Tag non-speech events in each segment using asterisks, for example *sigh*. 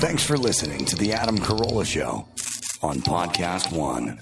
Thanks for listening to The Adam Carolla Show on Podcast One.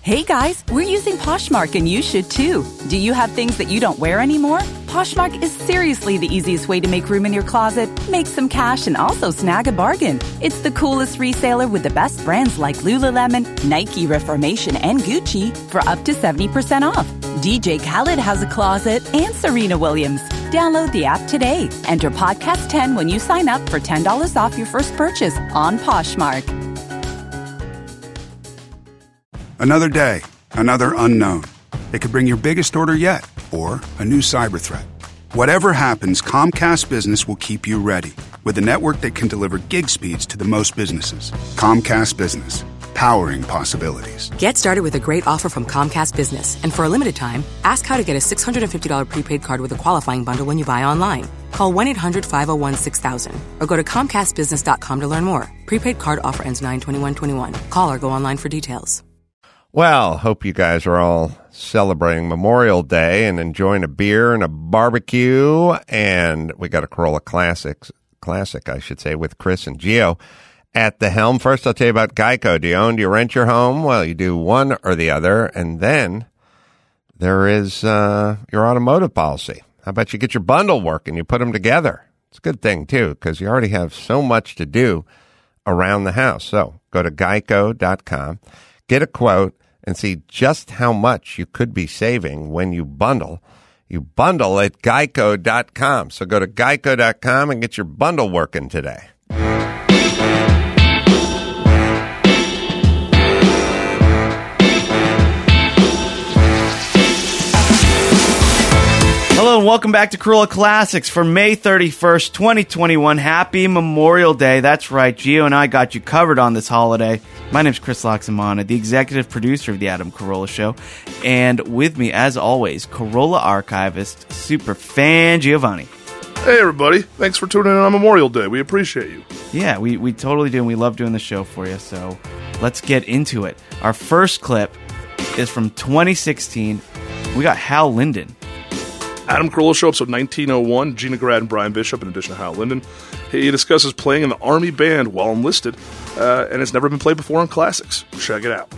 Hey guys, we're using Poshmark and you should too. Do you have things that you don't wear anymore? Poshmark is seriously the easiest way to make room in your closet, make some cash, and also snag a bargain. It's the coolest reseller with the best brands like Lululemon, Nike, Reformation, and Gucci for up to 70% off. DJ Khaled has a closet and Serena Williams. Download the app today. Enter podcast 10 when you sign up for $10 off your first purchase on Poshmark. Another day, another unknown. It could bring your biggest order yet, or a new cyber threat. Whatever happens, Comcast Business will keep you ready with a network that can deliver gig speeds to the most businesses. Comcast Business, powering possibilities. Get started with a great offer from Comcast Business. And for a limited time, ask how to get a $650 prepaid card with a qualifying bundle when you buy online. Call 1 800 501 6000 or go to ComcastBusiness.com to learn more. Prepaid card offer ends 9 21 Call or go online for details. Well, hope you guys are all celebrating Memorial Day and enjoying a beer and a barbecue. And we got a Carolla Classics, classic, I should say, with Chris and Geo at the helm. First, I'll tell you about Geico. Do you own, do you rent your home? Well, you do one or the other. And then there is uh, your automotive policy. How about you get your bundle working? You put them together. It's a good thing, too, because you already have so much to do around the house. So go to geico.com, get a quote, and see just how much you could be saving when you bundle. You bundle at geico.com. So go to geico.com and get your bundle working today. Hello and welcome back to Carolla Classics for May 31st, 2021. Happy Memorial Day. That's right. Gio and I got you covered on this holiday. My name is Chris Laxamana, the executive producer of The Adam Carolla Show. And with me, as always, Carolla archivist, super fan Giovanni. Hey, everybody. Thanks for tuning in on Memorial Day. We appreciate you. Yeah, we, we totally do, and we love doing the show for you. So let's get into it. Our first clip is from 2016. We got Hal Linden. Adam Carolla Show, episode 1901. Gina Grad and Brian Bishop, in addition to Hal Linden. He discusses playing in the Army Band while enlisted, uh, and it's never been played before on Classics. Check it out.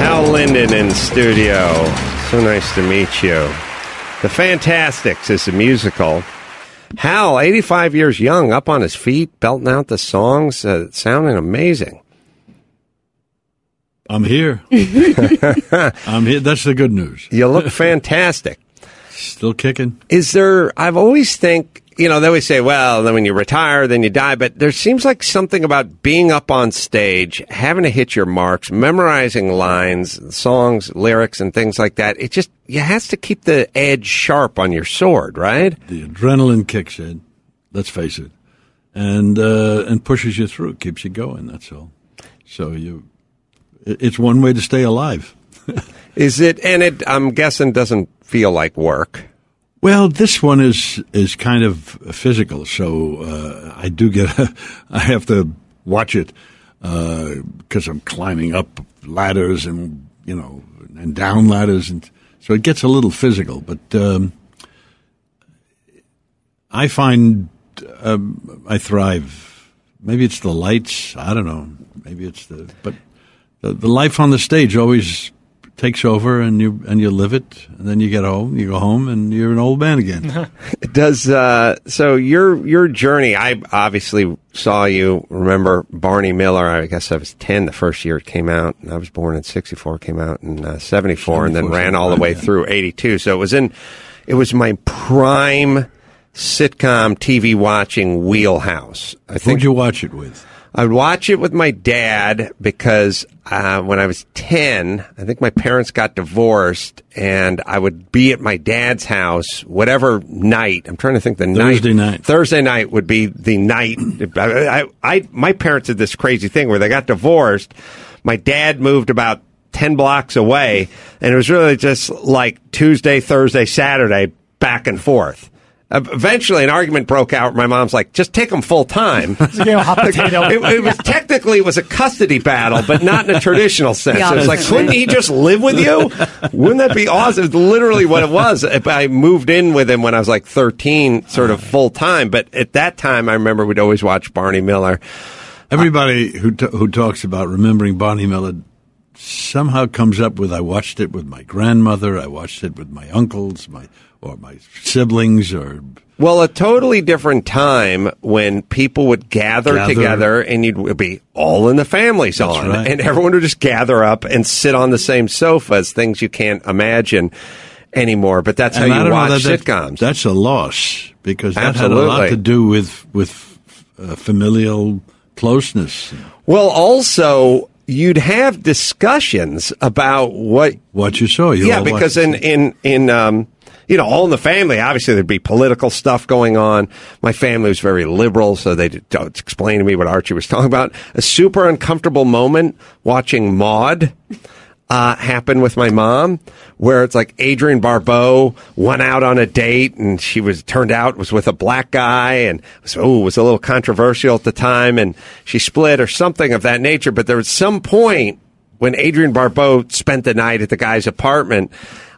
Hal Linden in studio. So nice to meet you. The Fantasticks is a musical. Hal, 85 years young, up on his feet, belting out the songs, uh, sounding amazing. I'm here. *laughs* I'm here. That's the good news. You look fantastic. Still kicking. Is there, I've always think, you know, they always say, well, then when you retire, then you die. But there seems like something about being up on stage, having to hit your marks, memorizing lines, songs, lyrics, and things like that. It just, you has to keep the edge sharp on your sword, right? The adrenaline kicks in. Let's face it, and uh, and pushes you through, keeps you going. That's all. So you, it's one way to stay alive. *laughs* Is it, and it, I'm guessing, doesn't feel like work. Well, this one is is kind of physical, so uh, I do get a, I have to watch it because I'm climbing up ladders and you know and down ladders, and so it gets a little physical. But um, I find um, I thrive. Maybe it's the lights. I don't know. Maybe it's the but the, the life on the stage always takes over and you and you live it and then you get home you go home and you're an old man again *laughs* it Does uh, so your your journey? I obviously saw you. Remember Barney Miller? I guess I was ten the first year it came out, and I was born in '64. Came out in uh, '74, and then ran all the way yeah. through '82. So it was in it was my prime sitcom TV watching wheelhouse. I who'd think you watch it with I'd watch it with my dad because uh, when I was 10, I think my parents got divorced, and I would be at my dad's house, whatever night. I'm trying to think the Thursday night. Thursday night would be the night. I, I, I, my parents did this crazy thing where they got divorced. My dad moved about 10 blocks away, and it was really just like Tuesday, Thursday, Saturday, back and forth. Eventually, an argument broke out. My mom's like, "Just take him full time." *laughs* You know, hot potato. *laughs* it, it was technically it was a custody battle, but not in a traditional sense. Yeah, it was like, obviously. couldn't he just live with you? Wouldn't that be awesome? It's literally what it was. I moved in with him when I was like thirteen, sort of full time, but at that time, I remember we'd always watch Barney Miller. Everybody who t- who talks about remembering Barney Miller somehow comes up with I watched it with my grandmother, I watched it with my uncles, my or my siblings, or Well, a totally different time when people would gather, Gather. together and you'd be all in the families That's on. right. And everyone would just gather up and sit on the same sofas, things you can't imagine anymore. But that's And how you watch that- sitcoms. That's a loss because that had a lot to do with with uh, familial closeness, well, also, you'd have discussions about what what you saw. You yeah, because in in in um, you know, all in the family. Obviously, there'd be political stuff going on. My family was very liberal, so they would explain to me what Archie was *laughs* talking about. A super uncomfortable moment watching Maude. Uh, happen with my mom, where it's like Adrienne Barbeau went out on a date and she was turned out was with a black guy and was, oh, was a little controversial at the time and she split or something of that nature. But there was some point when Adrienne Barbeau spent the night at the guy's apartment,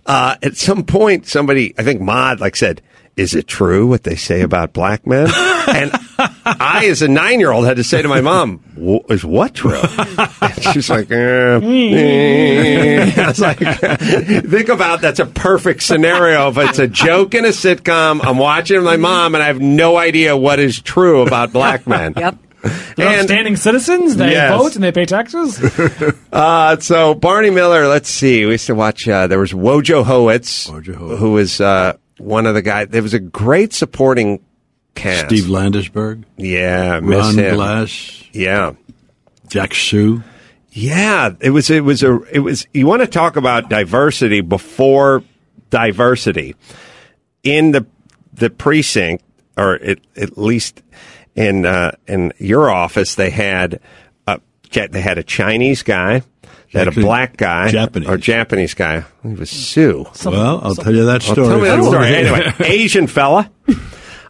uh, at some point, somebody, I think Maude, like said, is it true what they say about black men? *laughs* and I, as a nine year old, had to say to my mom, "Wh- is what true? And she's like, eh, *laughs* eh. I was like, *laughs* think about that's a perfect scenario. If it's a joke in a sitcom, I'm watching my mom and I have no idea what is true about black men. Yep. They're And- upstanding citizens. They Yes. vote and they pay taxes. *laughs* Uh, so Barney Miller, let's see. We used to watch. Uh, there was Wojo Howitz, Wojo Howitz. who was uh, one of the guys. There was a great supporting cast. Steve Landesberg, yeah, I miss Ron him. Glass, Yeah, Jack Soo. yeah. It was. It was a. It was. You want to talk about diversity before diversity in the the precinct, or at, at least in uh, in your office, they had a they had a Chinese guy. They had a black guy, Japanese. or Japanese guy. He was Soo. well, I'll tell you that Well, story. tell me that story. Anyway, *laughs* Asian fella,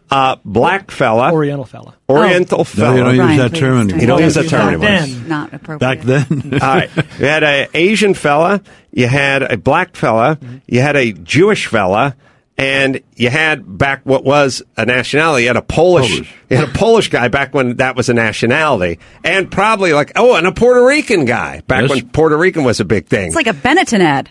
uh, black fella, Oriental fella. Oriental No, fella. you don't use that please. term anymore. You don't use that Back term anymore. then. Not appropriate. Back then, All right. You had an Asian fella, you had a black fella, you had a Jewish fella, and you had back what was a nationality. You had a Polish, Polish. you had a Polish guy back when that was a nationality, and probably like oh, and a Puerto Rican guy back Yes. when Puerto Rican was a big thing. It's like a Benetton ad.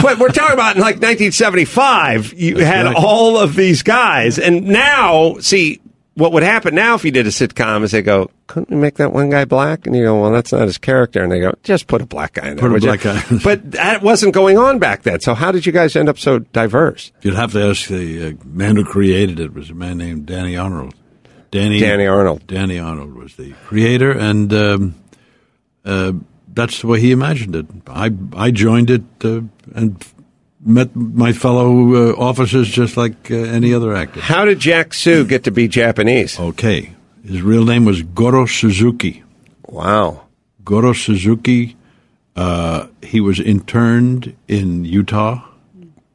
but we're talking about in like 1975. You had right. all of these guys, and now see what would happen now if you did a sitcom is they go, couldn't we make that one guy black? And you go, well, that's not his character. And they go, just put a black guy in there. Put a would you?" black guy. but that wasn't going on back then. So how did you guys end up so diverse? you'd have to ask the uh, man who created it. Was a man named Danny Arnold. Danny Danny Arnold. Danny Arnold was the creator, and um, uh, that's the way he imagined it. I I joined it uh, and met my fellow uh, officers just like uh, any other actor. How did Jack Soo get to be Japanese? Okay, his real name was Goro Suzuki. Wow. Goro Suzuki. Uh, he was interned in Utah,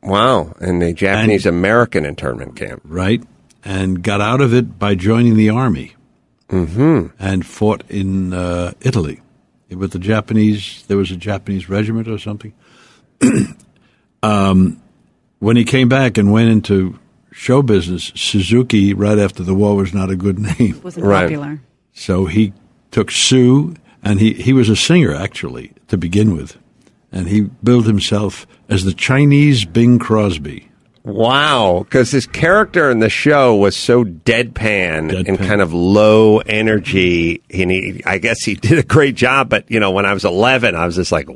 Wow. In the Japanese American internment camp. right, and got out of it by joining the army, mm-hmm. and fought in uh, Italy with the Japanese. There was a Japanese regiment or something. *clears throat* um, when he came back and went into show business, Suzuki, right after the war, was not a good name. *laughs* Wasn't Right. popular. So he took Soo, and he, he was a singer actually to begin with, and he billed himself as the Chinese Bing Crosby. Wow, because his character in the show was so deadpan, and kind of low energy. And he, I guess he did a great job. But you know, when I was eleven, I was just like,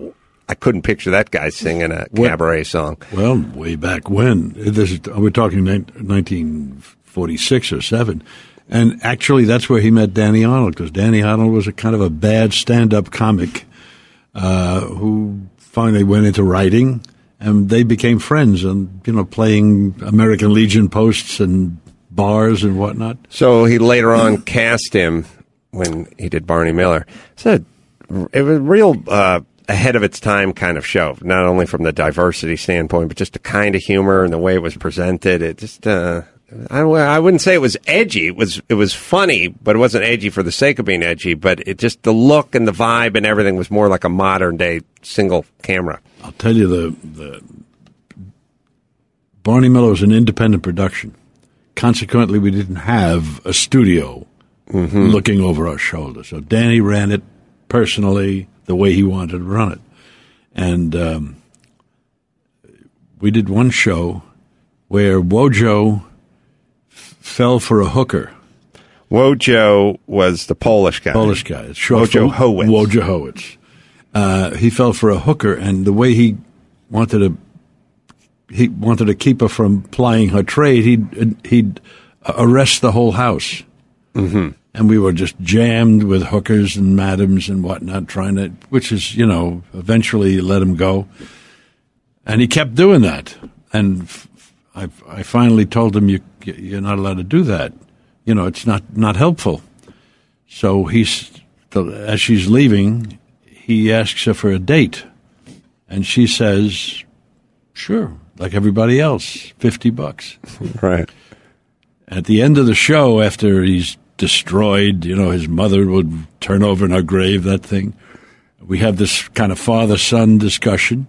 I couldn't picture that guy singing a What- cabaret song. Well, way back when this is, we're talking 1946 or seven, and actually that's where he met Danny Arnold because Danny Arnold was a kind of a bad stand-up comic uh, who finally went into writing, and they became friends, and you know, playing American Legion posts and bars and whatnot. So he later on cast him when he did Barney Miller. A, it was a real uh, ahead of its time kind of show, not only from the diversity standpoint, but just the kind of humor and the way it was presented. It just uh, I, I wouldn't say it was edgy. It was it was funny, but it wasn't edgy for the sake of being edgy. But it just the look and the vibe and everything was more like a modern day single camera. I'll tell you the the Barney Miller was an independent production. Consequently, we didn't have a studio looking over our shoulder. So Danny ran it personally the way he wanted to run it, and um, we did one show where Wojo f- fell for a hooker. Wojo was the Polish guy. Polish guy. It's short Wojo for Howitz. Wojo Howitz. Uh, he fell for a hooker, and the way he wanted to he wanted to keep her from plying her trade, he'd he'd arrest the whole house. Mm-hmm. And we were just jammed with hookers and madams and whatnot, trying to, which is, you know, eventually let him go. And he kept doing that. And I, I finally told him, you, you're not allowed to do that. You know, it's not, not helpful. So he's, as she's leaving, he asks her for a date. And she says, sure, like everybody else, 50 bucks. *laughs* Right. At the end of the show, after he's destroyed, you know, his mother would turn over in her grave, that thing. We have this kind of father son discussion,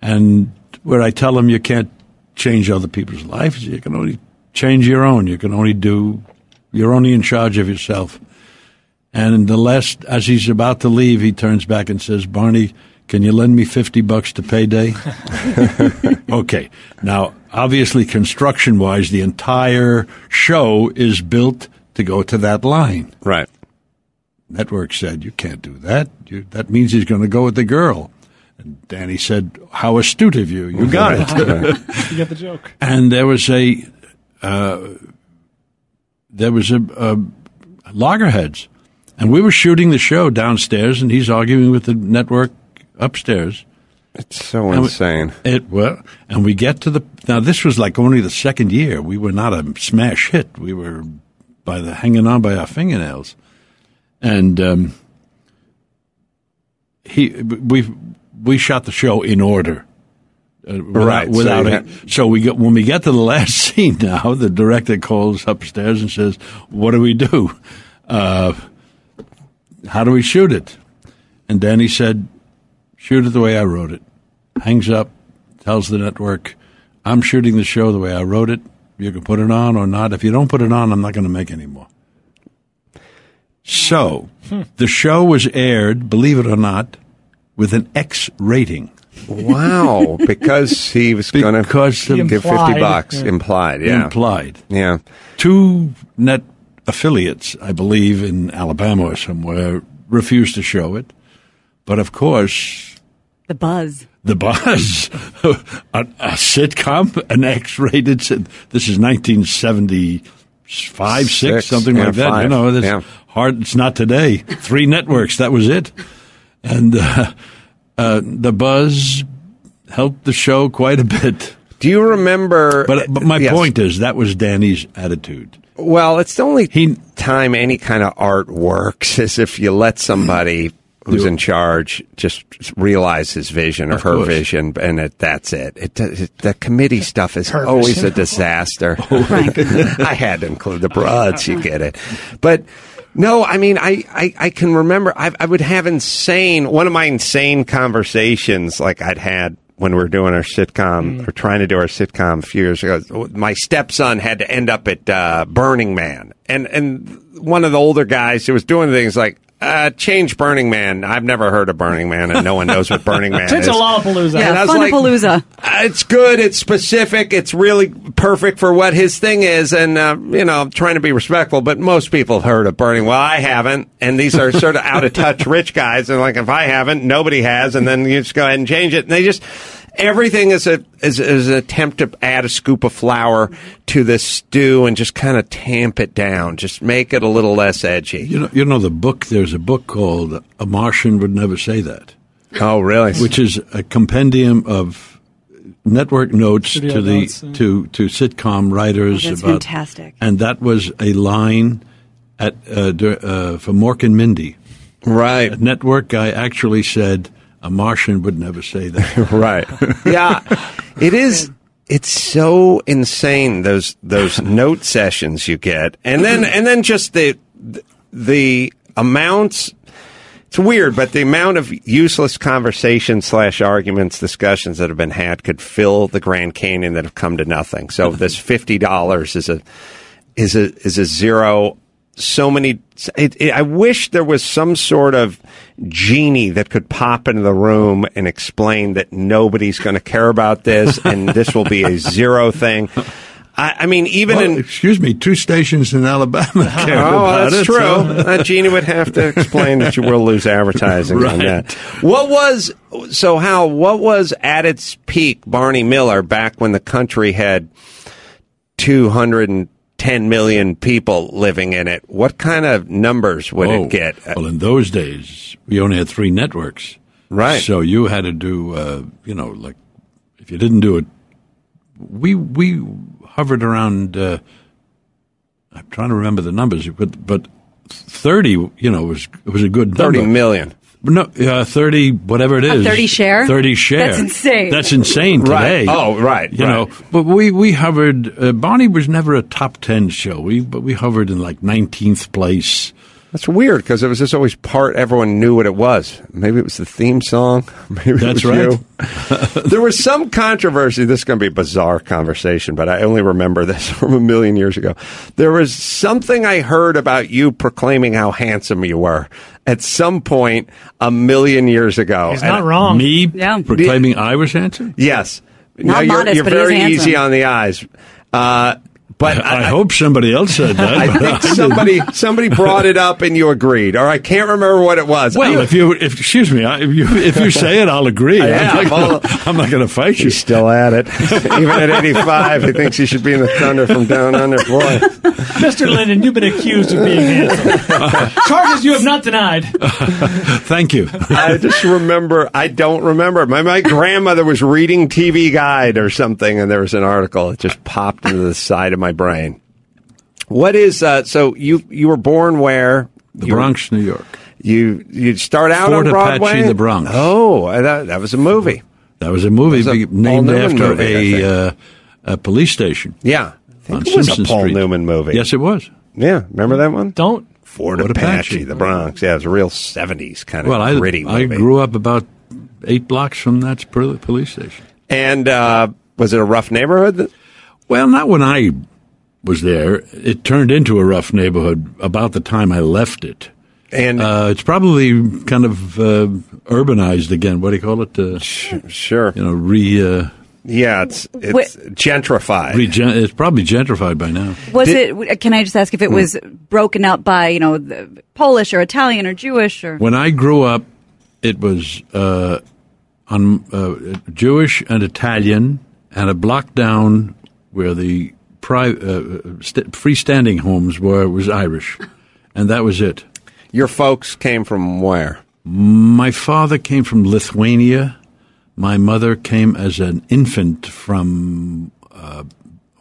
and where I tell him you can't change other people's lives, you can only change your own. You can only do, you're only in charge of yourself. And in the last, as he's about to leave, he turns back and says, Barney, can you lend me 50 bucks to payday? *laughs* okay. Now, obviously, construction wise, the entire show is built to go to that line. Right. Network said, You can't do that. You, that means he's going to go with the girl. And Danny said, How astute of you. You got it. *laughs* You get the joke. and there was a uh, there was a, a loggerheads, and we were shooting the show downstairs, and he's arguing with the network upstairs. It's so And we- insane. It well, and we get to the now. This was like only the second year. We were not a smash hit. We were by the hanging on by our fingernails, and um, he we we shot the show in order. Uh, without, Right, so Without you a- had- so we get when we get to the last *laughs* scene now, the director calls upstairs and says, "What do we do? Uh, how do we shoot it?" And Danny said, "Shoot it the way I wrote it." Hangs up, tells the network, "I'm shooting the show the way I wrote it. You can put it on or not. If you don't put it on, I'm not going to make any more." So, hmm. the show was aired, believe it or not, with an X rating. Wow. *laughs* because he was going to Because of give 50 bucks. Yeah. Implied. Yeah. implied. Yeah. Two net affiliates, I believe, in Alabama or somewhere, refused to show it. But of course, The buzz. The buzz, *laughs* a, a sitcom, an X-rated. This is 1975, six, Six, something like that. You know, that's yeah. hard. It's not today. Three networks. That was it. And uh, uh, the buzz helped the show quite a bit. Do you remember? But, but my Yes. point is that was Danny's attitude. Well, it's the only He- time any kind of art works is if you let somebody who's in charge just realize his vision or Of her course. vision, and it, that's it. It, it. The committee stuff is Her always vision. a disaster. *laughs* *laughs* I had to include the broads. You get it, but. No, I mean, I, I, I can remember I, I would have insane, one of my insane conversations like I'd had when we were doing our sitcom or trying to do our sitcom a few years ago. My stepson had to end up at uh, Burning Man. And, and one of the older guys who was doing things like, uh, change Burning Man. I've never heard of Burning Man, and no one knows what Burning Man *laughs* Change is. to Lollapalooza. Yeah, And I was like, Uh, It's good. It's specific. It's really perfect for what his thing is. And, uh, you know, I'm trying to be respectful, but most people have heard of Burning. Well, I haven't. And these are sort of out of touch rich guys. And like, if I haven't, nobody has. And then you just go ahead and change it. And they just, everything is a, is, is an attempt to add a scoop of flour to this stew and just kind of tamp it down. Just make it a little less edgy. You know, you know the book. There's a book called "A Martian Would Never Say That," Oh, really? which is a compendium of network notes Studio to the notes, yeah. to to sitcom writers Oh, that's about. fantastic. And that was a line at uh, uh, for Mork and Mindy. right. A network guy actually said, "A Martian would never say that." *laughs* Right. *laughs* yeah. It is it's so insane those those *laughs* note sessions you get, and then and then just the the amounts. It's weird, but the amount of useless conversation slash arguments, discussions that have been had could fill the Grand Canyon that have come to nothing. So this fifty dollars is a is a is a zero. So many. It, it, I wish there was some sort of genie that could pop into the room and explain that nobody's going to care about this *laughs* and this will be a zero thing. I, I mean, even Well, in excuse me, two stations in Alabama *laughs* cared Oh, that's it. true. so- Gina would have to explain that you will lose advertising on that. What was so? How? What was at its peak? Barney Miller back when the country had two hundred and ten million people living in it. What kind of numbers would Oh, it get? Well, in those days, we only had three networks. Right. So you had to do, uh, you know, like if you didn't do it, we we hovered around. Uh, I'm trying to remember the numbers, but but thirty, you know, was was a good Thirty number. million. No, uh, thirty, whatever it is, A 30 share? Thirty share. That's insane. That's insane Right. today. Oh, right, You right. know, but we we hovered. Uh, Barney was never a top ten show. We but we hovered in like nineteenth place. That's weird because it was just always part everyone knew what it was. Maybe it was the theme song. *laughs* Maybe it That's was right. you. *laughs* there was some controversy. This is going to be a bizarre conversation, but I only remember this *laughs* from a million years ago. There was something I heard about you proclaiming how handsome you were at some point a million years ago. He's And- not wrong. Me Yeah. proclaiming I was handsome. Yes. Not No, you're, modest, you're but he is very handsome. easy on the eyes. Uh, but I, hope somebody else said that. I but think didn't. somebody somebody brought it up and you agreed, or I can't remember what it was. Well, I- if you, if, excuse me, I- if you, if you say it, I'll agree. Yeah, I'm, not well- gonna, I'm not going to fight you. He's still at it. *laughs* Even at 85, he thinks he should be in the Thunder from down under. Boy. *laughs* Mr. Linden, you've been accused of being handsome. *laughs* Charges you have not denied. *laughs* Thank you. I just remember, I don't remember. My, my grandmother was reading TV Guide or something, and there was an article. It just popped into the side of my brain. What is, uh, so you, you were born where? The You were- Bronx, New York. You, you start out Fort on Broadway? Apache, the Bronx. Oh, I thought that was a movie. That was a movie was a named after movie, I a, uh, a police station. Yeah. Think on it was Simpson a Paul Street. Newman movie. Yes, it was. Yeah. Remember that one? Don't. Fort, Fort Apache, Apache. the Bronx. Yeah, it was a real 70s kind of Well, I, gritty I movie. grew up about eight blocks from that police station. And uh, was it a rough neighborhood? Well, not when I was there. It turned into a rough neighborhood about the time I left it. And Uh, it's probably kind of uh, urbanized again. What do you call it? Uh, sure, you know, re, uh, yeah, it's it's Wait. gentrified. regen- it's probably gentrified by now. Was it? Can I just ask if it was broken up by you know the Polish or Italian or Jewish or? When I grew up, it was uh, on uh, Jewish and Italian, and a block down where the pri- uh, st- freestanding homes were was Irish, and that was it. Your folks came from where? My father came from Lithuania. My mother came as an infant from uh,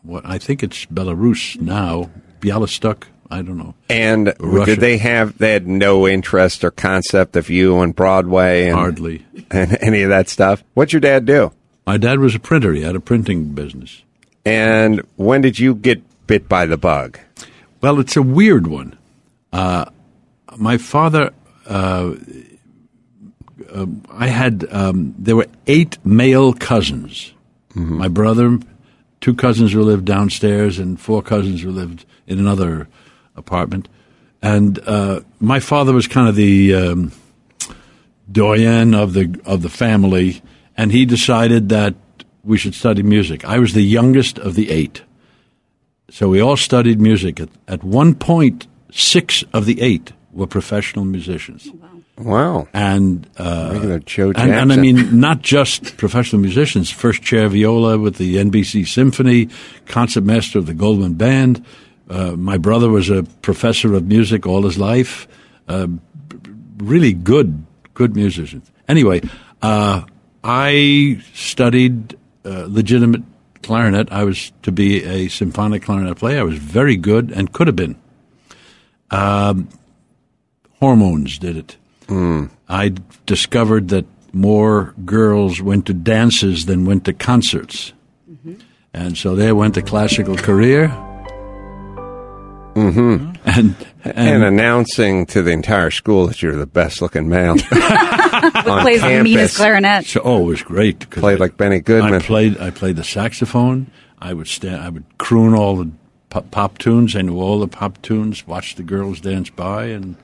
what I think it's Belarus now, Bialystok. I don't know. And Russia. did they have? They had no interest or concept of you on Broadway and Hardly. and *laughs* any of that stuff. What'd your dad do? My dad was a printer. He had a printing business. And when did you get bit by the bug? Well, it's a weird one. Uh, my father, uh, uh, I had, um, there were eight male cousins. My brother, two cousins who lived downstairs, and four cousins who lived in another apartment. And uh, my father was kind of the um, doyen of the of the family, and he decided that we should study music. I was the youngest of the eight. So we all studied music. At, at one point, six of the eight were professional musicians. Wow. And, uh, Regular Joe and, and I mean, not just professional musicians, first chair viola with the NBC Symphony, concertmaster of the Goldman Band. Uh, my brother was a professor of music all his life. Uh, really good, good musicians. Anyway, uh, I studied uh, legitimate clarinet. I was to be a symphonic clarinet player. I was very good and could have been. Um, hormones did it. I discovered that more girls went to dances than went to concerts. And so there went a classical career. Mm-hmm. And, And, and, announcing to the entire school that you're the best looking male *laughs* on plays the meanest campus. clarinet. so, oh, it was great. 'cause Played like Benny I Goodman. played. I played the saxophone. I would stand. I would croon all the pop, pop tunes. I knew all the pop tunes. Watch the girls dance by, and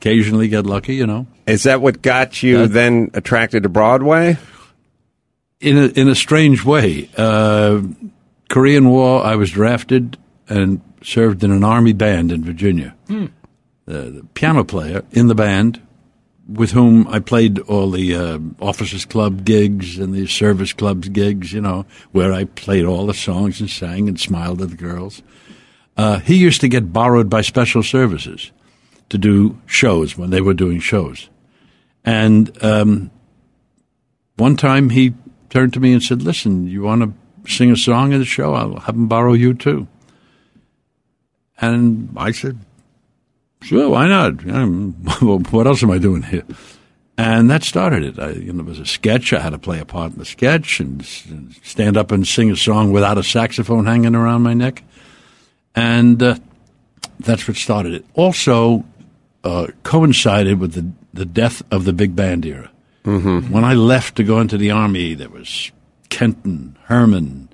occasionally get lucky. You know, Is that what got you That- then attracted to Broadway? in a in a strange way. Uh, Korean War. I was drafted and served in an army band in Virginia. The, the piano player in the band, with whom I played all the uh, officers' club gigs and the service clubs gigs. You know, where I played all the songs and sang and smiled at the girls. Uh, he used to get borrowed by special services to do shows when they were doing shows. And um, one time he turned to me and said, Listen, you want to sing a song in the show? I'll have him borrow you too. And I said, Sure, why not? *laughs* What else am I doing here? And that started it. I, you know, it was a sketch. I had to play a part in the sketch and s- stand up and sing a song without a saxophone hanging around my neck. And uh, that's what started it. Also, uh, coincided with the, the death of the big band era. Mm-hmm. When I left to go into the army, there was Kenton, Herman,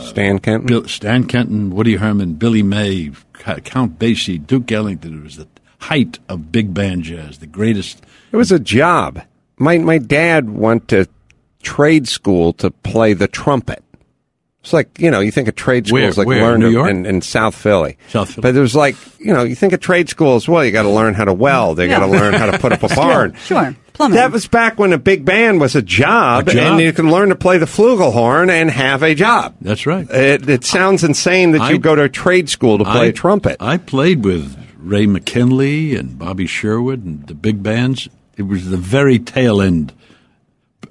Stan Kenton? Bill, Stan Kenton, Woody Herman, Billy May, Count Basie, Duke Ellington. It was the height of big band jazz, the greatest. It was a job. My my dad went to trade school to play the trumpet. It's like you know, you think of trade Where? schools like Where? learn New York? in, in South Philly. South Philly. But it was like you know, you think of trade schools. Well, you got to learn how to weld. You got to learn how to put up a *laughs* barn. Sure. Plumbing. That was back when a big band was a job, A job. and you can learn to play the flugelhorn and have a job. That's right. It, it sounds insane that I- you go to a trade school to play I- trumpet. I played with Ray McKinley and Bobby Sherwood and the big bands. It was the very tail end,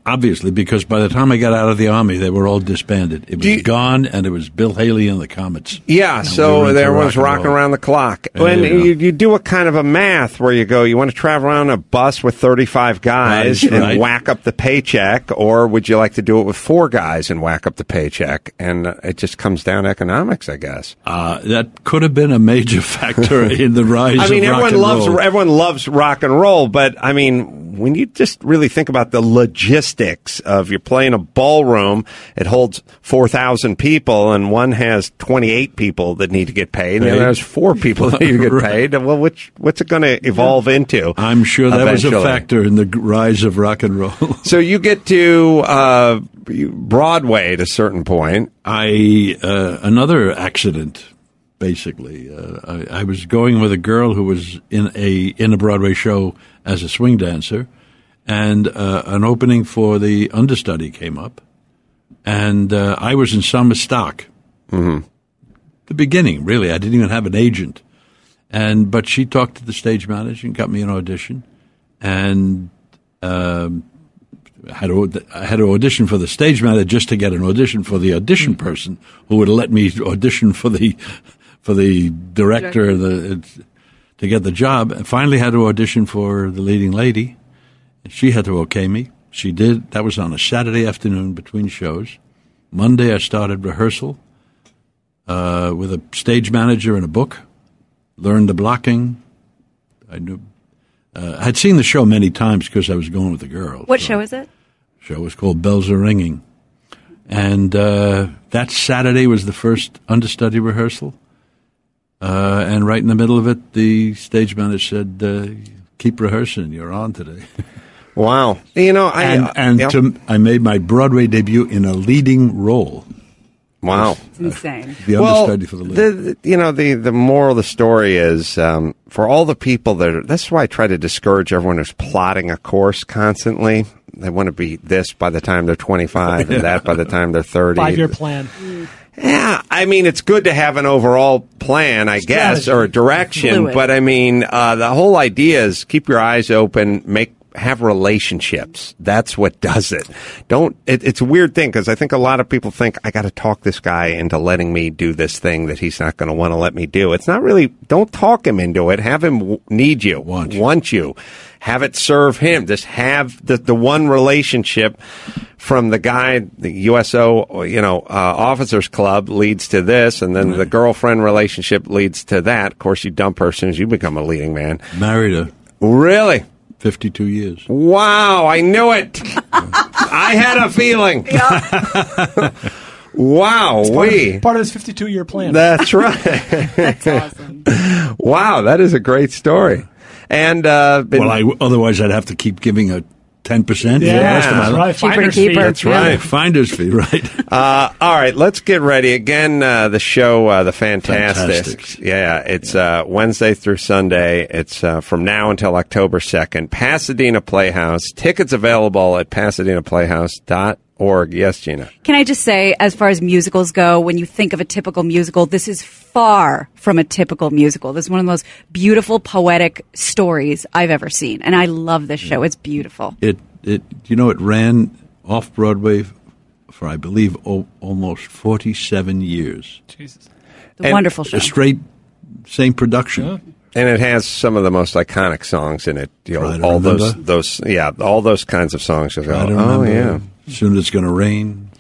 obviously, because by the time I got out of the army, they were all disbanded. It was you- gone, and it was Bill Haley and the Comets. Yeah, we so rock was and rocking around the clock. And you go. you, you do a kind of a math where you go, you want to travel around a bus with 35 guys Right, and right. whack up the paycheck, or would you like to do it with four guys and whack up the paycheck? And uh, it just comes down to economics, I guess. Uh, that could have been a major *laughs* factor in the rise I mean, of rock everyone loves roll. everyone loves rock and roll, but I mean, when you just really think about the logistics of you're playing a ballroom, it holds four thousand people, and one has twenty eight people that need to get paid, and the other has four people that need to get *laughs* Right. paid. Well, which what's it going to evolve into? I'm sure that was a factor in the rise of rock and roll. *laughs* So you get to uh, Broadway at a certain point. I uh, another accident, basically. Uh, I, I was going with a girl who was in a in a Broadway show as a swing dancer, and uh, an opening for the understudy came up, and uh, I was in some stock. Mm-hmm. The beginning, really, I didn't even have an agent, and but she talked to the stage manager and got me an audition, and. Um, had, to, I had to audition for the stage manager just to get an audition for the audition person who would let me audition for the for the director the, to get the job. And finally, had to audition for the leading lady. She had to okay me. She did. That was on a Saturday afternoon between shows. Monday, I started rehearsal uh, with a stage manager and a book. Learned the blocking. I knew. Uh, I had seen the show many times because I was going with the girl. What so- show is it? show was called Bells Are Ringing. And uh, that Saturday was the first understudy rehearsal. Uh, and right in the middle of it, the stage manager said, uh, "Keep rehearsing. You're on today." *laughs* Wow, you know, I and and yeah. to, I made my Broadway debut in a leading role. wow. It's insane. The well, understudy for the lead. the, the- you know the the moral of the story is um, for all the people that are, that's why I try to discourage everyone who's plotting a course constantly. They want to be this by the time they're 25 and *laughs* that by the time they're 30. Five year plan. Yeah, I mean it's good to have an overall plan, I guess, or a direction. Fluid. But I mean, uh, the whole idea is keep your eyes open, make have relationships. That's what does it. Don't. It, it's a weird thing because I think a lot of people think I got to talk this guy into letting me do this thing that he's not going to want to let me do. It's not really. Don't talk him into it. Have him w- need you, want you. want you. Have it serve him. Just have the the one relationship from the guy, the USO, you know, uh, officers club leads to this, and then the girlfriend relationship leads to that. Of course, you dump her as soon as you become a leading man. Married her. Really? 52 years. Wow, I knew it. *laughs* I had a feeling. wow, It's part, we. of, part of this 52 year plan. That's right. *laughs* That's awesome. wow, that is a great story. And uh, been- Well, I, otherwise I'd have to keep giving her 10% for the Yeah, rest of my that's life. right. Cheaper Finder's keep fee. her. That's Yeah. right. Finder's fee, *laughs* right? Uh, all right, let's get ready again. Uh, the show, uh, the Fantasticks. Fantasticks. Yeah, it's uh, Wednesday through Sunday. It's uh, from now until October second. Pasadena Playhouse. Tickets available at PasadenaPlayhouse.org. Yes, Gina. Can I just say, as far as musicals go, when you think of a typical musical, this is far from a typical musical. This is one of the most beautiful, poetic stories I've ever seen. And I love this show. It's beautiful. it, it, you know, it ran off Broadway for, I believe, o- almost 47 years. Jesus. The And wonderful show. A straight, same production. And it has some of the most iconic songs in it. You know, all those, remember. those, yeah, all those kinds of songs. Go, I oh, don't remember. yeah. Soon it's going to rain.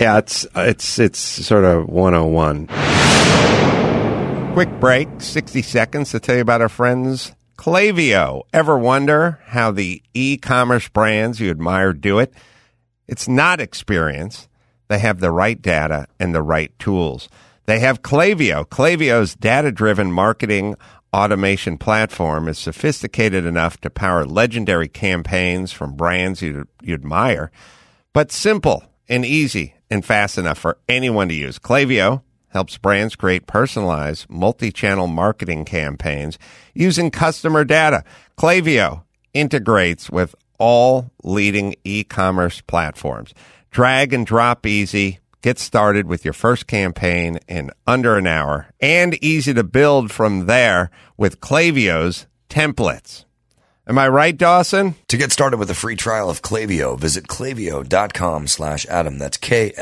Yeah, it's it's it's sort of 101. Quick break, 60 seconds to tell you about our friends Klaviyo. Ever wonder how the e-commerce brands you admire do it? It's not experience. They have the right data and the right tools. They have Klaviyo. Klaviyo's data-driven marketing automation platform is sophisticated enough to power legendary campaigns from brands you, you admire but simple and easy and fast enough for anyone to use. Klaviyo helps brands create personalized multi-channel marketing campaigns using customer data. Klaviyo integrates with all leading e-commerce platforms. Drag and drop easy. Get started with your first campaign in under an hour and easy to build from there with Klaviyo's templates. Am I right, Dawson? To get started with a free trial of Klaviyo, visit klaviyo.com slash Adam. That's K-L-A-V-I-Y-O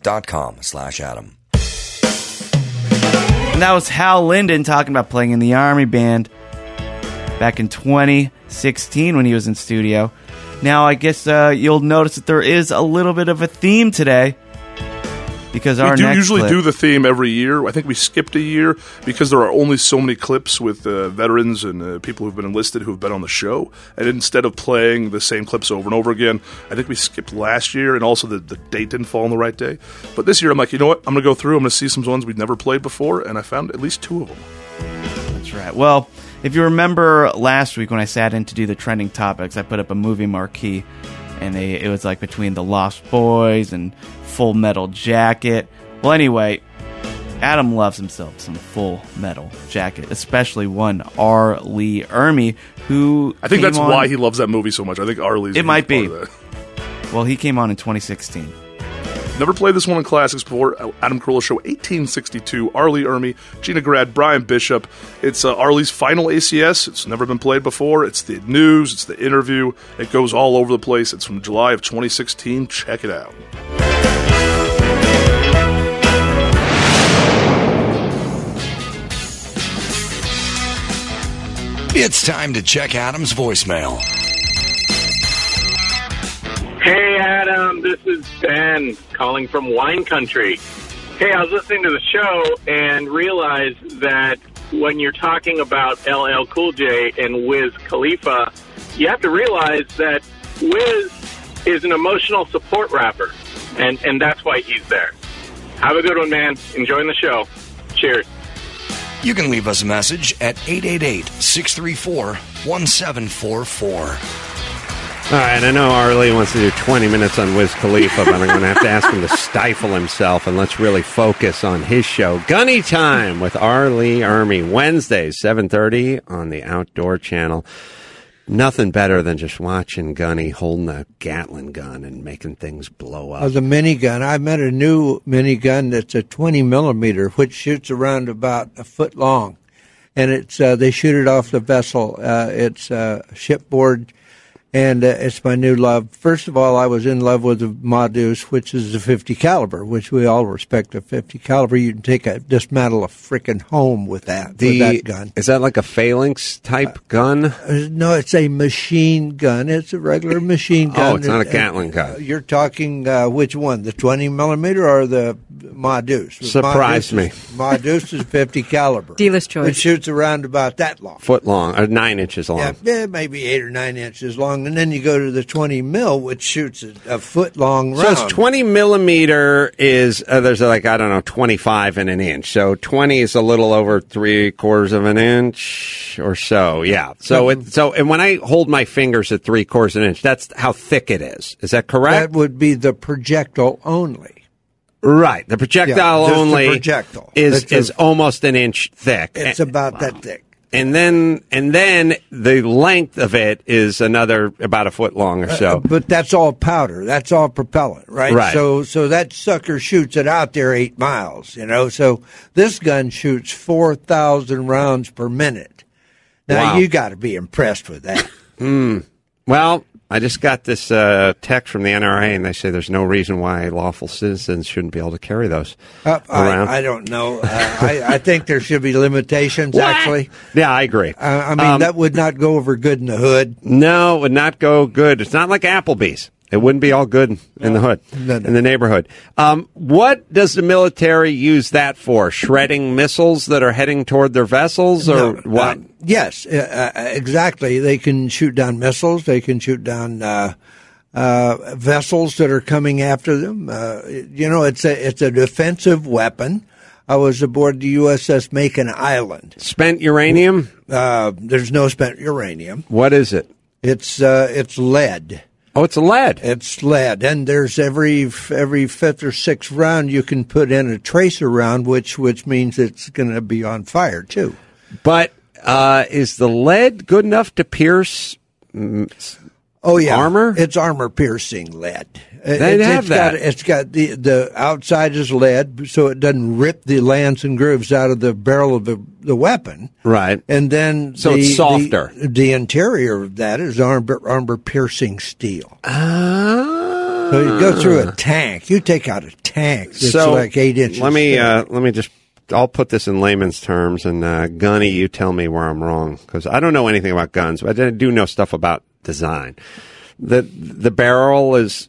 dot com slash Adam. And that was Hal Linden talking about playing in the Army Band back in 2016 when he was in studio. Now, I guess uh, you'll notice that there is a little bit of a theme today because our we do usually clip- do the theme every year. I think we skipped a year because there are only so many clips with uh, veterans and uh, people who've been enlisted who've been on the show. And instead of playing the same clips over and over again, I think we skipped last year, and also the, the date didn't fall on the right day. But this year, I'm like, you know what? I'm going to go through. I'm going to see some ones we've never played before, and I found at least two of them. That's right. Well, if you remember last week when I sat in to do the trending topics, I put up a movie marquee, and they, it was like between The Lost Boys and Full Metal Jacket. Well, anyway, Adam loves himself some Full Metal Jacket, especially one R. Lee Ermey, who I think that's on- why he loves that movie so much. I think R. Lee's. It might be. part of that. Well, he came on in 2016. Never played this one in classics before. Adam Carolla Show 1862. R. Lee Ermey, Gina Grad, Brian Bishop. It's uh, R. Lee's final ACS. It's never been played before. It's the news, it's the interview. It goes all over the place. It's from July of 2016. Check it out. It's time to check Adam's voicemail. Hey, Adam, this is Ben calling from Wine Country. Hey, I was listening to the show and realized that when you're talking about LL Cool J and Wiz Khalifa, you have to realize that Wiz is an emotional support rapper, and, and that's why he's there. Have a good one, man. Enjoying the show. Cheers. You can leave us a message at 888 634 1744. All right, I know R. Lee wants to do 20 minutes on Wiz Khalifa, but I'm going to have to ask him to stifle himself and let's really focus on his show, Gunny Time with R. Lee Ermey, Wednesdays, 7.30 on the Outdoor Channel. Nothing better than just watching Gunny holding a Gatling gun and making things blow up. Oh, the minigun. I met a new minigun that's a 20 millimeter, which shoots around about a foot long. and it's uh, they shoot it off the vessel. Uh, it's uh, shipboard, and uh, it's my new love. First of all, I was in love with the Ma Deuce, which is a 50 caliber, which we all respect. A 50 caliber, you can take a dismantle a freaking home with that The, with that gun. Is that like a phalanx type gun? Uh, No, it's a machine gun. It's a regular machine gun. Oh, it's not a And, Gatling uh, gun. You're talking uh, which one, the 20 millimeter or the Ma Deuce? Surprised me. *laughs* Ma Deuce is 50 caliber. Dealer's choice. It shoots around about that long. Foot long, or nine inches long. Yeah, yeah, maybe eight or nine inches long, and then you go to the 20 mil, which shoots a, a foot long So round. it's 20 millimeter is, uh, there's like, I don't know, 25 in an inch. So 20 is a little over three quarters of an inch or so. Yeah. So it, so, and when I hold my fingers at three quarters of an inch, that's how thick it is. Is that correct? that would be the projectile only. right. The projectile Yeah, just the only projectile. is, a- is almost an inch thick. It's about that thick. And then, and then the length of it is another about a foot long or Uh, so. but that's all powder. That's all propellant, right? Right. So, so that sucker shoots it out there eight miles. You know, so this gun shoots four thousand rounds per minute. Now Wow. you got to be impressed with that. Well, I just got this uh, text from the NRA, and they say there's no reason why lawful citizens shouldn't be able to carry those Uh, around. I, I don't know. Uh, I, I think there should be limitations. Actually, yeah, I agree. uh, I mean Um, that would not go over good in the hood. no, it would not go good. It's not like Applebee's. It wouldn't be all good in the hood, in the neighborhood. Um, what does the military use that for? Shredding missiles that are heading toward their vessels, or No, what? uh, yes, uh, uh, exactly. They can shoot down missiles. They can shoot down uh, uh, vessels that are coming after them. Uh, you know, it's a it's a defensive weapon. I was aboard the USS Makin Island. Spent uranium. Uh, there's no spent uranium. What is it? It's uh, it's lead. Oh, it's lead. It's lead, and there's every every fifth or sixth round you can put in a tracer round, which which means it's going to be on fire too. But uh, is the lead good enough to pierce? Oh yeah, Armor? It's armor piercing lead. They It's- have it's got- that. it's got the the outside is lead, so it doesn't rip the lands and grooves out of the barrel of the, the weapon. Right. And then So the, it's softer. The, the interior of that is armor armor piercing steel. Ah. So you go through a tank. You take out a tank that's so like eight inches. Let me uh, let me just. I'll put this in layman's terms, and uh, Gunny, you tell me where I'm wrong because I don't know anything about guns, but I do know stuff about design. the The barrel is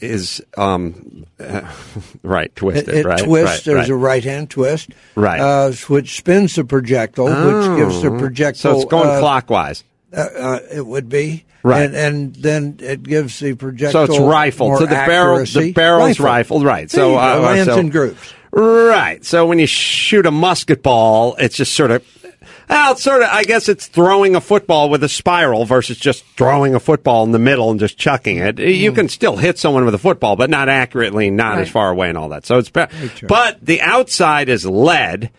is um uh, *laughs* right twisted, It, it right? twists. right, There's right. a right hand twist, Right. Uh, which spins the projectile, which gives the Oh. projectile. So it's going uh, clockwise. Uh, uh, it would be Right. and, and then it gives the projectile. So it's rifled. So the barrel, the barrel's Rifled. rifled, right? So uh, lands so- and grooves. Right. So when you shoot a musket ball, it's just sort of, well, it's sort of, I guess it's throwing a football with a spiral versus just throwing a football in the middle and just chucking it. You can still hit someone with a football, but not accurately, not as far away and all that. So it's, be- but the outside is lead.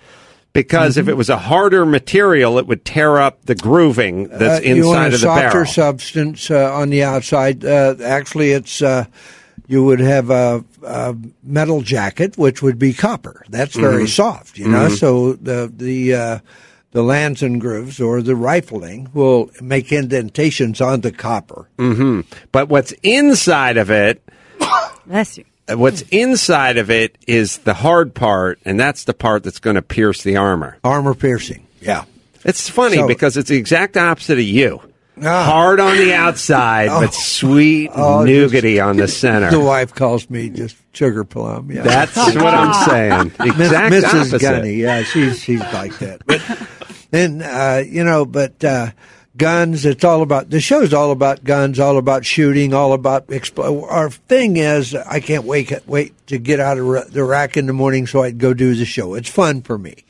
Because if it was a harder material, it would tear up the grooving that's Uh, you want a of the softer barrel. substance uh, on the outside. Uh, actually, it's uh, you would have a, a metal jacket, which would be copper. That's very Mhm. soft, you know. Mhm. So the the uh, the lands and grooves or the rifling will make indentations on the copper. hmm But what's inside of it Bless you. Uh, What's inside of it is the hard part, and that's the part that's going to pierce the armor. Armor piercing, yeah. It's funny So- because it's the exact opposite of you. Ah. Hard on the outside, *laughs* Oh. but sweet Oh, nougaty on the center. *laughs* The wife calls me just sugar plum. Yeah, That's what I'm *laughs* saying. Miss- Exact Mrs. opposite. Gunny. Yeah, she's she's like that. But then uh, you know, but uh, guns. It's all about the show's all about guns, all about shooting, all about. Expl- our thing is, I can't wait wait to get out of the rack in the morning so I can go do the show. It's fun for me.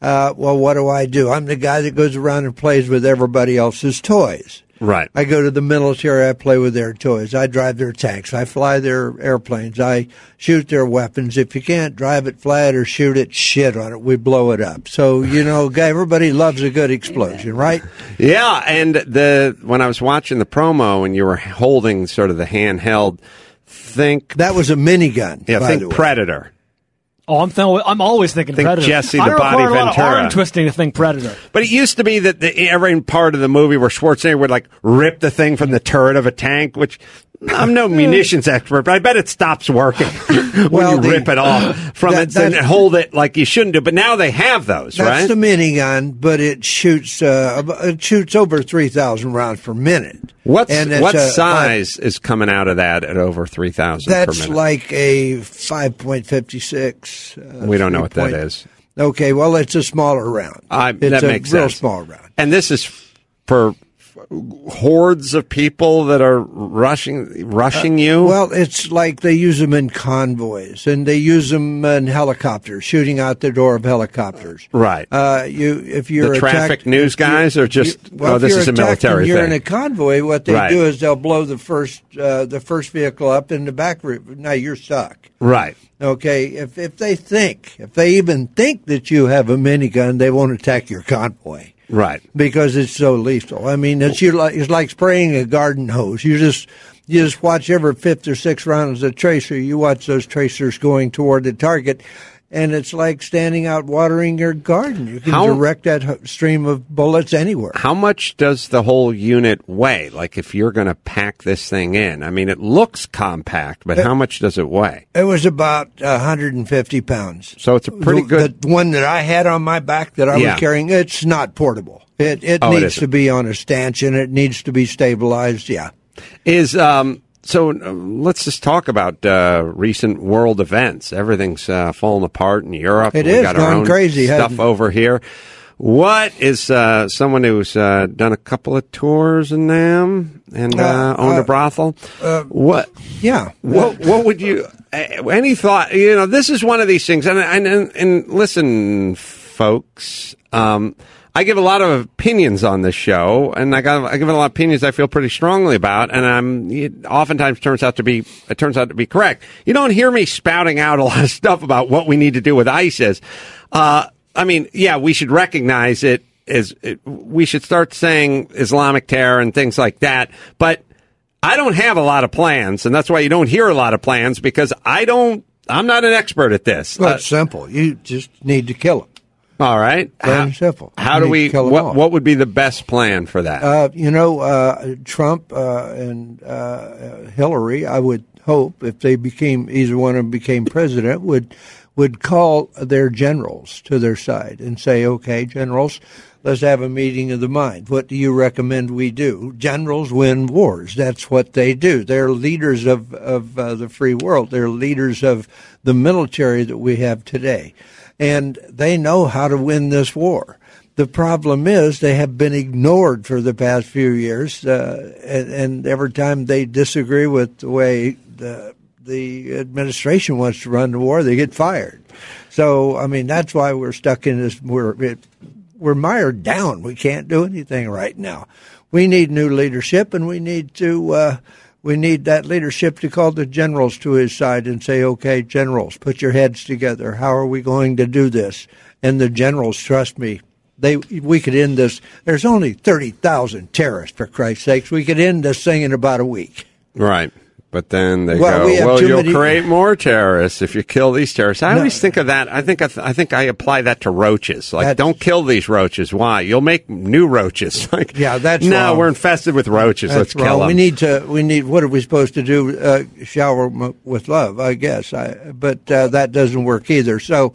Uh, well, what do I do? I'm the guy that goes around and plays with everybody else's toys. Right. I go to the military. I play with their toys. I drive their tanks. I fly their airplanes. I shoot their weapons. If you can't drive it, fly it, or shoot it, shit on it. We blow it up. So you know, guy- *laughs* everybody loves a good explosion, right? Yeah, and the when I was watching the promo and you were holding sort of the handheld, think that was a minigun. Yeah, think. Predator. Oh, I'm th- I'm always thinking Think Predator. Jesse the don't Body require a lot of Ventura. arm twisting to think Predator. But it used to be that the, every part of the movie where Schwarzenegger would like rip the thing from the turret of a tank, which I'm no *laughs* munitions expert, but I bet it stops working *laughs* when Well, you the- rip it off from that- it and hold it like you shouldn't do. But now they have those, That's right? the minigun, but it shoots uh, it shoots over three thousand rounds per minute. What's what a- size is coming out of that at over three thousand per That's like a five point fifty six. Uh, we don't know what that 3 is. Okay, well, it's a smaller round. I, it's that a makes real sense. small round. And this is for hordes of people that are rushing rushing you. Uh, Well, it's like they use them in convoys, and they use them in helicopters, shooting out the door of helicopters. Right. Uh, you, if you're the traffic attacked- news you- guys are just well, oh, this is a military you're thing. in a convoy. What they Right. do is they'll blow the first uh, the first vehicle up in the back. room. Now you're stuck. right. Okay, if if they think, if they even think that you have a minigun, they won't attack your convoy Right. because it's so lethal. I mean, it's you like it's like spraying a garden hose. You just you just watch every fifth or sixth round as a tracer. You watch those tracers going toward the target, and it's like standing out watering your garden. You can How- direct that stream of bullets anywhere. How much does the whole unit weigh? Like if you're going to pack this thing in, I mean, it looks compact, but how much does it weigh? It was about 150 pounds. So it's a pretty good. The one that I had on my back that I Yeah. was carrying, it's not portable. It it Oh, needs isn't. to be on a stanchion. It needs to be stabilized. Yeah. Is um. So uh, let's just talk about uh, recent world events. Everything's uh, falling apart in Europe. It is got our own crazy, stuff hasn't over here. What is uh, someone who's uh, done a couple of tours in them and uh, owned a brothel? uh, what? Yeah. What what would you? Any thought? You know, this is one of these things. And and and, and listen, folks. Um, I give a lot of opinions on this show, and I got I give a lot of opinions I feel pretty strongly about, and I'm it oftentimes turns out to be it turns out to be correct. You don't hear me spouting out a lot of *laughs* stuff about what we need to do with ISIS. Uh, I mean, yeah, we should recognize it as it, we should start saying Islamic terror and things like that, but I don't have a lot of plans, and that's why you don't hear a lot of plans because I don't. I'm not an expert at this. Well, Uh, it's simple. You just need to kill them. All right. Plain How, and simple. how You do we? to kill 'em What. What would be the best plan for that? Uh, you know, uh, Trump uh, and uh, uh, Hillary, I would hope, if they became either one of them became president, would would call their generals to their side and say, "Okay, generals, let's have a meeting of the mind. What do you recommend we do?" Generals win wars. That's what they do. They're leaders of of uh, the free world. They're leaders of the military that we have today, and they know how to win this war. The problem is they have been ignored for the past few years, uh, and, and every time they disagree with the way the the administration wants to run the war, they get fired. So, I mean, that's why we're stuck in this. We're it, we're mired down. We can't do anything right now. We need new leadership, and we need to. Uh, we need that leadership to call the generals to his side and say, "Okay, generals, put your heads together. How are we going to do this?" And the generals, trust me, they we could end this. There's only thirty thousand terrorists, for Christ's sakes. We could end this thing in about a week. right. But then they Well, go, we well, you'll many- create more terrorists if you kill these terrorists. I No. always think of that. I think I, th- I think I apply that to roaches. Like, That's- don't kill these roaches. Why? You'll make new roaches. *laughs* Like, Yeah, that's no. wrong. We're infested with roaches. That's Let's kill them. We need to. We need. What are we supposed to do? Uh, shower 'em with love, I guess. I, but uh, that doesn't work either. So,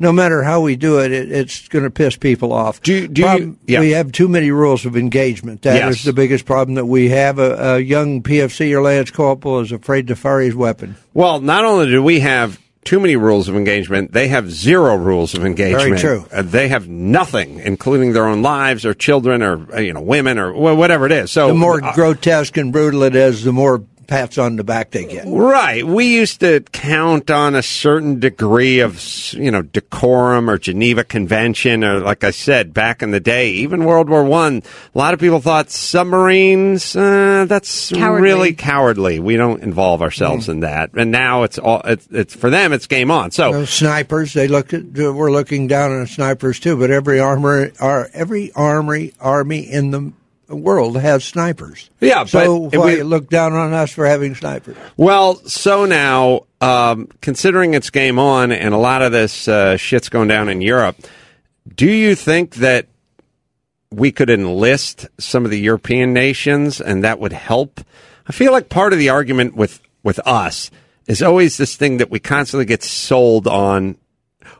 no matter how we do it, it it's going to piss people off. Do- do you- yeah. We have too many rules of engagement. That is Yes. the biggest problem that we have. A, a young PFC or Lance Corporal is afraid to fire his weapon. Well, not only do we have too many rules of engagement, they have zero rules of engagement. Very true. Uh, they have nothing, including their own lives or children or uh, you know women or wh- whatever it is. So The more uh, grotesque and brutal it is, the more pats on the back they get. Right. We used to count on a certain degree of, you know, decorum or Geneva Convention, or like I said back in the day, even World War One. A lot of people thought submarines. Uh, that's Cowardly. really cowardly. We don't involve ourselves in that. And now it's all. It's, it's for them. It's game on. So Those snipers, they look at. We're looking down on snipers too, but every armory, our every armory army in the world has snipers. Yeah, so but why we- look down on us for having snipers? Well, so now, um, considering it's game on and a lot of this uh, shit's going down in Europe, do you think that we could enlist some of the European nations and that would help? I feel like part of the argument with, with us is always this thing that we constantly get sold on.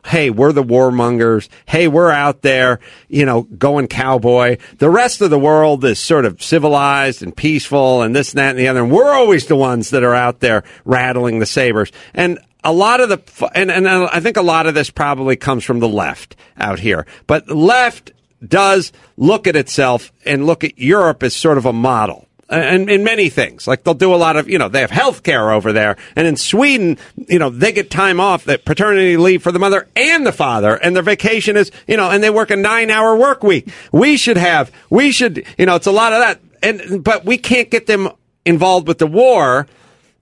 Hey, we're the warmongers. Hey, we're out there, you know, going cowboy. The rest of the world is sort of civilized and peaceful and this and that and the other. And we're always the ones that are out there rattling the sabers. And a lot of the, and, and I think a lot of this probably comes from the left out here, but left does look at itself and look at Europe as sort of a model. And in many things, like they'll do a lot of, you know, they have health care over there. And in Sweden, you know, they get time off, that paternity leave for the mother and the father. And their vacation is, you know, and they work a nine hour work week. We should have, we should, you know, it's a lot of that. And, but we can't get them involved with the war.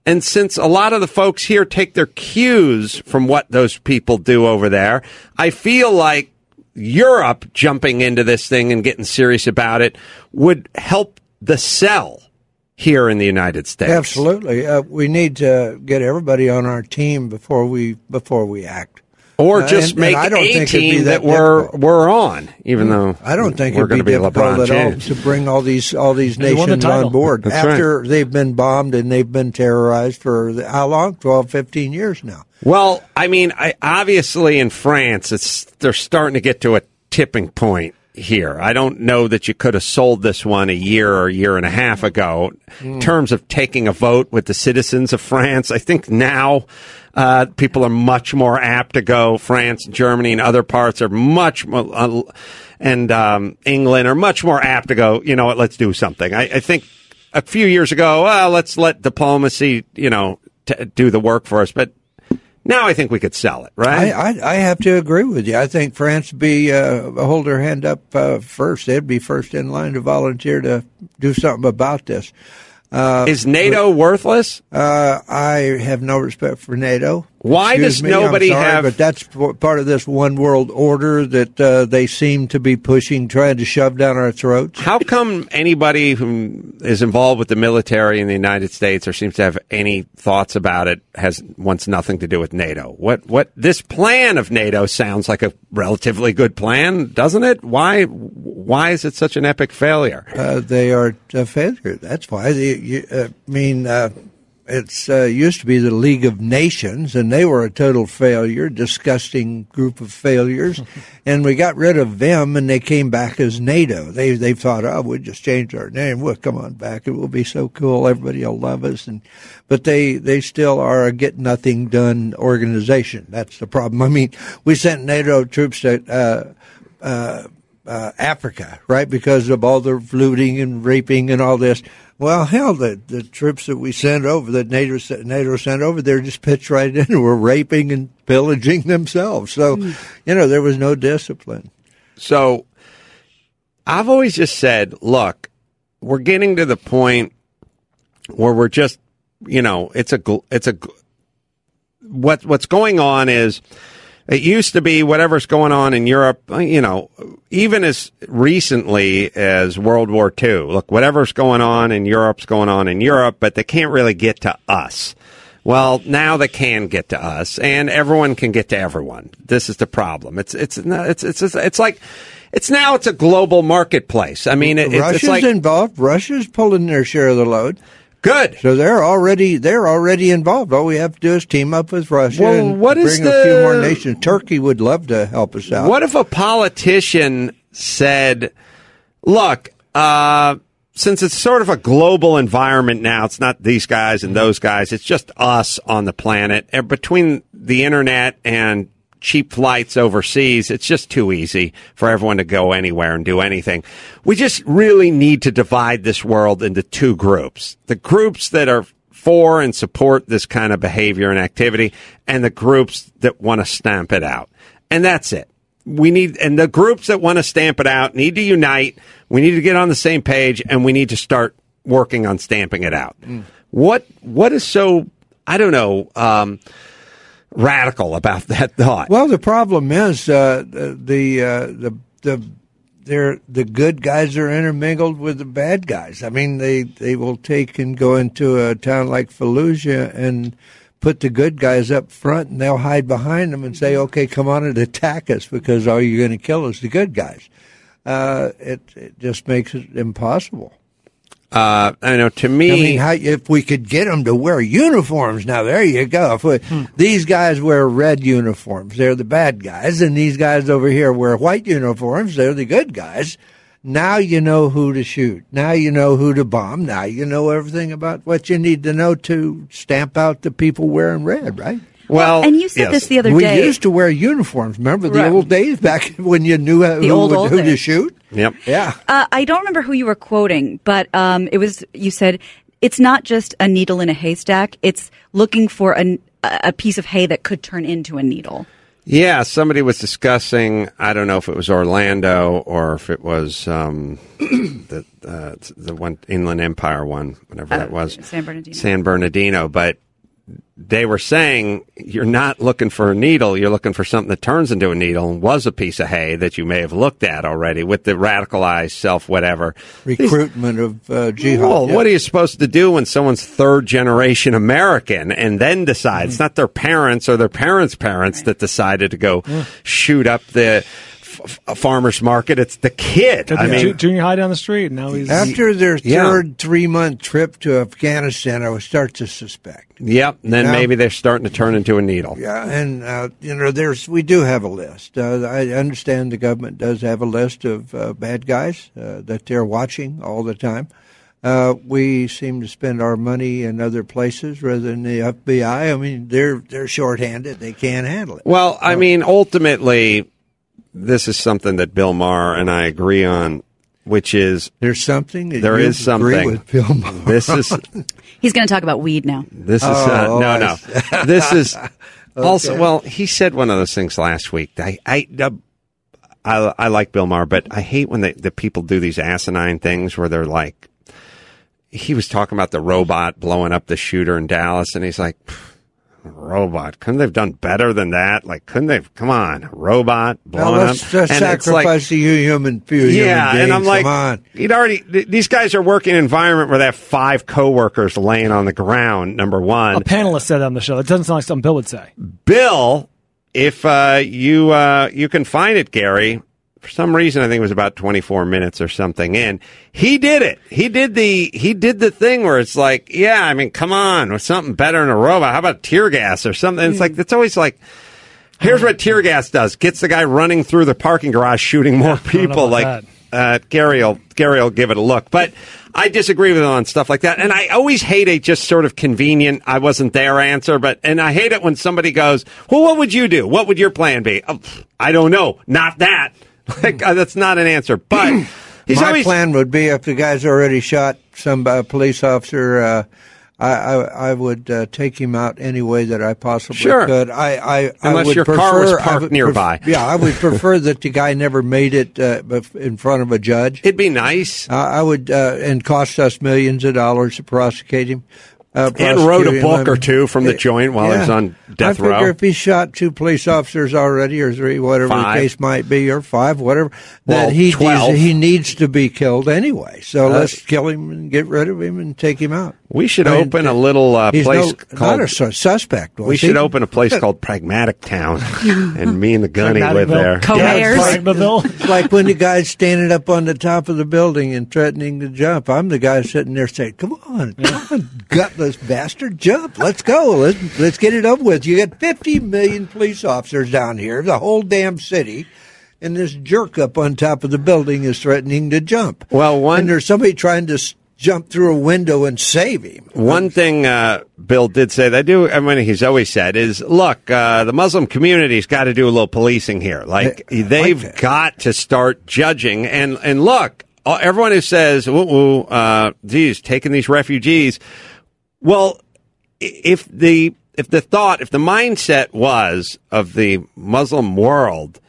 And since a lot of the folks here take their cues from what those people do over there, I feel like Europe jumping into this thing and getting serious about it would help the sell here in the United States. Absolutely, uh, we need to get everybody on our team before we before we act. Or Uh, just and- make and I don't a think team that, that we're difficult. we're on, even though I don't think we're it'd going be to be difficult LeBron at all to bring all these all these They the nations on board That's after they've been bombed and they've been terrorized for the- how long? 12, 15 years now. Well, I mean, I, obviously in France, it's they're starting to get to a tipping point here. I don't know that you could have sold this one a year or a year and a half ago. In terms of taking a vote with the citizens of France, I think now uh, people are much more apt to go. France, Germany, and other parts are much more. Uh, and um, England are much more apt to go. You know what? Let's do something. I, I think a few years ago, well, let's let diplomacy, you know, t- do the work for us. But now I think we could sell it, right? I, I I have to agree with you. I think France be uh, hold their hand up uh, first. They'd be first in line to volunteer to do something about this. Uh, Is NATO worthless? Uh, I have no respect for NATO. Why Excuse does me, nobody sorry, have- But that's part of this one world order that uh, they seem to be pushing, trying to shove down our throats. How come anybody who is involved with the military in the United States or seems to have any thoughts about it has wants nothing to do with NATO? What what this plan of NATO sounds like a relatively good plan, doesn't it? Why why is it such an epic failure? Uh, they are a failure. That's why. They, you, uh, I mean, uh, it's uh, used to be the League of Nations, and they were a total failure, disgusting group of failures. *laughs* and we got rid of them, and they came back as NATO. They they thought, oh, we'll just change our name. We'll come on back. It will be so cool. Everybody will love us. And but they they still are a get nothing done organization. That's the problem. *laughs* I mean, we sent NATO troops to. Uh, uh, uh, Africa, right? Because of all the looting and raping and all this. Well, hell, the, the troops that we sent over, that NATO, NATO sent over, they're just pitched right in and were raping and pillaging themselves. So, you know, there was no discipline. So I've always just said, look, we're getting to the point where we're just, you know, it's a, it's a, what, what's going on is it used to be whatever's going on in Europe, uh, you know, even as recently as World War II. Look, whatever's going on in Europe's going on in Europe, but they can't really get to us. Well, now they can get to us, and everyone can get to everyone. This is the problem. It's it's it's it's it's, it's like it's now it's a global marketplace. I mean, it, it's, Russia's it's like involved. Russia's pulling their share of the load. Good. So they're already they're already involved. All we have to do is team up with Russia Well, and what is bring a few more nations. Turkey would love to help us out. What if a politician said, look, uh, since it's sort of a global environment now, it's not these guys and those guys, it's just us on the planet. And between the internet and cheap flights overseas, it's just too easy for everyone to go anywhere and do anything. We just really need to divide this world into two groups. The groups that are for and support this kind of behavior and activity and the groups that want to stamp it out. And that's it. We need, and the groups that want to stamp it out need to unite. We need to get on the same page and we need to start working on stamping it out. What, what is so, I don't know, um, radical about *laughs* that thought? Well, the problem is uh, the the, uh, the the they're the good guys are intermingled with the bad guys. I mean, they they will take and go into a town like Fallujah and put the good guys up front, and they'll hide behind them and say, "Okay, come on and attack us because all you're going to kill is the good guys." Uh, it it just makes it impossible. Uh, I know. To me, I mean, how, if we could get them to wear uniforms, now there you go. If we, Hmm. These guys wear red uniforms; they're the bad guys, and these guys over here wear white uniforms; they're the good guys. Now you know who to shoot. Now you know who to bomb. Now you know everything about what you need to know to stamp out the people wearing red, right? Well, and you said this the other we day. We used to wear uniforms. Remember the Right. old days back *laughs* when you knew uh, The who, old, would- old who to shoot? Yep. Yeah. Uh, I don't remember who you were quoting, but um, it was you said it's not just a needle in a haystack; it's looking for a, a piece of hay that could turn into a needle. Yeah, somebody was discussing. I don't know if it was Orlando or if it was um, *coughs* the uh, the one Inland Empire one, whatever that was, San Bernardino. San Bernardino. But they were saying you're not looking for a needle; you're looking for something that turns into a needle and was a piece of hay that you may have looked at already with the radicalized self, whatever. Recruitment of uh, jihad. Well, yeah. what are you supposed to do when someone's third generation American and then decides, Mm-hmm. it's not their parents or their parents' parents that decided to go shoot up the f- f- farmer's market? It's the kid. I mean, junior high down the street. Now he's After their Yeah. third three month trip to Afghanistan, I would start to suspect. yep. And then Yeah. maybe they're starting to turn into a needle. Yeah, and uh, you know, there's we do have a list. Uh, I understand the government does have a list of uh, bad guys uh, that they're watching all the time. Uh, we seem to spend our money in other places rather than the FBI. I mean, they're they're shorthanded; they can't handle it. Well, I mean, ultimately, this is something that Bill Maher and I agree on, which is There's something that there you is agree something. with Bill Maher This is He's going to talk about weed now. This is Oh, uh, oh, no, no. *laughs* this is also well. He said one of those things last week. I, I, uh, I, I like Bill Maher, but I hate when they, the people do these asinine things where they're like. He was talking about the robot blowing up the shooter in Dallas, and he's like, "Robot? Couldn't they've done better than that? Like, couldn't they've? Come on, robot Now blowing let's up." just And it's like- sacrifice the human, few yeah, human beings. and I'm like, Come on. he'd already. th- These guys are working in an environment where they have five coworkers laying on the ground. Number one, a panelist said on the show. That doesn't sound like something Bill would say. Bill, if uh, you uh, you can find it, Gary. For some reason, I think it was about 24 minutes or something in. He did it. He did the he did the thing where it's like, yeah, I mean, come on, with something better than a robot. How about tear gas or something? It's like it's always like. Here's what tear gas does: gets the guy running through the parking garage, shooting more people. Like that. uh, Gary will Gary will give it a look, but I disagree with him on stuff like that. And I always hate a just sort of convenient "I wasn't there" answer. But and I hate it when somebody goes, "Well, what would you do? What would your plan be?" Oh, I don't know. Not that. *laughs* Like that's not an answer. But *clears throat* My always plan would be if the guy's already shot some uh, police officer, uh, I, I I would uh, take him out any way that I possibly Sure. could. I, I I Unless would your car prefer, was I parked would nearby. yeah, I would prefer that the guy never made it uh, in front of a judge. it'd be nice. Uh, I would uh, and cost us millions of dollars to prosecute him. Uh, And wrote a prosecute him. book or two from the joint while he was on death I figure row. if he shot two police officers already, or three, whatever Five. the case might be, or five, whatever, Well, that he 12. he needs to be killed anyway. So Uh, let's kill him and get rid of him and take him out. We should I mean, open a little uh, He's place no, called. not a su- suspect. was we he? should open a place *laughs* called Pragmatic Town, *laughs* and me and the gunny live there. Co-mayors. Pragmaville. It's like when the guy's standing up on the top of the building and threatening to jump. I'm the guy sitting there saying, "Come on, come on, gutless bastard, jump! Let's go. Let's let's get it over with." You got 50 million police officers down here, the whole damn city, and this jerk up on top of the building is threatening to jump. Well, one- and there's somebody trying to jump through a window and save him. One thing uh, Bill did say that I do. I mean, he's always said is, look, uh, the Muslim community's got to do a little policing here. Like I- I they've like got to start judging. And and look, uh, everyone who says, "Woo, woo, uh, geez, taking these refugees," well, if the if the thought, if the mindset was of the Muslim world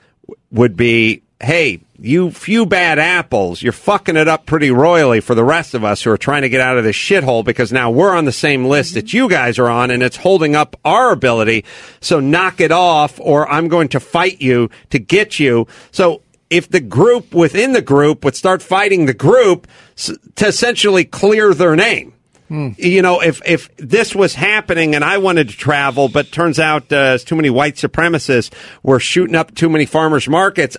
would be, hey, you few bad apples, you're fucking it up pretty royally for the rest of us who are trying to get out of this shithole because now we're on the same list that you guys are on and it's holding up our ability. So knock it off or I'm going to fight you to get you. So if the group within the group would start fighting the group to essentially clear their name. You know, if if this was happening and I wanted to travel, but turns out uh, too many white supremacists were shooting up too many farmers markets,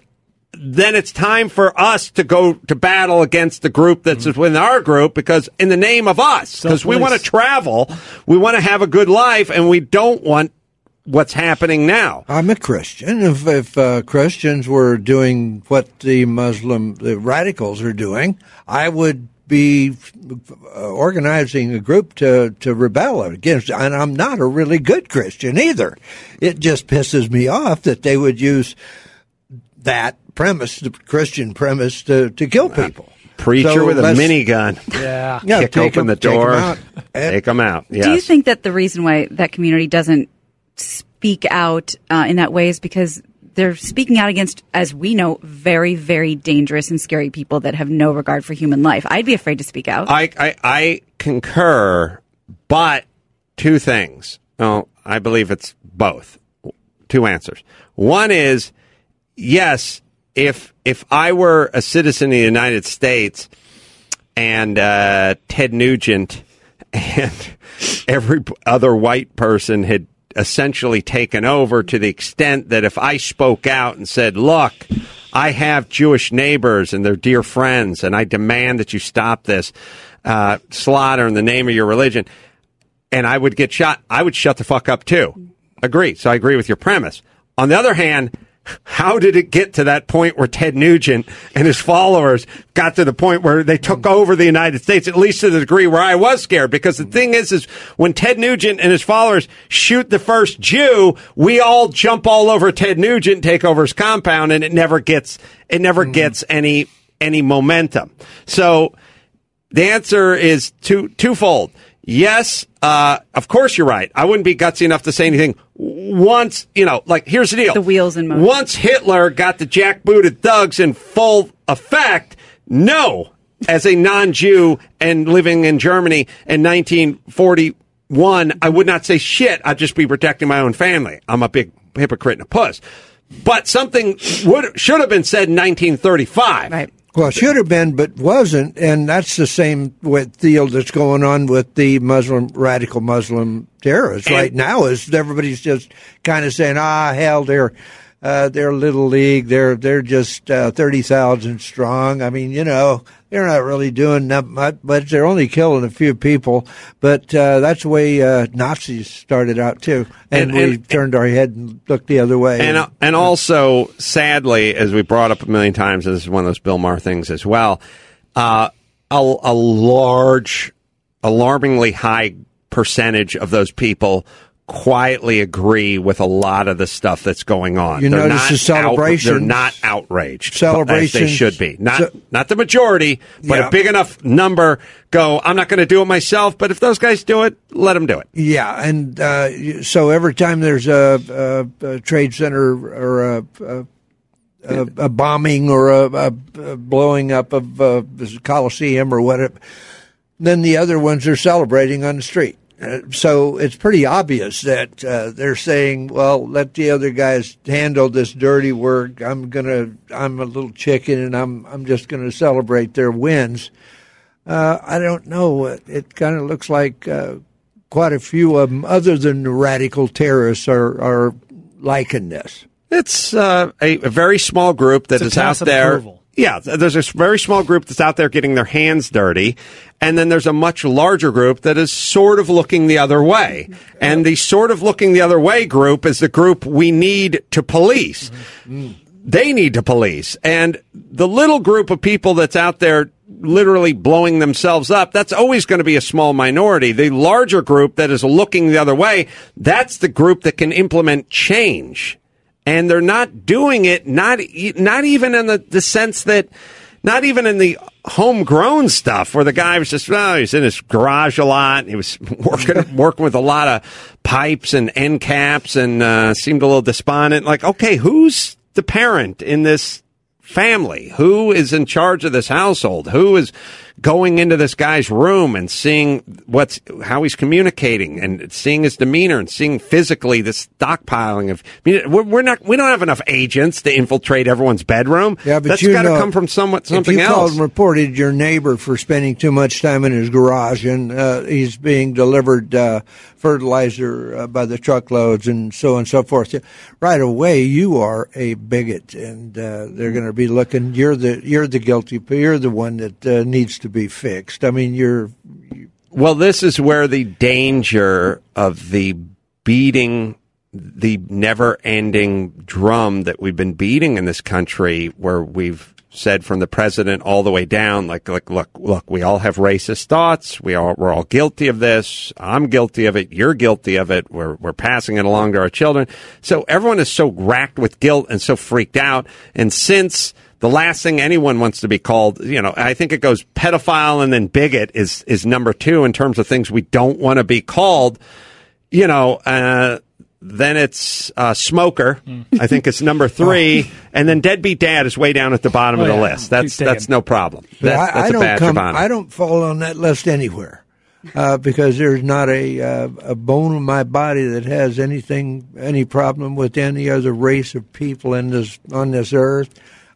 then it's time for us to go to battle against the group that's within our group because in the name of us because we want to travel we want to have a good life and we don't want what's happening now. I'm a Christian. If, if uh, Christians were doing what the Muslim, the radicals are doing, I would be uh, organizing a group to, to rebel against. And I'm not a really good Christian either. It just pisses me off that they would use that premise, the Christian premise, to, to kill people. preacher So with a minigun Yeah. *laughs* Yeah, kick take open 'em- the take 'em door out. take them out yes. Do you think that the reason why that community doesn't speak out uh, in that way is because they're speaking out against, as we know, very, very dangerous and scary people that have no regard for human life? I'd be afraid to speak out. I, I, I concur, but two things. Oh, I believe it's both. Two answers. One is yes, if if I were a citizen of the United States and uh, Ted Nugent *laughs* and every other white person had essentially taken over to the extent that if I spoke out and said, "Look, I have Jewish neighbors and they're dear friends, and I demand that you stop this uh, slaughter in the name of your religion," and I would get shot, I would shut the fuck up too. Agree. So I agree with your premise. On the other hand, how did it get to that point where Ted Nugent and his followers got to the point where they took mm. over the United States, at least to the degree where I was scared? Because the thing is, is when Ted Nugent and his followers shoot the first Jew, we all jump all over Ted Nugent, take over his compound, and it never gets, it never mm. gets any, any momentum. So, the answer is two twofold. Yes, uh, of course you're right. I wouldn't be gutsy enough to say anything. Once, you know, like here's the deal: The wheels in motion. Once Hitler got the jackbooted thugs in full effect, no, as a non-Jew and living in Germany in 1941, I would not say shit. I'd just be protecting my own family. I'm a big hypocrite and a puss. But something would should have been said in 1935. right. Well, it should have been, but wasn't, and that's the same with deal that's going on with the Muslim radical Muslim terrorists And- right now. Is everybody's just kind of saying, ah, hell, they're uh, they're little league, they're they're just uh, thirty thousand strong. I mean, you know, they're not really doing that much, but they're only killing a few people. But uh, that's the way uh, Nazis started out too, and, And- we and- turned our head and looked the other way. And uh, and also, sadly, as we brought up a million times, and this is one of those Bill Maher things as well. Uh, a, a large, alarmingly high percentage of those people quietly agree with a lot of the stuff that's going on. You They're notice not the celebrations- Out, they're not outraged. As Celebrations- they should be. Not ce- not the majority, but Yeah. a big enough number. Go. I'm not going to do it myself, but if those guys do it, let them do it. Yeah, and uh, so every time there's a, a, a trade center or a, a, a, a bombing or a, a, a blowing up of uh, the Coliseum or whatever, then the other ones are celebrating on the street. Uh, so it's pretty obvious that uh, they're saying, "Well, let the other guys handle this dirty work. I'm gonna, I'm a little chicken, and I'm, I'm just gonna celebrate their wins." Uh, I don't know. It, it kind of looks like uh, quite a few of them, other than the radical terrorists, are are liking this. It's uh, a, a very small group that It's is out there. approval. Yeah, there's a very small group that's out there getting their hands dirty, and then there's a much larger group that is sort of looking the other way. And the sort of looking the other way group is the group we need to police. They need to police, and the little group of people that's out there literally blowing themselves up, that's always going to be a small minority. The larger group that is looking the other way, that's the group that can implement change and they're not doing it not not even in the, the sense that not even in the homegrown stuff where the guy was just oh he's in his garage a lot. He was *laughs* working *laughs* working with a lot of pipes and end caps and uh, seemed a little despondent. Like okay who's the parent in this family? Who is in charge of this household? Who is going into this guy's room and seeing what's how he's communicating and seeing his demeanor and seeing physically the stockpiling of. I mean, we're, we're not we don't have enough agents to infiltrate everyone's bedroom. Yeah, but that's got to come from somewhat something if you else. called and reported your neighbor for spending too much time in his garage and uh, he's being delivered uh, fertilizer uh, by the truckloads and so on and so forth, right away you are a bigot, and uh, they're going to be looking. You're the you're the guilty. You're the one that uh, needs to be fixed. I mean, you're Well, this is where the danger of the beating, the never ending drum that we've been beating in this country, where we've said from the president all the way down, like, like, look, look, we all have racist thoughts. We all, we're all guilty of this. I'm guilty of it. You're guilty of it. We're, we're passing it along to our children. So everyone is so racked with guilt and so freaked out. And since the last thing anyone wants to be called, you know, I think it goes pedophile and then bigot is, is number two in terms of things we don't want to be called, you know, uh, then it's uh, smoker. I think it's number *laughs* three, and then deadbeat dad is way down at the bottom Oh, of the yeah. list. That's that's no problem. That's, I, that's I a don't badge come. of honor. I don't fall on that list anywhere uh, because there's not a uh, a bone in my body that has anything any problem with any other race of people in this on this earth.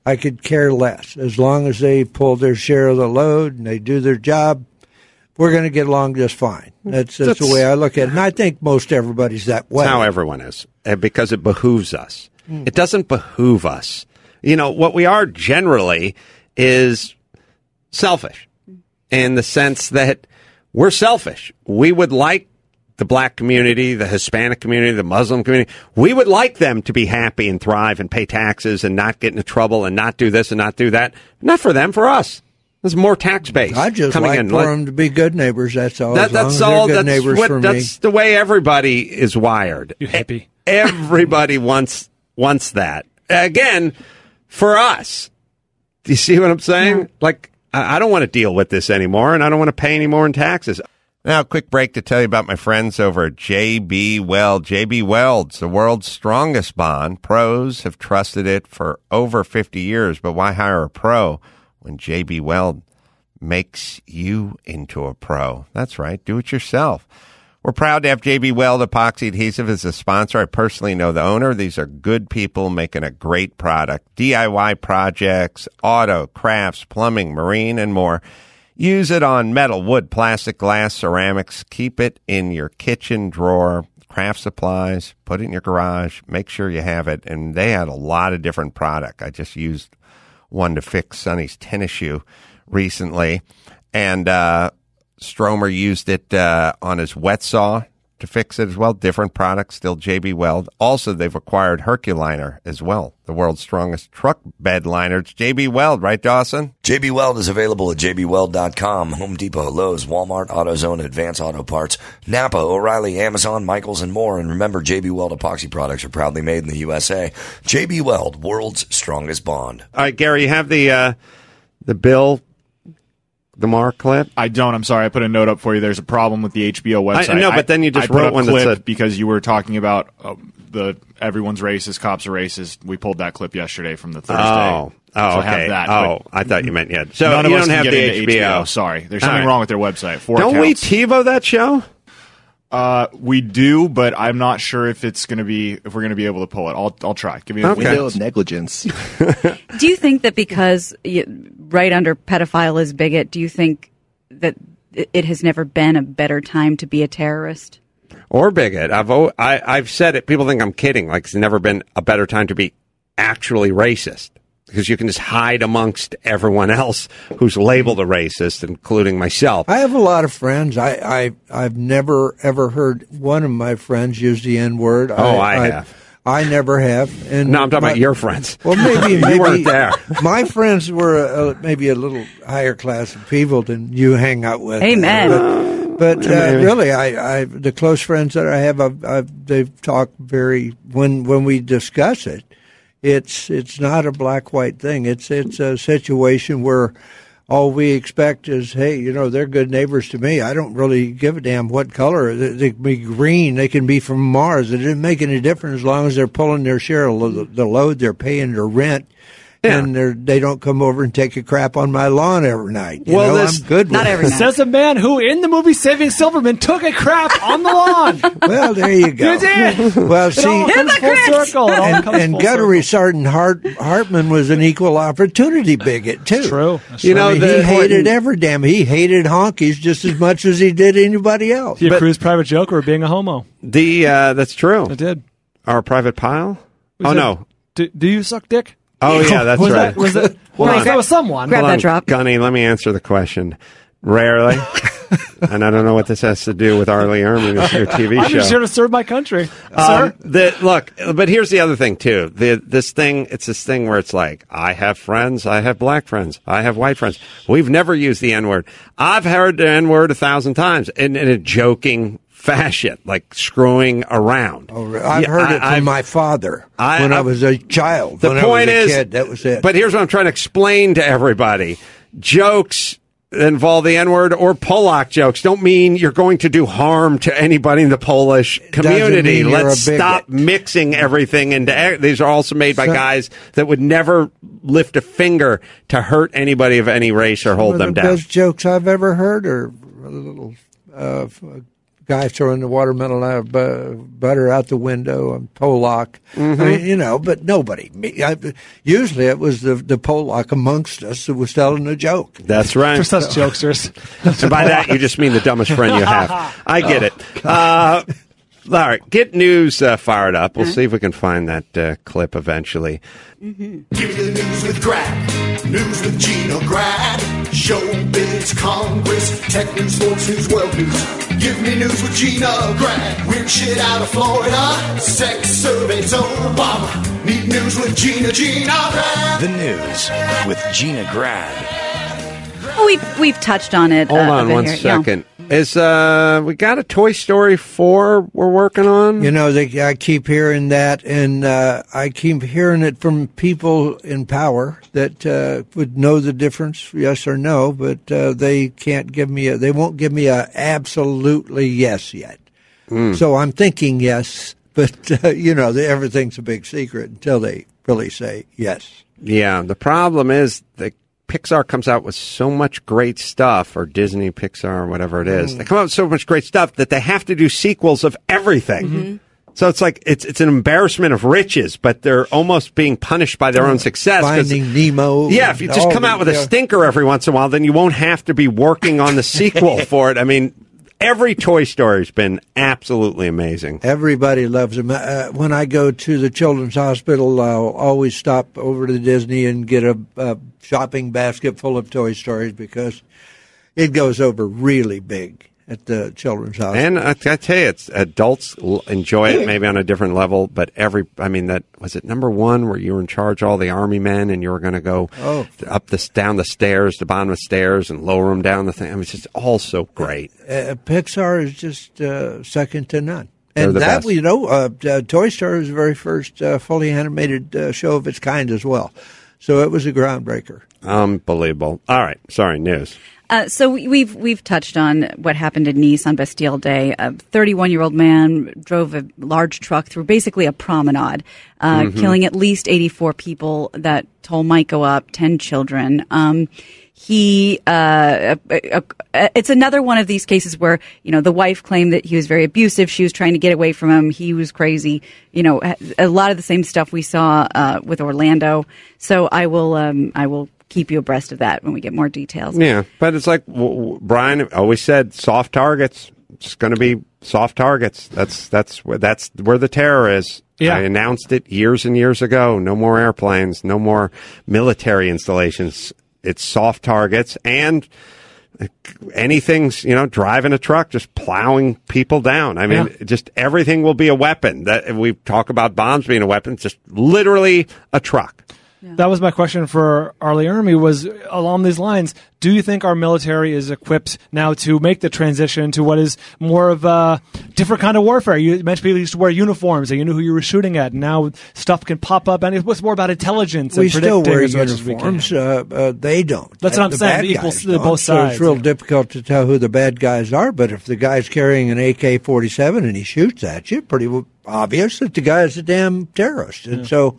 I could care less as long as they pull their share of the load and they do their job. We're going to get along just fine. That's, that's, the way I look at it, and I think most everybody's that way. That's how everyone is, uh, because it behooves us. Mm. It doesn't behoove us. You know, what we are generally is selfish in the sense that we're selfish. We would like the black community, the Hispanic community, the Muslim community, we would like them to be happy and thrive and pay taxes and not get into trouble and not do this and not do that. Not for them, for us. There's more tax base I just coming like in. for them to be good neighbors. That's all. That, that's all. good That's neighbors what. for me. That's the way everybody is wired. You hippie. Everybody wants wants that. Again, for us. Do you see what I'm saying? Like, I, I don't want to deal with this anymore, and I don't want to pay any more in taxes. Now, a quick break to tell you about my friends over at JB Weld. JB Weld's the world's strongest bond. Pros have trusted it for over 50 years, but why hire a pro when JB Weld makes you into a pro? That's right. Do it yourself. We're proud to have JB Weld Epoxy Adhesive as a sponsor. I personally know the owner. These are good people making a great product. DIY projects, auto, crafts, plumbing, marine, and more. Use it on metal, wood, plastic, glass, ceramics. Keep it in your kitchen drawer. Craft supplies, put it in your garage. Make sure you have it. And they had a lot of different product. I just used one to fix Sonny's tennis shoe recently. And, uh, Stromer used it uh, on his wet saw to fix it as well. Different products, still JB Weld. Also, they've acquired Herculiner as well, the world's strongest truck bed liner. It's JB Weld, right, Dawson? JB Weld is available at jbweld.com, Home Depot, Lowe's, Walmart, AutoZone, Advance Auto Parts, Napa, O'Reilly, Amazon, Michaels, and more. And remember, JB Weld epoxy products are proudly made in the USA. JB Weld, world's strongest bond. All right, Gary, you have the uh, the Bill the Mark clip. I don't. I'm sorry. I put a note up for you. There's a problem with the HBO website. I know, but then you just I put wrote up one that said- because you were talking about uh, the everyone's racist, cops are racist. We pulled that clip yesterday from the Thursday. Oh, oh, So I okay. have that. oh, I thought you meant yeah. So none you of us don't can have the into HBO. Sorry, there's something right. wrong with their website. Four Don't we accounts. TiVo that show? Uh, we do, but I'm not sure if it's going to be if we're going to be able to pull it. I'll I'll try. Give me a Window of negligence. *laughs* Do you think that because y right under pedophile is bigot, do you think that it it has never been a better time to be a terrorist? or bigot. I've o- I, I've said it. People think I'm kidding. Like it's never been a better time to be actually racist because you can just hide amongst everyone else who's labeled a racist, including myself. I have a lot of friends. I, I I've never ever heard one of my friends use the N word. Oh, I have. I never have. And No, I'm talking my- about your friends. Well, maybe *laughs* You maybe weren't there. My friends were a, a, maybe a little higher class of people than you hang out with. Amen. But, but uh, really, I, I the close friends that I have, I've, I've, they've talked very when when we discuss it. It's it's not a black white thing. It's it's a situation where all we expect is, hey, you know, they're good neighbors to me. I don't really give a damn what color. They, they can be green. They can be from Mars. It doesn't make any difference as long as they're pulling their share of the load. They're paying their rent. And they're, they don't come over and take a crap on my lawn every night. You Well, know, this- I'm good. with it. Says a man who, in the movie Saving Silverman, took a crap on the lawn. *laughs* Well, there you go. You did. *laughs* Well, It see, all comes full circle. It all and, comes and full Gunnery Sergeant Hart, Hartman was an equal opportunity bigot too. true. You know, I mean, the he hated every damn. He hated honkies just as much as he did anybody else. You accused Private Joker of being a homo. The uh, that's true. I did. Our private Pyle. Was oh it- no. Do, do you suck dick? Oh *laughs* yeah, that's was right. That, was that, well, *laughs* Hold on. that was someone. Hold that on, Gunny. Let me answer the question. Rarely, *laughs* and I don't know what this has to do with R. Lee Ermey, it's your TV I'm show. just here to serve my country, Um, sir. the, look, but here's the other thing too. The, this thing, it's this thing where it's like, I have friends, I have black friends, I have white friends. We've never used the N word. I've heard the N word a thousand times in, in a joking fashion, like screwing around. Oh, I've Yeah, heard I- it from I've- my father I- when I, I- was a child. The point I was a is, kid, that was it. But here's what I'm trying to explain to everybody: jokes that involve the N word or Polak jokes don't mean you're going to do harm to anybody in the Polish community. Let's stop mixing everything into. These are also made by So- guys that would never lift a finger to hurt anybody of any race or hold them the down. best jokes I've ever heard are a little uh, guy throwing the watermelon out of butter out the window and Polak. Mm-hmm. I mean, you know, but nobody. Me, I, usually it was the the Polak amongst us that was telling a joke. That's right. For such jokesters. *laughs* and by that, you just mean the dumbest friend you have. *laughs* I get it. Uh, all right, get news uh, fired up. We'll see if we can find that uh, clip eventually. Give me the news with Grad, news with Gina Grad, showbiz, Congress, tech news, sports news, world news. Give me news with Gina Grad, weird shit out of Florida, sex surveys, Obama. Need news with Gina, Gina Grad. The news with Gina Grad. Oh, we've we've touched on it. Hold uh, on bit one here. Yeah. Is uh we got a Toy Story four we're working on? You know, they, I keep hearing that, and uh, I keep hearing it from people in power that uh, would know the difference, yes or no, but uh, they can't give me a, they won't give me a absolutely yes yet. Hmm. So I'm thinking yes, *laughs* but uh, you know, the, everything's a big secret until they really say yes. Yeah, the problem is that Pixar comes out with so much great stuff, or Disney, Pixar, or whatever it is. Mm-hmm. They come out with so much great stuff that they have to do sequels of everything. Mm-hmm. So it's like it's it's an embarrassment of riches, but they're almost being punished by their own mm. success. Finding Nemo. Yeah, if you just come out with a stinker every once in a while, then you won't have to be working on the sequel *laughs* for it. I mean, every Toy Story's been absolutely amazing. Everybody loves them. Uh, when I go to the children's hospital, I'll always stop over to Disney and get a, a shopping basket full of Toy Stories because it goes over really big at the children's hospital. And I, I tell you, it's adults enjoy it maybe on a different level, but every, I mean, that was it number one where you were in charge of all the army men and you were going to go Oh. up the down the stairs, the bottom of the stairs, and lower them down the thing. I mean, it's just all so great. uh, Pixar is just uh, second to none. They're And that, best. you know, uh, uh, Toy Story was the very first uh, fully animated uh, show of its kind as well. So it was a groundbreaker. Unbelievable. All right, sorry, news. Uh, so we- we've we've touched on what happened in Nice on Bastille Day. A 31 year old man drove a large truck through basically a promenade, uh, Mhm. killing at least 84 people. That toll might go up, 10 children. Um, he uh, it's another one of these cases where you know the wife claimed that he was very abusive she was trying to get away from him he was crazy you know a lot of the same stuff we saw uh, with orlando so i will um, i will keep you abreast of that when we get more details Yeah, but it's like w- w- Brian always said: soft targets. It's going to be soft targets. That's that's where that's where the terror is. Yeah. I announced it years and years ago. No more airplanes. No more military installations. It's soft targets and uh, anything's you know driving a truck just plowing people down i mean Yeah. just everything will be a weapon that we talk about bombs being a weapon it's just literally a truck That was my question for R. Lee Ermey was along these lines. Do you think our military is equipped now to make the transition to what is more of a different kind of warfare? You mentioned people used to wear uniforms and you knew who you were shooting at. Now stuff can pop up and it's what's more about intelligence we and still wear as much as we can. uniforms. Uh, uh, they don't. That's Uh, what I'm the saying, bad equal guys don't. both So sides, it's real yeah. difficult to tell who the bad guys are. But if the guy's carrying an AK-47 and he shoots at you, pretty obvious that the guy's a damn terrorist. And so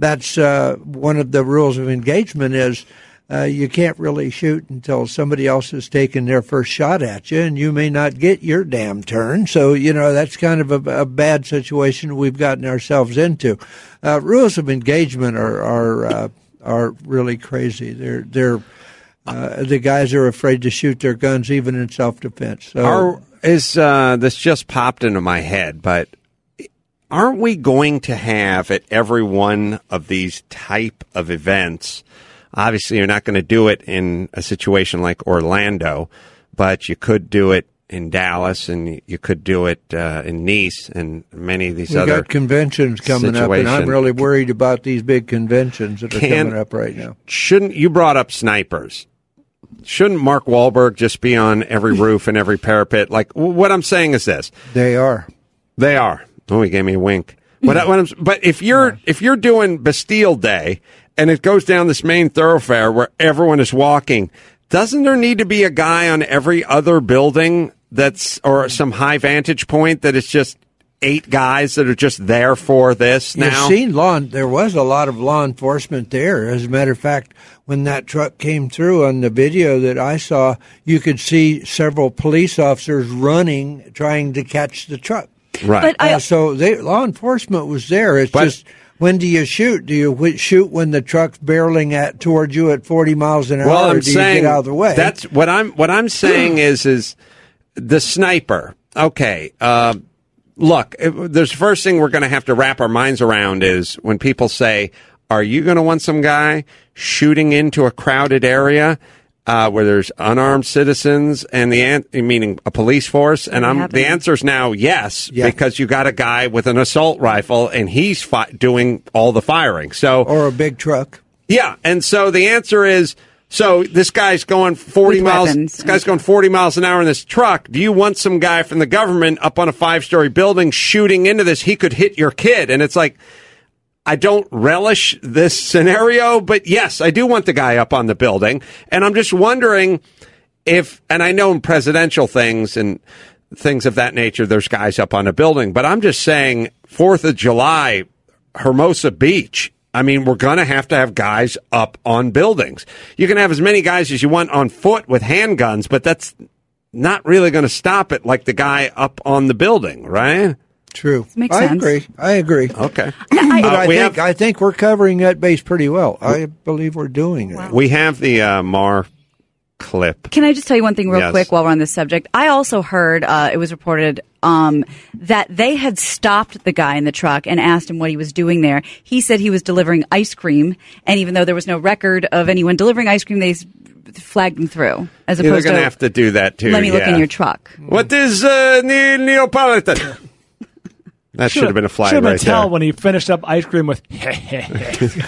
that's uh, one of the rules of engagement is uh, you can't really shoot until somebody else has taken their first shot at you, and you may not get your damn turn. So you know that's kind of a, a bad situation we've gotten ourselves into. Uh, rules of engagement are are uh, are really crazy. They're they're uh, the guys are afraid to shoot their guns even in self defense. So Are, is uh, this just popped into my head? But aren't we going to have at every one of these type of events? Obviously, you're not going to do it in a situation like Orlando, but you could do it in Dallas, and you could do it uh, in Nice, and many of these we other got conventions coming up, and I'm really worried about these big conventions that are Can- coming up right now. Shouldn't you brought up snipers? Shouldn't Mark Wahlberg just be on every roof and every parapet? Like what I'm saying is this: They are. They are. Oh, he gave me a wink. But, I'm, but if you're if you're doing Bastille Day and it goes down this main thoroughfare where everyone is walking, doesn't there need to be a guy on every other building that's or some high vantage point that is just eight guys that are just there for this You've now? seen law. There was a lot of law enforcement there. As a matter of fact, when that truck came through on the video that I saw, you could see several police officers running, trying to catch the truck. Right. But I- Uh, so they, law enforcement was there. It's just when do you shoot? Do you wh- shoot when the truck's barreling at towards you at forty miles an hour, Well, I'm do saying you get out of the way? That's what I'm. What I'm saying *clears throat* is, is the sniper. Okay, uh, look. If, there's first thing we're going to have to wrap our minds around is when people say, "Are you going to want some guy shooting into a crowded area?" Uh, where there's unarmed citizens and the an- meaning a police force, and I'm the answer is now yes Yeah. because you got a guy with an assault rifle and he's fi- doing all the firing. So or a big truck. yeah, and so the answer is so this guy's going 40 With miles weapons. this guy's going 40 miles an hour in this truck. Do you want some guy from the government up on a five-story building shooting into this? He could hit your kid and it's like I don't relish this scenario, but yes, I do want the guy up on the building. And I'm just wondering if, and I know in presidential things and things of that nature, there's guys up on a building, but I'm just saying, Fourth of July, Hermosa Beach. I mean, we're going to have to have guys up on buildings. You can have as many guys as you want on foot with handguns, but that's not really going to stop it like the guy up on the building, right? True. Makes I sense. agree. I agree. Okay. *clears throat* but I we think have- I think we're covering that base pretty well. I believe we're doing it. We have the uh, Maher clip. Can I just tell you one thing real Yes. quick while we're on this subject? I also heard uh, it was reported um, that they had stopped the guy in the truck and asked him what he was doing there. He said he was delivering ice cream, and even though there was no record of anyone delivering ice cream, they s- flagged him through. As Yeah, they're opposed going to to have to do that too. let me look yeah. in your truck. What is uh, ne- Neapolitan? That should have been a flag Should have been right tell there. when he finished up ice cream with. *laughs*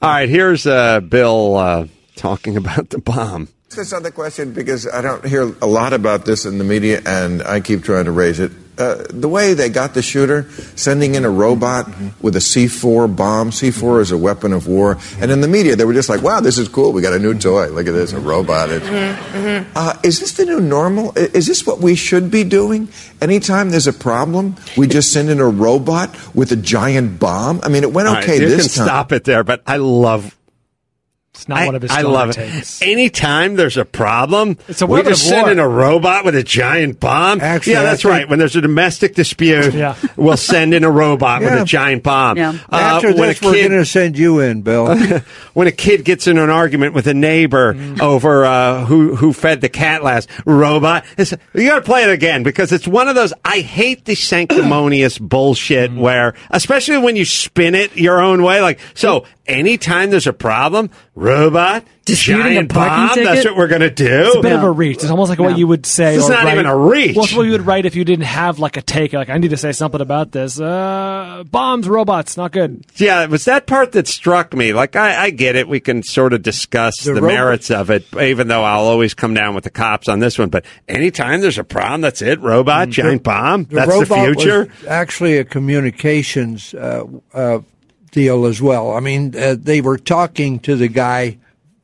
All right, here's uh, Bill uh, talking *laughs* about the bomb. This other question because I don't hear a lot about this in the media, and I keep trying to raise it. Uh, the way they got the shooter, sending in a robot mm-hmm. with a C4 bomb. C4 mm-hmm. is a weapon of war, mm-hmm. and in the media they were just like, "Wow, this is cool. We got a new toy. Look at this, a robot." It's, uh, is this the new normal? Is this what we should be doing? Anytime there's a problem, we just send in a robot with a giant bomb. I mean, it went right, okay you this can time. stop it there, but I love. It's not I, one of his I love it. takes. Anytime there's a problem, It's a we weapon just of send in a robot with a giant bomb. Actually, yeah, that's think- right. When there's a domestic dispute, Yeah. we'll send in a robot with a giant bomb. Yeah. Uh, After when this, a we're going to send you in, Bill. *laughs* when a kid gets in an argument with a neighbor over uh, who who fed the cat last robot, it's, you got to play it again because it's one of those. I hate the sanctimonious bullshit where, especially when you spin it your own way. Like so, anytime there's a problem, robot, Disputing a giant parking bomb. ticket? That's what we're gonna do. It's a bit of a reach. It's almost like what you would say. It's or not write- even a reach. Well, it's what you would write if you didn't have like a take. Like I need to say something about this. Uh, bombs, robots, not good. Yeah, it was that part that struck me. Like, I, I get it. We can sort of discuss the, The robot- merits of it, even though I'll always come down with the cops on this one. But anytime there's a problem, that's it. Robot, giant bomb. The that's the robot future. Was actually, a communications uh, uh, deal as well. I mean, uh, they were talking to the guy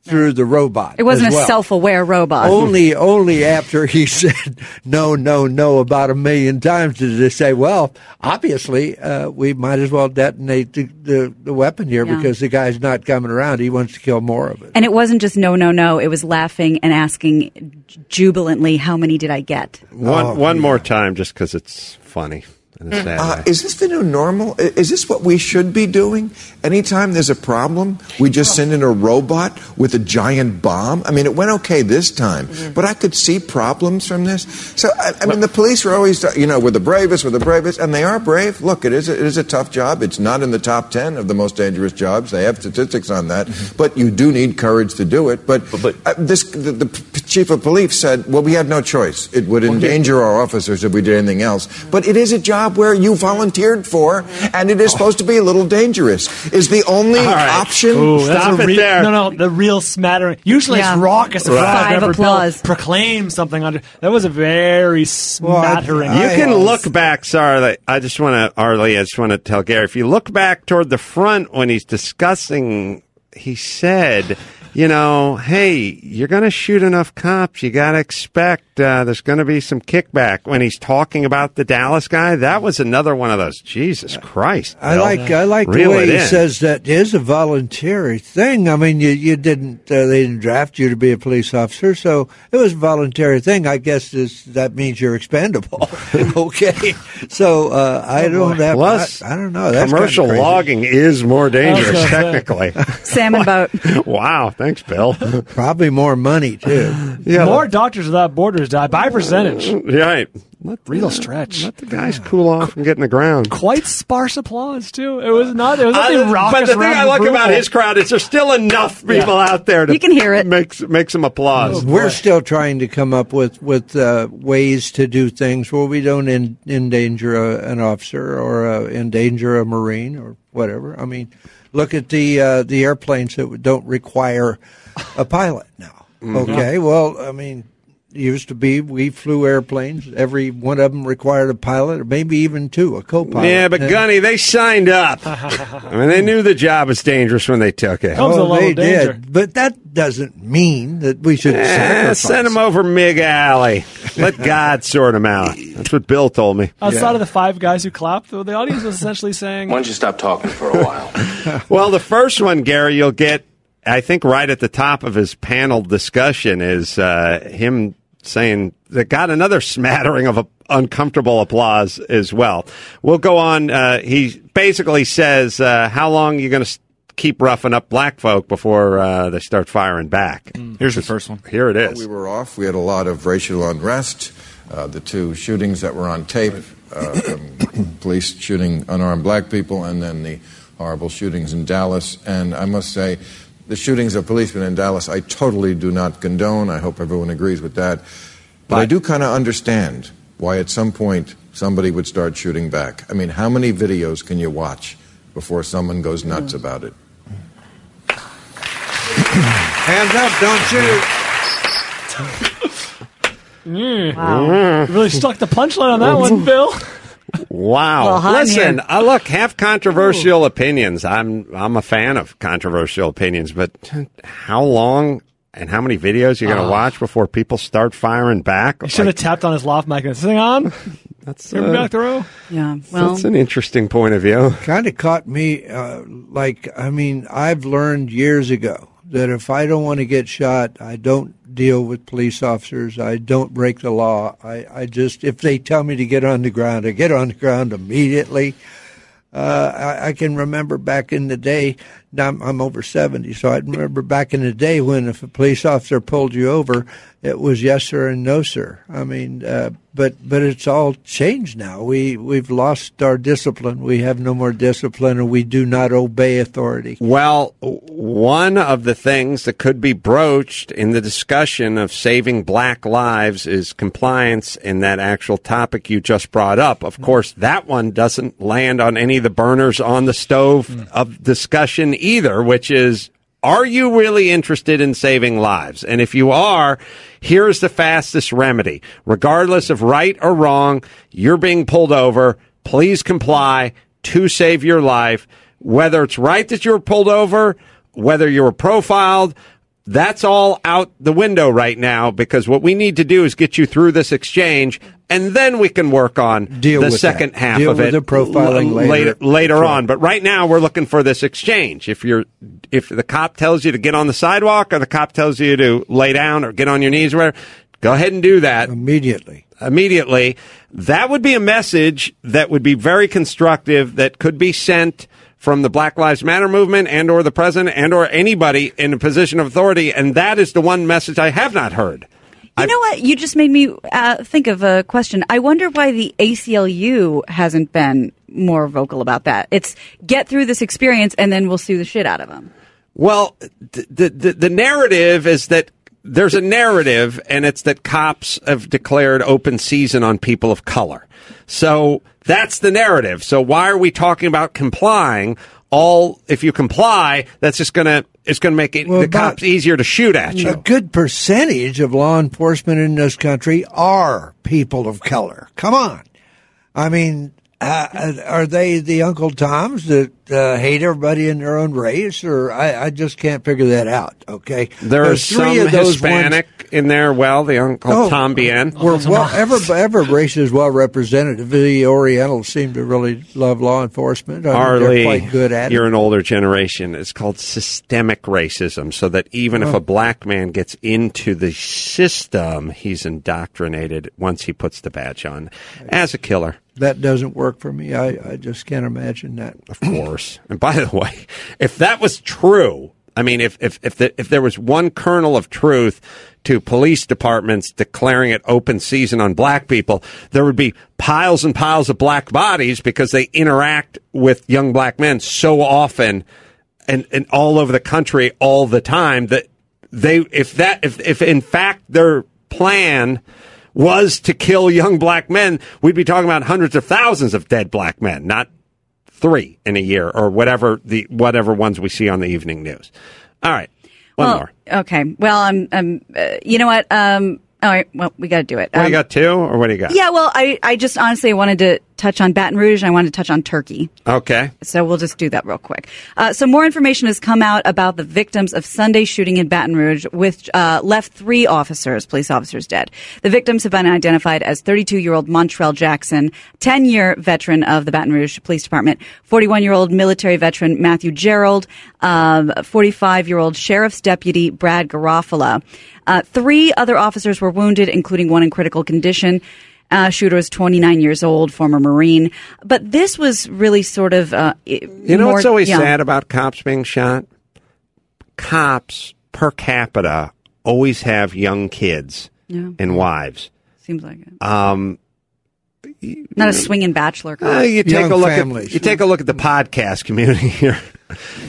through the robot. It wasn't as a self-aware robot. Only, only after he *laughs* said no, no, no about a million times did they say, "Well, obviously, uh, we might as well detonate the, the, the weapon here Yeah. because the guy's not coming around. He wants to kill more of it." And it wasn't just no, no, no. It was laughing and asking jubilantly, "How many did I get?" One one more time, just because it's funny in a sad Uh, way. is this the new normal? Is this what we should be doing? Anytime there's a problem, we just send in a robot with a giant bomb? I mean, it went okay this time, but I could see problems from this. So, I, I mean, the police are always, you know, we're the bravest, we're the bravest, and they are brave. Look, it is a, it is a tough job. It's not in the top 10 of the most dangerous jobs. They have statistics on that, but you do need courage to do it. But, uh, this, the, the p- chief of police said, well, we had no choice. It would endanger our officers if we did anything else. But it is a job where you volunteered for, and it is supposed to be a little dangerous. Is the only option? Ooh, that's a re- No, no, the real smattering. Usually Yeah. it's raucous. Right. Right. Five Never applause. proclaim something under. That was a very smattering. You can look back. Sorry, I just want to, R. Lee. I just want to tell Gary. If you look back toward the front when he's discussing, he said, "You know, hey, you're going to shoot enough cops. You got to expect uh, there's going to be some kickback." When he's talking about the Dallas guy, that was another one of those. Jesus Christ! I Bill. like I like the way he in. says that is a voluntary thing. I mean, you you didn't uh, they didn't draft you to be a police officer, so it was a voluntary thing. I guess this, that means you're expendable. *laughs* *laughs* okay, so uh, I don't have Plus, I, I don't know. That's commercial kinda logging is more dangerous gonna say. technically. *laughs* Salmon boat. wow, thanks, Bill. Probably more money too. Yeah. More doctors without borders die by percentage. Right. Let Real stretch. Let the guys cool off and get in the ground. Quite sparse applause too. It was not. There was nothing Uh, raucous but the thing around I like about approval. his crowd is there's still enough people Yeah. out there to You can hear it. Makes makes some applause. We're still trying to come up with with uh, ways to do things where we don't en- endanger a, an officer or uh, endanger a marine or whatever. I mean, look at the uh, the airplanes that don't require a pilot now. Mhm. Okay, well, I mean, it used to be we flew airplanes. Every one of them required a pilot, or maybe even two, a co-pilot. Yeah, but Gunny, they signed up. *laughs* I mean, they knew the job was dangerous when they took it. Oh, they did, but that doesn't mean that we should Eh, sacrifice. send them over MiG Alley. Let *laughs* God sort them out. That's what Bill told me. Outside of the five guys who clapped, though, the audience was essentially saying, "Why don't you stop talking for a while? *laughs* well, the first one, Gary, you'll get, I think, right at the top of his panel discussion is uh, him saying that got another *laughs* smattering of a, uncomfortable applause as well. We'll go on. Uh, he basically says, uh, "How long are you going to keep roughing up black folk before uh, they start firing back?" Here's the first one. Here it is. We were off. We had a lot of racial unrest. Uh, the two shootings that were on tape, uh, *coughs* police shooting unarmed black people, and then the horrible shootings in Dallas. And I must say, the shootings of policemen in Dallas, I totally do not condone. I hope everyone agrees with that. But I do kind of understand why at some point somebody would start shooting back. I mean, how many videos can you watch before someone goes nuts about it? Hands up, don't shoot. Mm. Wow. You really stuck the punchline on that one, Bill. Wow. Well, Listen, here. I look, have controversial opinions. I'm I'm a fan of controversial opinions, but how long and how many videos you're going to Ah. watch before people start firing back? You should have tapped on his lav mic and said, "Hang on, that's Hear me back the row." Yeah, That's an interesting point of view. kind of caught me uh, like I mean I've learned years ago that if I don't want to get shot, I don't deal with police officers. I don't break the law. I, I just if they tell me to get on the ground, I get on the ground immediately. Uh, I, I can remember back in the day. Now I'm, I'm over seventy, so I remember back in the day when if a police officer pulled you over, it was yes sir and no sir. I mean, uh, but but it's all changed now. We we've lost our discipline. We have no more discipline, and we do not obey authority. Well, one of the things that could be broached in the discussion of saving black lives is compliance in that actual topic you just brought up. Of course, that one doesn't land on any of the burners on the stove of discussion either, which is are you really interested in saving lives? And if you are, here's the fastest remedy. Regardless of right or wrong, you're being pulled over. Please comply to save your life. Whether it's right that you were pulled over, whether you were profiled, That's all out the window right now because what we need to do is get you through this exchange, and then we can work on Deal the second that. half Deal of with it the profiling l- later. later, later Sure. on. But right now, we're looking for this exchange. If you're, if the cop tells you to get on the sidewalk, or the cop tells you to lay down or get on your knees, or whatever, go ahead and do that immediately. Immediately, that would be a message that would be very constructive. That could be sent from the Black Lives Matter movement and or the president and or anybody in a position of authority, and that is the one message I have not heard. You know what? You just made me uh, think of a question. I wonder why the ACLU hasn't been more vocal about that. It's get through this experience and then we'll sue the shit out of them. Well, the, the the narrative is that there's a narrative, and it's that cops have declared open season on people of color. So that's the narrative. So why are we talking about complying? All if you comply, that's just gonna it's gonna make it, the cops easier to shoot at you. A good percentage of law enforcement in this country are people of color. Come on. I mean, uh, are they the Uncle Toms that uh, hate everybody in their own race? Or I, I just can't figure that out. Okay, There are three some of those Hispanic in there. Well, the Uncle Oh, Tom Bien. We're well, every, every race is well represented. The Orientals seem to really love law enforcement. I mean, R. Lee, they're quite good at you're it. an older generation. It's called systemic racism. So that even if Oh. a black man gets into the system, he's indoctrinated once he puts the badge on as a killer. That doesn't work for me. I, I just can't imagine that. Of course. And by the way, if that was true, I mean, if if if, the, if there was one kernel of truth to police departments declaring it open season on black people, there would be piles and piles of black bodies because they interact with young black men so often and, and all over the country all the time that they if that if if in fact their plan was to kill young black men, we'd be talking about hundreds of thousands of dead black men, not three in a year or whatever the whatever ones we see on the evening news. All right, one well, more. Okay. Well, I'm. I'm uh, you know what? Um. All right. Well, we got to do it. What, Um, you got two, or what do you got? Yeah. Well, I. I just honestly wanted to touch on Baton Rouge. and I wanted to touch on Turkey. Okay. So we'll just do that real quick. Uh, so more information has come out about the victims of Sunday shooting in Baton Rouge, which uh, left three officers, police officers, dead. The victims have been identified as 32-year-old Montrell Jackson, 10-year veteran of the Baton Rouge Police Department, 41-year-old military veteran Matthew Gerald, um, 45-year-old sheriff's deputy Brad Garafola. Uh, three other officers were wounded, including one in critical condition. Uh, shooter was 29 years old, former Marine. But this was really sort of. Uh, You know what's always sad about cops being shot? Cops per capita always have young kids Yeah. and wives. Seems like it. Um, Not a swinging bachelor cop. Uh, you take a look at you take a look at the podcast community here.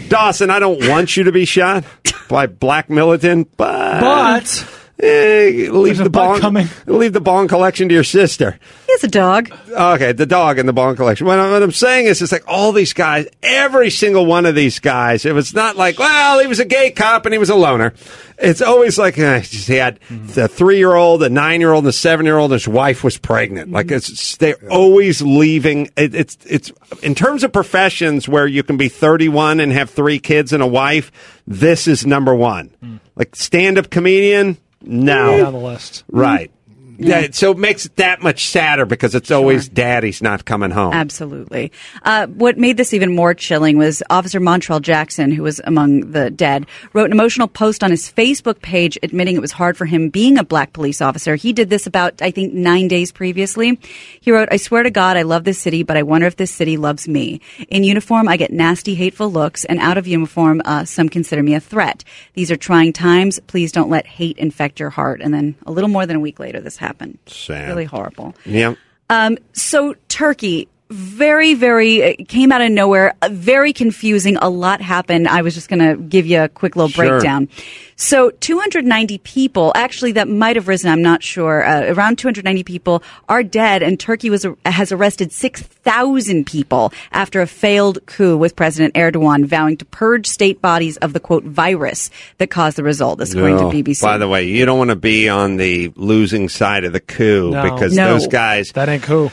Dawson, I don't want you to be shot by black militant, but But- eh, leave There's the but bong coming. leave the bong collection to your sister. He has a dog. Okay, the dog and the bong collection. What, I- what I'm saying is, it's like all these guys, every single one of these guys. It was not like, well, he was a gay cop and he was a loner. It's always like eh, he had the three year old, the nine year old, the seven year old. His wife was pregnant. Like it's they're always leaving. It, it's it's in terms of professions where you can be 31 and have three kids and a wife. This is number one. Like stand up comedian. No, Down the list. Right. Yeah. so it makes it that much sadder because it's always daddy's not coming home. Absolutely. Uh, what made this even more chilling was Officer Montrell Jackson, who was among the dead, wrote an emotional post on his Facebook page admitting it was hard for him being a black police officer. He did this about, I think, nine days previously. He wrote, I swear to God, I love this city, but I wonder if this city loves me. In uniform, I get nasty, hateful looks, and out of uniform, uh, some consider me a threat. These are trying times. Please don't let hate infect your heart. And then a little more than a week later, this happened. Sad. Really horrible. Yeah. Um, so Turkey, very, very uh, came out of nowhere. uh, Very confusing. A lot happened. I was just going to give you a quick little Sure. breakdown. So 290 people, actually, that might have risen. I'm not sure. Uh, around 290 people are dead, and Turkey was has arrested 6,000 people after a failed coup with President Erdogan vowing to purge state bodies of the quote virus that caused the result. This according No. to BBC. By the way, you don't want to be on the losing side of the coup No. because No. those guys. That ain't cool.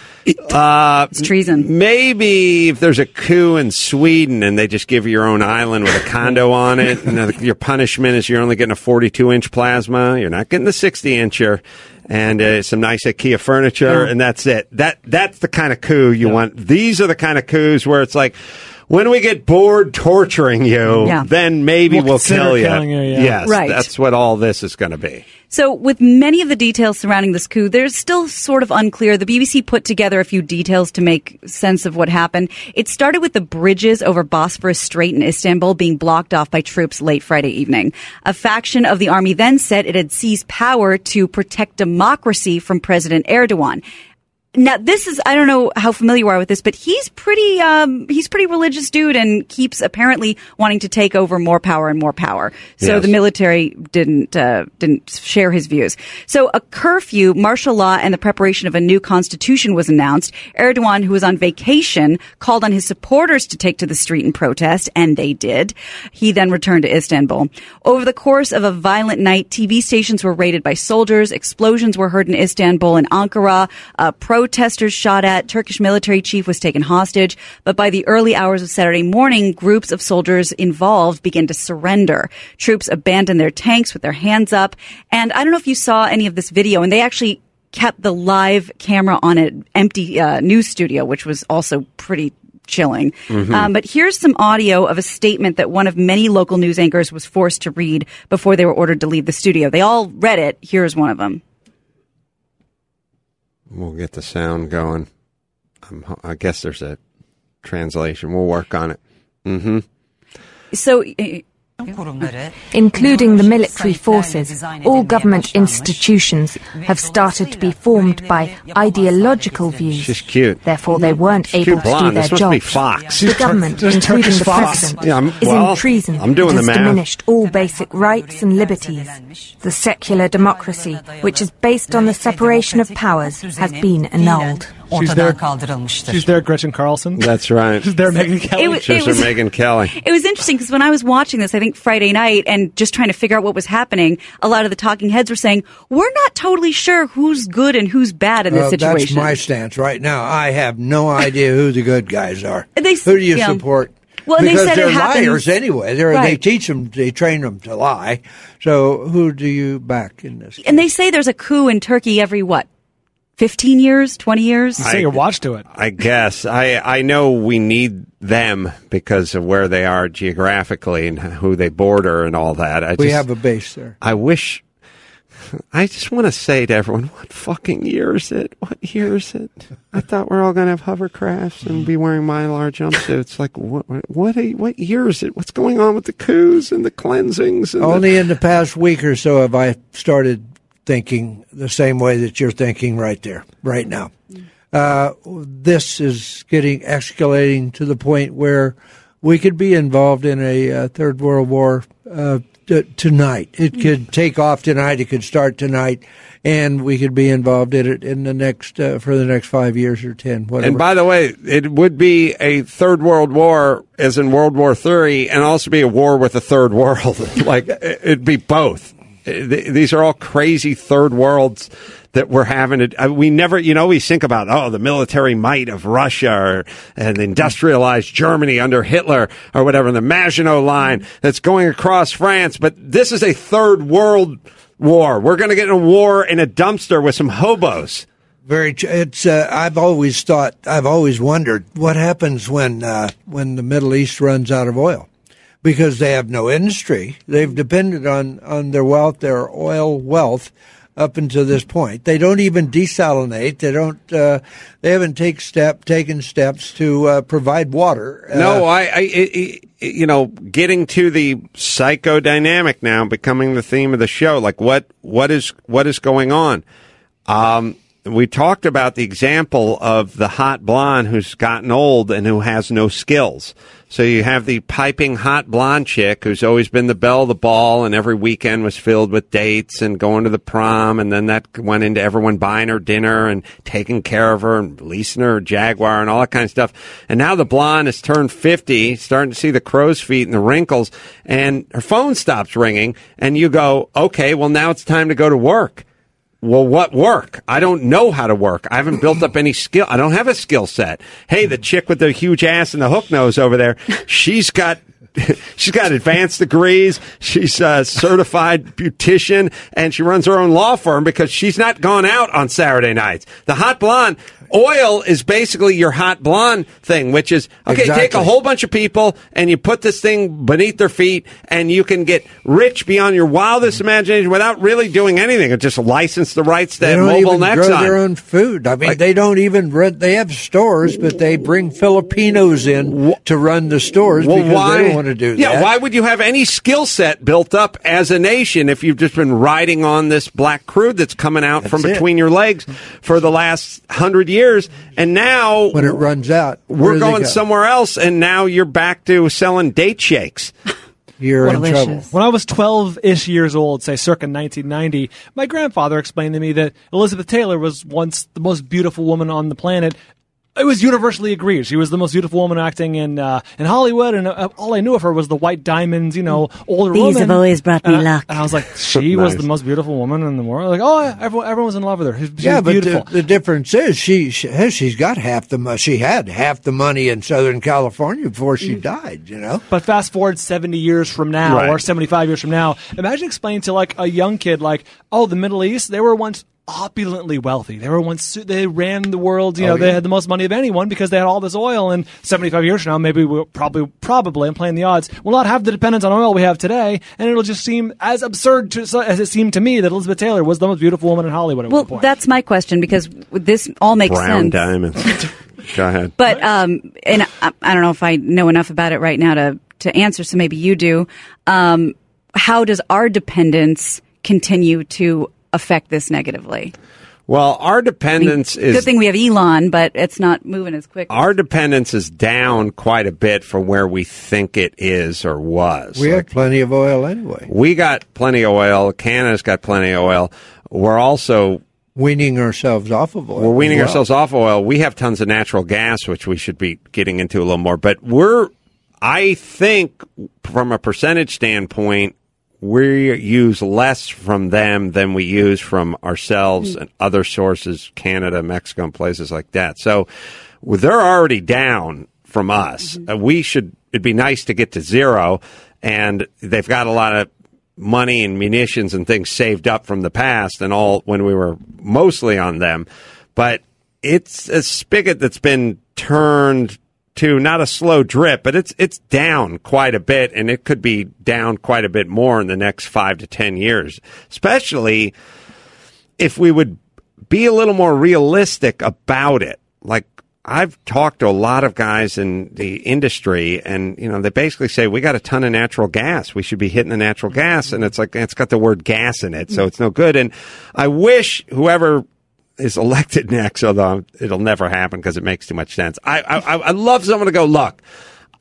Uh, It's treason. Maybe if there's a coup in Sweden and they just give you your own island with a condo *laughs* on it, and uh, your punishment is you're only getting a 42 inch plasma, you're not getting the 60 incher, and uh, some nice IKEA furniture, and that's it. That that's the kind of coup you want. These are the kind of coups where it's like. When we get bored torturing you, Yeah. then maybe We'll we'll, kill you. killing you, yeah. Yes, Right. that's what all this is going to be. So, with many of the details surrounding this coup, there's still sort of unclear. The BBC put together a few details to make sense of what happened. It started with the bridges over Bosphorus Strait in Istanbul being blocked off by troops late Friday evening. A faction of the army then said it had seized power to protect democracy from President Erdogan. Now, this is, I don't know how familiar you are with this, but he's pretty, um, he's pretty religious dude and keeps apparently wanting to take over more power and more power. So Yes. the military didn't, uh, didn't share his views. So a curfew, martial law, and the preparation of a new constitution was announced. Erdogan, who was on vacation, called on his supporters to take to the street and protest, and they did. He then returned to Istanbul. Over the course of a violent night, TV stations were raided by soldiers. Explosions were heard in Istanbul and Ankara. Uh, protesters shot at. Turkish military chief was taken hostage. But by the early hours of Saturday morning, groups of soldiers involved began to surrender. Troops abandoned their tanks with their hands up. And I don't know if you saw any of this video, and they actually kept the live camera on an empty uh, news studio, which was also pretty chilling. Mhm. Um, but here's some audio of a statement that one of many local news anchors was forced to read before they were ordered to leave the studio. They all read it. Here's one of them. We'll get the sound going. I'm, I guess there's a translation. We'll work on it. Mm-hmm. So. Uh, Including the military forces, all government institutions have started to be formed by ideological views. She's cute. Therefore, they weren't She's able to do their This job. The government, including the president, Yeah, I'm- is in treason. I'm doing it has the math. diminished all basic rights and liberties. The secular democracy, which is based on the separation of powers, has been annulled. She's there. She's there, Gretchen Carlson. That's right. She's there, Megyn Kelly. It was- She's it was- Megyn Kelly. It was interesting because when I was watching this, I think Friday night, and just trying to figure out what was happening, a lot of the talking heads were saying, "We're not totally sure who's good and who's bad in this Well, situation." That's my stance right now. I have no idea who the good guys are. *laughs* They- who do you yeah. support? Well, and they because said it are happens- liars anyway. They're, They teach them, they train them to lie. So who do you back in this? and they say there's a coup in Turkey every what, fifteen years, twenty years? I- watch to it. I guess I I know we need them because of where they are geographically and who they border and all that. I we just, have a base there. I wish. I just want to say to everyone, what fucking year is it? What year is it? I thought we're all going to have hovercrafts and be wearing mylar jumpsuits. Like, what? What? What, what year is it? What's going on with the coups and the cleansings? And the- Only in the past week or so have I started thinking the same way that you're thinking right there, right now. Uh, this is getting escalating to the point where we could be involved in a uh, third world war uh, t- tonight. It could take off tonight. It could start tonight, and we could be involved in it in the next uh, for the next five years or ten. Whatever. And by the way, it would be a third world war, as in World War Three, and also be a war with the third world. *laughs* like it'd be both. Th- These are all crazy third worlds that we're having. To, uh, we never, you know, we think about oh the military might of Russia or, and industrialized Germany under Hitler or whatever, the Maginot Line that's going across France. But this is a third world war. We're going to get in a war in a dumpster with some hobos. Very. It's. Uh, I've always thought. I've always wondered what happens when uh, when the Middle East runs out of oil, because they have no industry. They've depended on on their wealth, their oil wealth, up until this point. They don't even desalinate. They don't. Uh, they haven't take step taken steps to uh, provide water. Uh, No, I, I, you know, getting to the psychodynamic now, becoming the theme of the show. Like, what, what is, what is going on? Um, we talked about the example of the hot blonde who's gotten old and who has no skills. So you have the piping hot blonde chick who's always been the belle of the ball and every weekend was filled with dates and going to the prom. And then that went into everyone buying her dinner and taking care of her and leasing her Jaguar and all that kind of stuff. And now the blonde has turned 50, starting to see the crow's feet and the wrinkles and her phone stops ringing and you go, okay, well now it's time to go to work. Well, what work? I don't know how to work. I haven't built up any skill. I don't have a skill set. Hey, the chick with the huge ass and the hook nose over there, she's got *laughs* she's got advanced degrees. She's a certified beautician, and she runs her own law firm because she's not gone out on Saturday nights. The hot blonde oil is basically your hot blonde thing, which is okay. Take a whole bunch of people and you put this thing beneath their feet, and you can get rich beyond your wildest imagination without really doing anything. Just license the rights to They don't Mobil even Nexon. grow their own food. I mean, they don't even rent. They have stores, but they bring Filipinos in to run the stores Well, because why? they don't want to do yeah, that. why would you have any skill set built up as a nation if you've just been riding on this black crude that's coming out from it. between your legs for the last hundred years, and now when it runs out, we're going go? somewhere else, and now you're back to selling date shakes. *laughs* You're in trouble. When I was 12 ish years old, say circa 1990, my grandfather explained to me that Elizabeth Taylor was once the most beautiful woman on the planet. It was universally agreed. She was the most beautiful woman acting in uh, in Hollywood, and uh, all I knew of her was the white diamonds, you know, older These woman. have always brought me and I, luck. And I was like, she *laughs* was the most beautiful woman in the world. Like, oh, yeah, everyone, everyone was in love with her. She, she yeah, was but the, the difference is she she she's got half the mo- she had half the money in Southern California before she Mm. died. You know, But fast forward 70 years from now Right. or 75 years from now, imagine explaining to like a young kid, like, oh, the Middle East, they were once opulently wealthy. They were once, they ran the world, you Oh, know, they had the most money of anyone because they had all this oil. And 75 years from now, maybe we'll probably, probably, I'm playing the odds, we'll not have the dependence on oil we have today. And it'll just seem as absurd to, as it seemed to me that Elizabeth Taylor was the most beautiful woman in Hollywood at Well, one point. that's my question because this all makes Brown sense. diamonds. *laughs* Go ahead. But um, and I, I don't know if I know enough about it right now to to answer. So maybe you do. Um, how does our dependence continue to affect this negatively? Well, our dependence is Good thing we have Elon, but it's not moving as quick. our dependence is down quite a bit from where we think it is or was. we have plenty of oil anyway. We got plenty of oil. Canada's got plenty of oil. We're also weaning ourselves off of oil. we're weaning well. ourselves off oil. We have tons of natural gas, which we should be getting into a little more. But we're, I think, from a percentage standpoint, we use less from them than we use from ourselves and other sources, Canada, Mexico, and places like that. So they're already down from us. Uh, we should. It'd be nice to get to zero, and they've got a lot of money and munitions and things saved up from the past and all when we were mostly on them. But it's a spigot that's been turned not a slow drip, but it's it's down quite a bit, and it could be down quite a bit more in the next five to ten years, especially if we would be a little more realistic about it. Like I've talked to a lot of guys in the industry and you know they basically say we got a ton of natural gas. We should be hitting the natural gas and it's like it's got the word gas in it, so it's no good. And I wish whoever is elected *laughs* next, although it'll never happen because it makes too much sense. I I, I love someone to go look.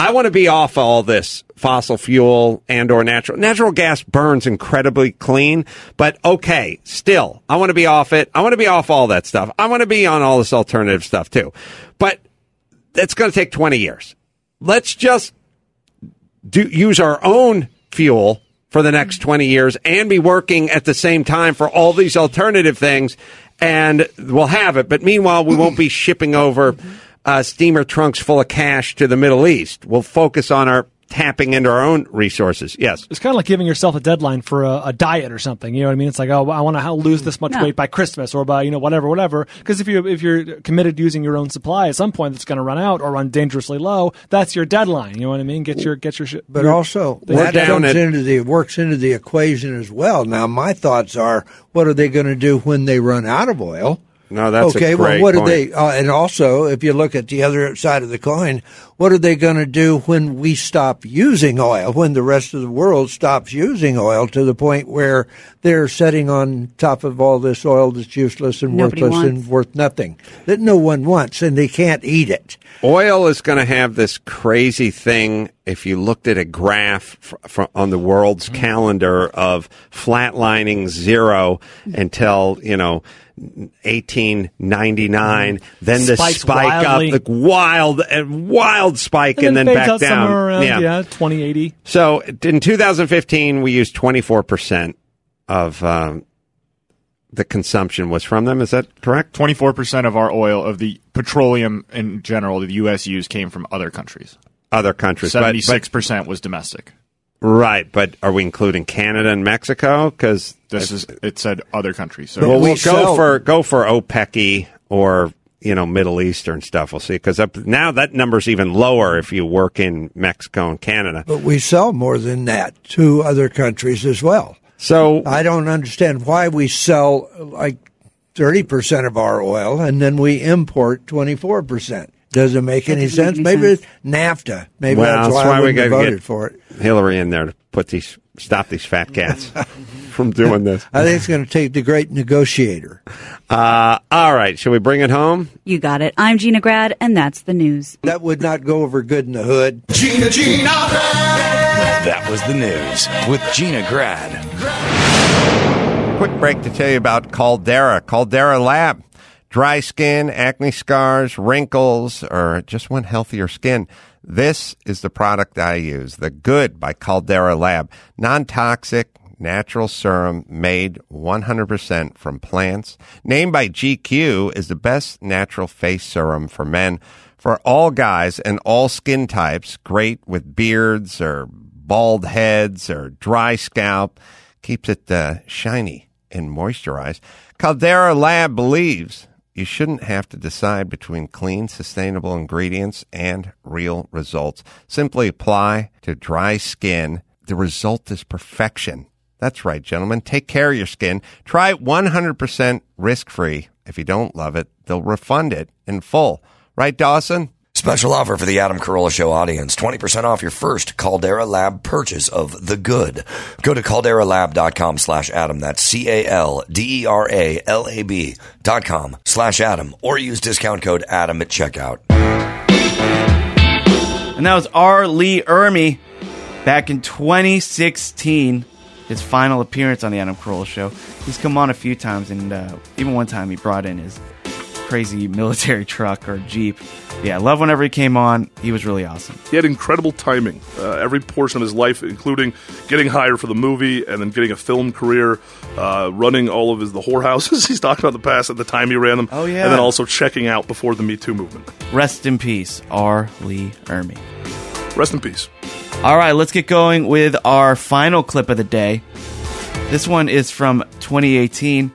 I want to be off all this fossil fuel and or natural natural gas burns incredibly clean, but okay, still, I want to be off it. I want to be off all that stuff. I want to be on all this alternative stuff too. But it's going to take 20 years. Let's just do use our own fuel for the next 20 years and be working at the same time for all these alternative things and we'll have it. But meanwhile, we won't be shipping over uh, steamer trunks full of cash to the Middle East. We'll focus on our tapping into our own resources. Yes. It's kind of like giving yourself a deadline for a, a diet or something. You know what I mean? It's like, oh, I want to lose this much No. weight by Christmas or by you know whatever, whatever. Because if you if you're committed to using your own supply, at some point it's going to run out or run dangerously low. That's your deadline. You know what I mean? Get your get your shit. But your- also, thing. that comes into the works into the equation as well. Now, my thoughts are, what are they going to do when they run out of oil? No, that's a okay. great well, what point. are they? Uh, and also, if you look at the other side of the coin, what are they going to do when we stop using oil? When the rest of the world stops using oil to the point where they're sitting on top of all this oil that's useless and Nobody worthless wants. and worth nothing that no one wants, and they can't eat it. Oil is going to have this crazy thing. If you looked at a graph fr- fr- on the world's calendar of flatlining zero until you know 1899, then the Spikes spike wildly. up, like wild wild spike, and, and, then, fades back out down. somewhere around yeah, 2080. So in 2015, we used 24% of um, the consumption was from them. Is that correct? 24% of our oil, of the petroleum in general, the U.S. used came from other countries. Other countries. but- but- 76% was domestic. Right, but are we including Canada and Mexico? Because This is it said other countries. So well, yes. we'll go for go for OPEC or you know Middle Eastern stuff. We'll see because now that number's even lower if you work in Mexico and Canada. But we sell more than that to other countries as well. So I don't understand why we sell like 30% of our oil and then we import 24%. Doesn't make any doesn't make sense. any Maybe sense. it's NAFTA. Maybe well, that's why, I we gotta voted get for it. Hillary in there to put these stop these fat cats *laughs* from doing this. I think it's going to take the great negotiator. Uh, all right, shall we bring it home? You got it. I'm Gina Grad, and that's the news. That would not go over good in the hood. Gina, Gina, That was the news with Gina Grad. Quick break to tell you about Caldera, Caldera Lab. Dry skin, acne scars, wrinkles, or just want healthier skin. This is the product I use. The Good by Caldera Lab. Non-toxic, natural serum made 100% from plants. Named by GQ is the best natural face serum for men. For all guys and all skin types, great with beards or bald heads or dry scalp. Keeps it uh, shiny and moisturized. Caldera Lab believes you shouldn't have to decide between clean, sustainable ingredients and real results. Simply apply to dry skin. The result is perfection. That's right, gentlemen. Take care of your skin. Try it 100% risk free. If you don't love it, they'll refund it in full. Right, Dawson? Special offer for the Adam Carolla Show audience 20% off your first Caldera Lab purchase of The Good. Go to calderalab.com slash Adam. That's C A L D E R A L A B dot com slash Adam or use discount code Adam at checkout. And that was R. Lee Ermey back in 2016. His final appearance on the Adam Carolla Show. He's come on a few times, and uh, even one time he brought in his crazy military *laughs* truck or jeep. Yeah, I love whenever he came on. He was really awesome. He had incredible timing. Uh, every portion of his life, including getting hired for the movie and then getting a film career, uh, running all of his the whorehouses *laughs* he's talked about in the past at the time he ran them. Oh, yeah. and then also checking out before the Me Too movement. Rest in peace, R. Lee Ermey. Rest in peace. All right, let's get going with our final clip of the day. This one is from 2018.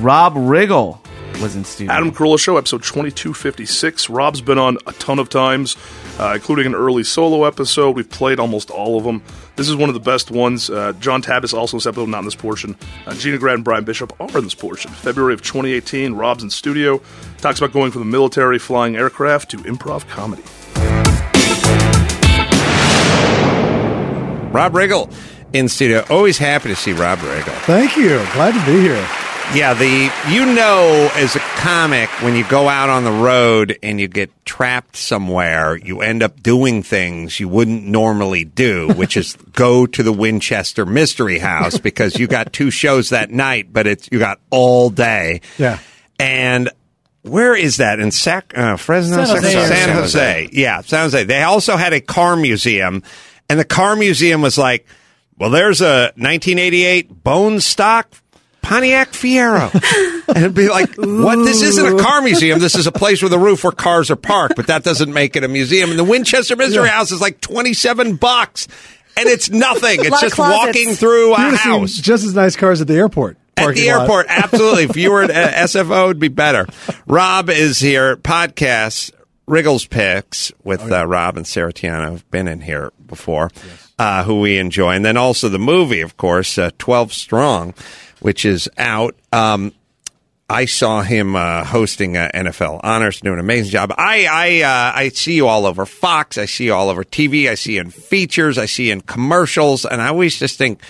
Rob Riggle was in studio. Adam Carolla Show, episode 2256. Rob's been on a ton of times, uh, including an early solo episode. We've played almost all of them. This is one of the best ones. Uh, John Tabbis also in this episode, not in this portion. Uh, Gina Grad and Bryan Bishop are in this portion. February of 2018, Rob's in studio. Talks about going from the military, flying aircraft, to improv comedy. Rob Riggle in studio. Always happy to see Rob Riggle. Thank you. Glad to be here. Yeah, the you know as a comic when you go out on the road and you get trapped somewhere, you end up doing things you wouldn't normally do, which is *laughs* go to the Winchester Mystery House because you got two shows that night, but it's you got all day. Yeah. And where is that in Sac uh, Fresno, San Jose. San, San Jose. Jose. Yeah, San Jose. They also had a car museum, and the car museum was like, "Well, there's a 1988 bone stock Pontiac Fiero," *laughs* and it'd be like, "What? This isn't a car museum. This is a place with a roof where cars are parked, but that doesn't make it a museum." And the Winchester Mystery Yeah. House is like 27 bucks, and it's nothing. It's just walking through a would've seen house. just as nice cars at the airport. At the lot. airport, absolutely. If you were at *laughs* uh, SFO, it'd be better. Rob is here. Podcast Riggle's Picks with uh, Rob and Sarah Tiana have been in here before, uh, who we enjoy, and then also the movie, of course, uh, Twelve Strong, which is out. Um, I saw him uh, hosting uh, NFL Honors, doing an amazing job. I I uh, I see you all over Fox. I see you all over TV. I see you in features. I see you in commercials, and I always just think,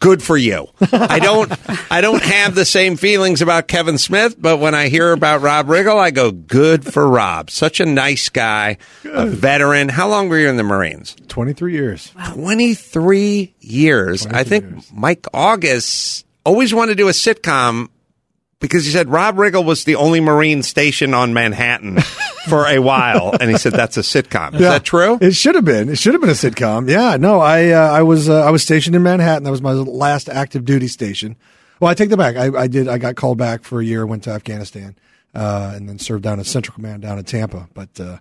good for you. I don't I don't have the same feelings about Kevin Smith, but when I hear about Rob Riggle, I go, good for Rob. Such a nice guy, a veteran. How long were you in the Marines? 23 years. 23 years. I think Mike August always wanted to do a sitcom because he said Rob Riggle was the only Marine station on Manhattan *laughs* for a while, and he said that's a sitcom. Is Yeah. that true? It should have been. It should have been a sitcom. Yeah. No, I uh, I was uh, I was stationed in Manhattan. That was my last active duty station. Well, I take that back. I, I did. I got called back for a year. Went to Afghanistan. Uh, and then served down at Central Command down in Tampa. But uh,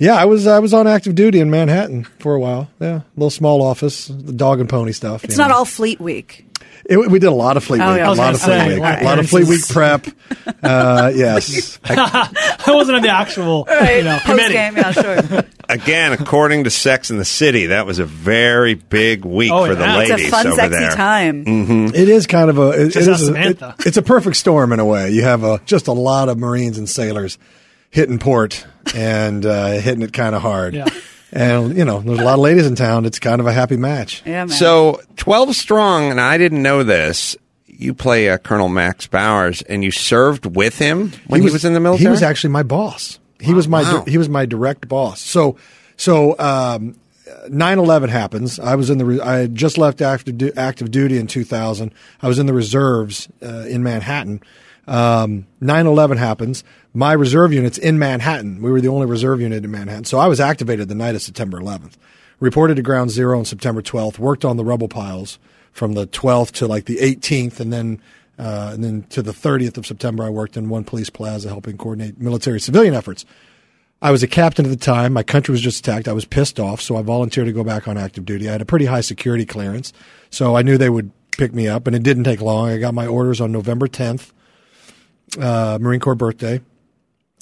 yeah, I was I was on active duty in Manhattan for a while. Yeah, little small office, the dog and pony stuff. It's not know. all Fleet Week. It, we did a lot of Fleet Oh, Week, yeah, I a was lot of Fleet say, Week, right. a lot of Fleet Week prep. *laughs* Uh, yes, *laughs* I wasn't in the actual you know, committee. yeah, sure. *laughs* Again, according to Sex in the City, that was a very big week Oh, for the yeah. It's ladies a fun, over sexy there. time. hmm it is kind of a. It, Just it us a- Samantha. it- it's a perfect storm in a way. You have a just a lot of Marines and sailors hitting port and uh, hitting it kind of hard. Yeah. And you know, there's a lot of ladies in town. It's kind of a happy match. Yeah, man. So, 12 strong, and I didn't know this. You play uh, Colonel Max Bowers, and you served with him when he was, in the military? He was actually my boss. He was my Wow. he was my direct boss. So so um, 9/11 happens. I was in the re- I had just left active du- active duty in 2000. I was in the reserves uh, in Manhattan. Um, 9/11 happens. My reserve unit's in Manhattan. We were the only reserve unit in Manhattan. So I was activated the night of September 11th. Reported to Ground Zero on September 12th. Worked on the rubble piles from the 12th to like the 18th, and then uh, and then to the 30th of September, I worked in one police plaza helping coordinate military civilian efforts. I was a captain at the time. My country was just attacked. I was pissed off, so I volunteered to go back on active duty. I had a pretty high security clearance, so I knew they would pick me up, and it didn't take long. I got my orders on November 10th, uh, Marine Corps birthday.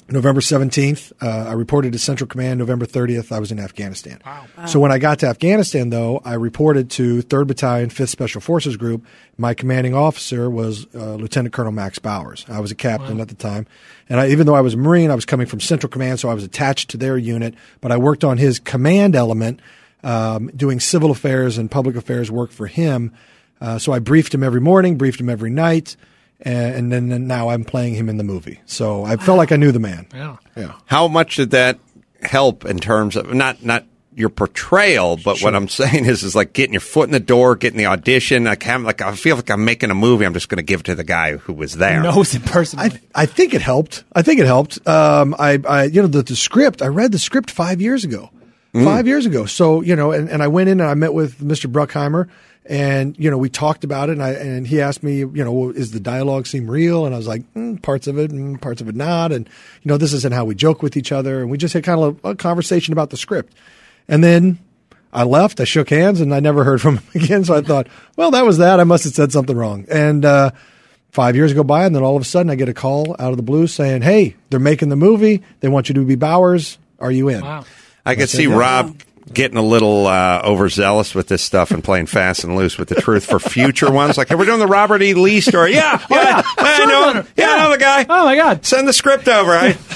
November 17th, uh, I reported to Central Command. November 30th, I was in Afghanistan. Wow! So when I got to Afghanistan, though, I reported to 3rd Battalion, 5th Special Forces Group. My commanding officer was uh, Lieutenant Colonel Max Bowers. I was a captain at the time. And I, even though I was a Marine, I was coming from Central Command, so I was attached to their unit. But I worked on his command element, um, doing civil affairs and public affairs work for him. Uh, so I briefed him every morning, briefed him every night. And, and then and now I'm playing him in the movie. So I felt like I knew the man. Yeah. Yeah. How much did that help in terms of not not your portrayal, but what I'm *laughs* saying is is like getting your foot in the door, getting the audition. Like, have, like I feel like I'm making a movie. I'm just going to give it to the guy who was there. Knows him personally. I, I think it helped. I think it helped. Um, I, I, you know, the, the script, I read the script five years ago. Five years ago. So, you know, and, and I went in and I met with Mr. Bruckheimer and, you know, we talked about it and I, and he asked me, you know, is the dialogue seem real? And I was like, mm, parts of it and parts of it not. And, you know, this isn't how we joke with each other. And we just had kind of a, a conversation about the script. And then I left, I shook hands and I never heard from him *laughs* again. So I thought, well, that was that. I must have said something wrong. And, uh, five years go by, and then all of a sudden I get a call out of the blue saying, "Hey, they're making the movie. They want you to be Bowers. Are you in?" Wow. I could said see yes. Rob getting a little uh, overzealous with this stuff and playing fast and loose with the truth for future ones. Like, hey, we're doing the Robert E. Lee story. Yeah, *laughs* yeah, I know. him. Yeah, I know the guy. Oh my God. Send the script over. I *laughs*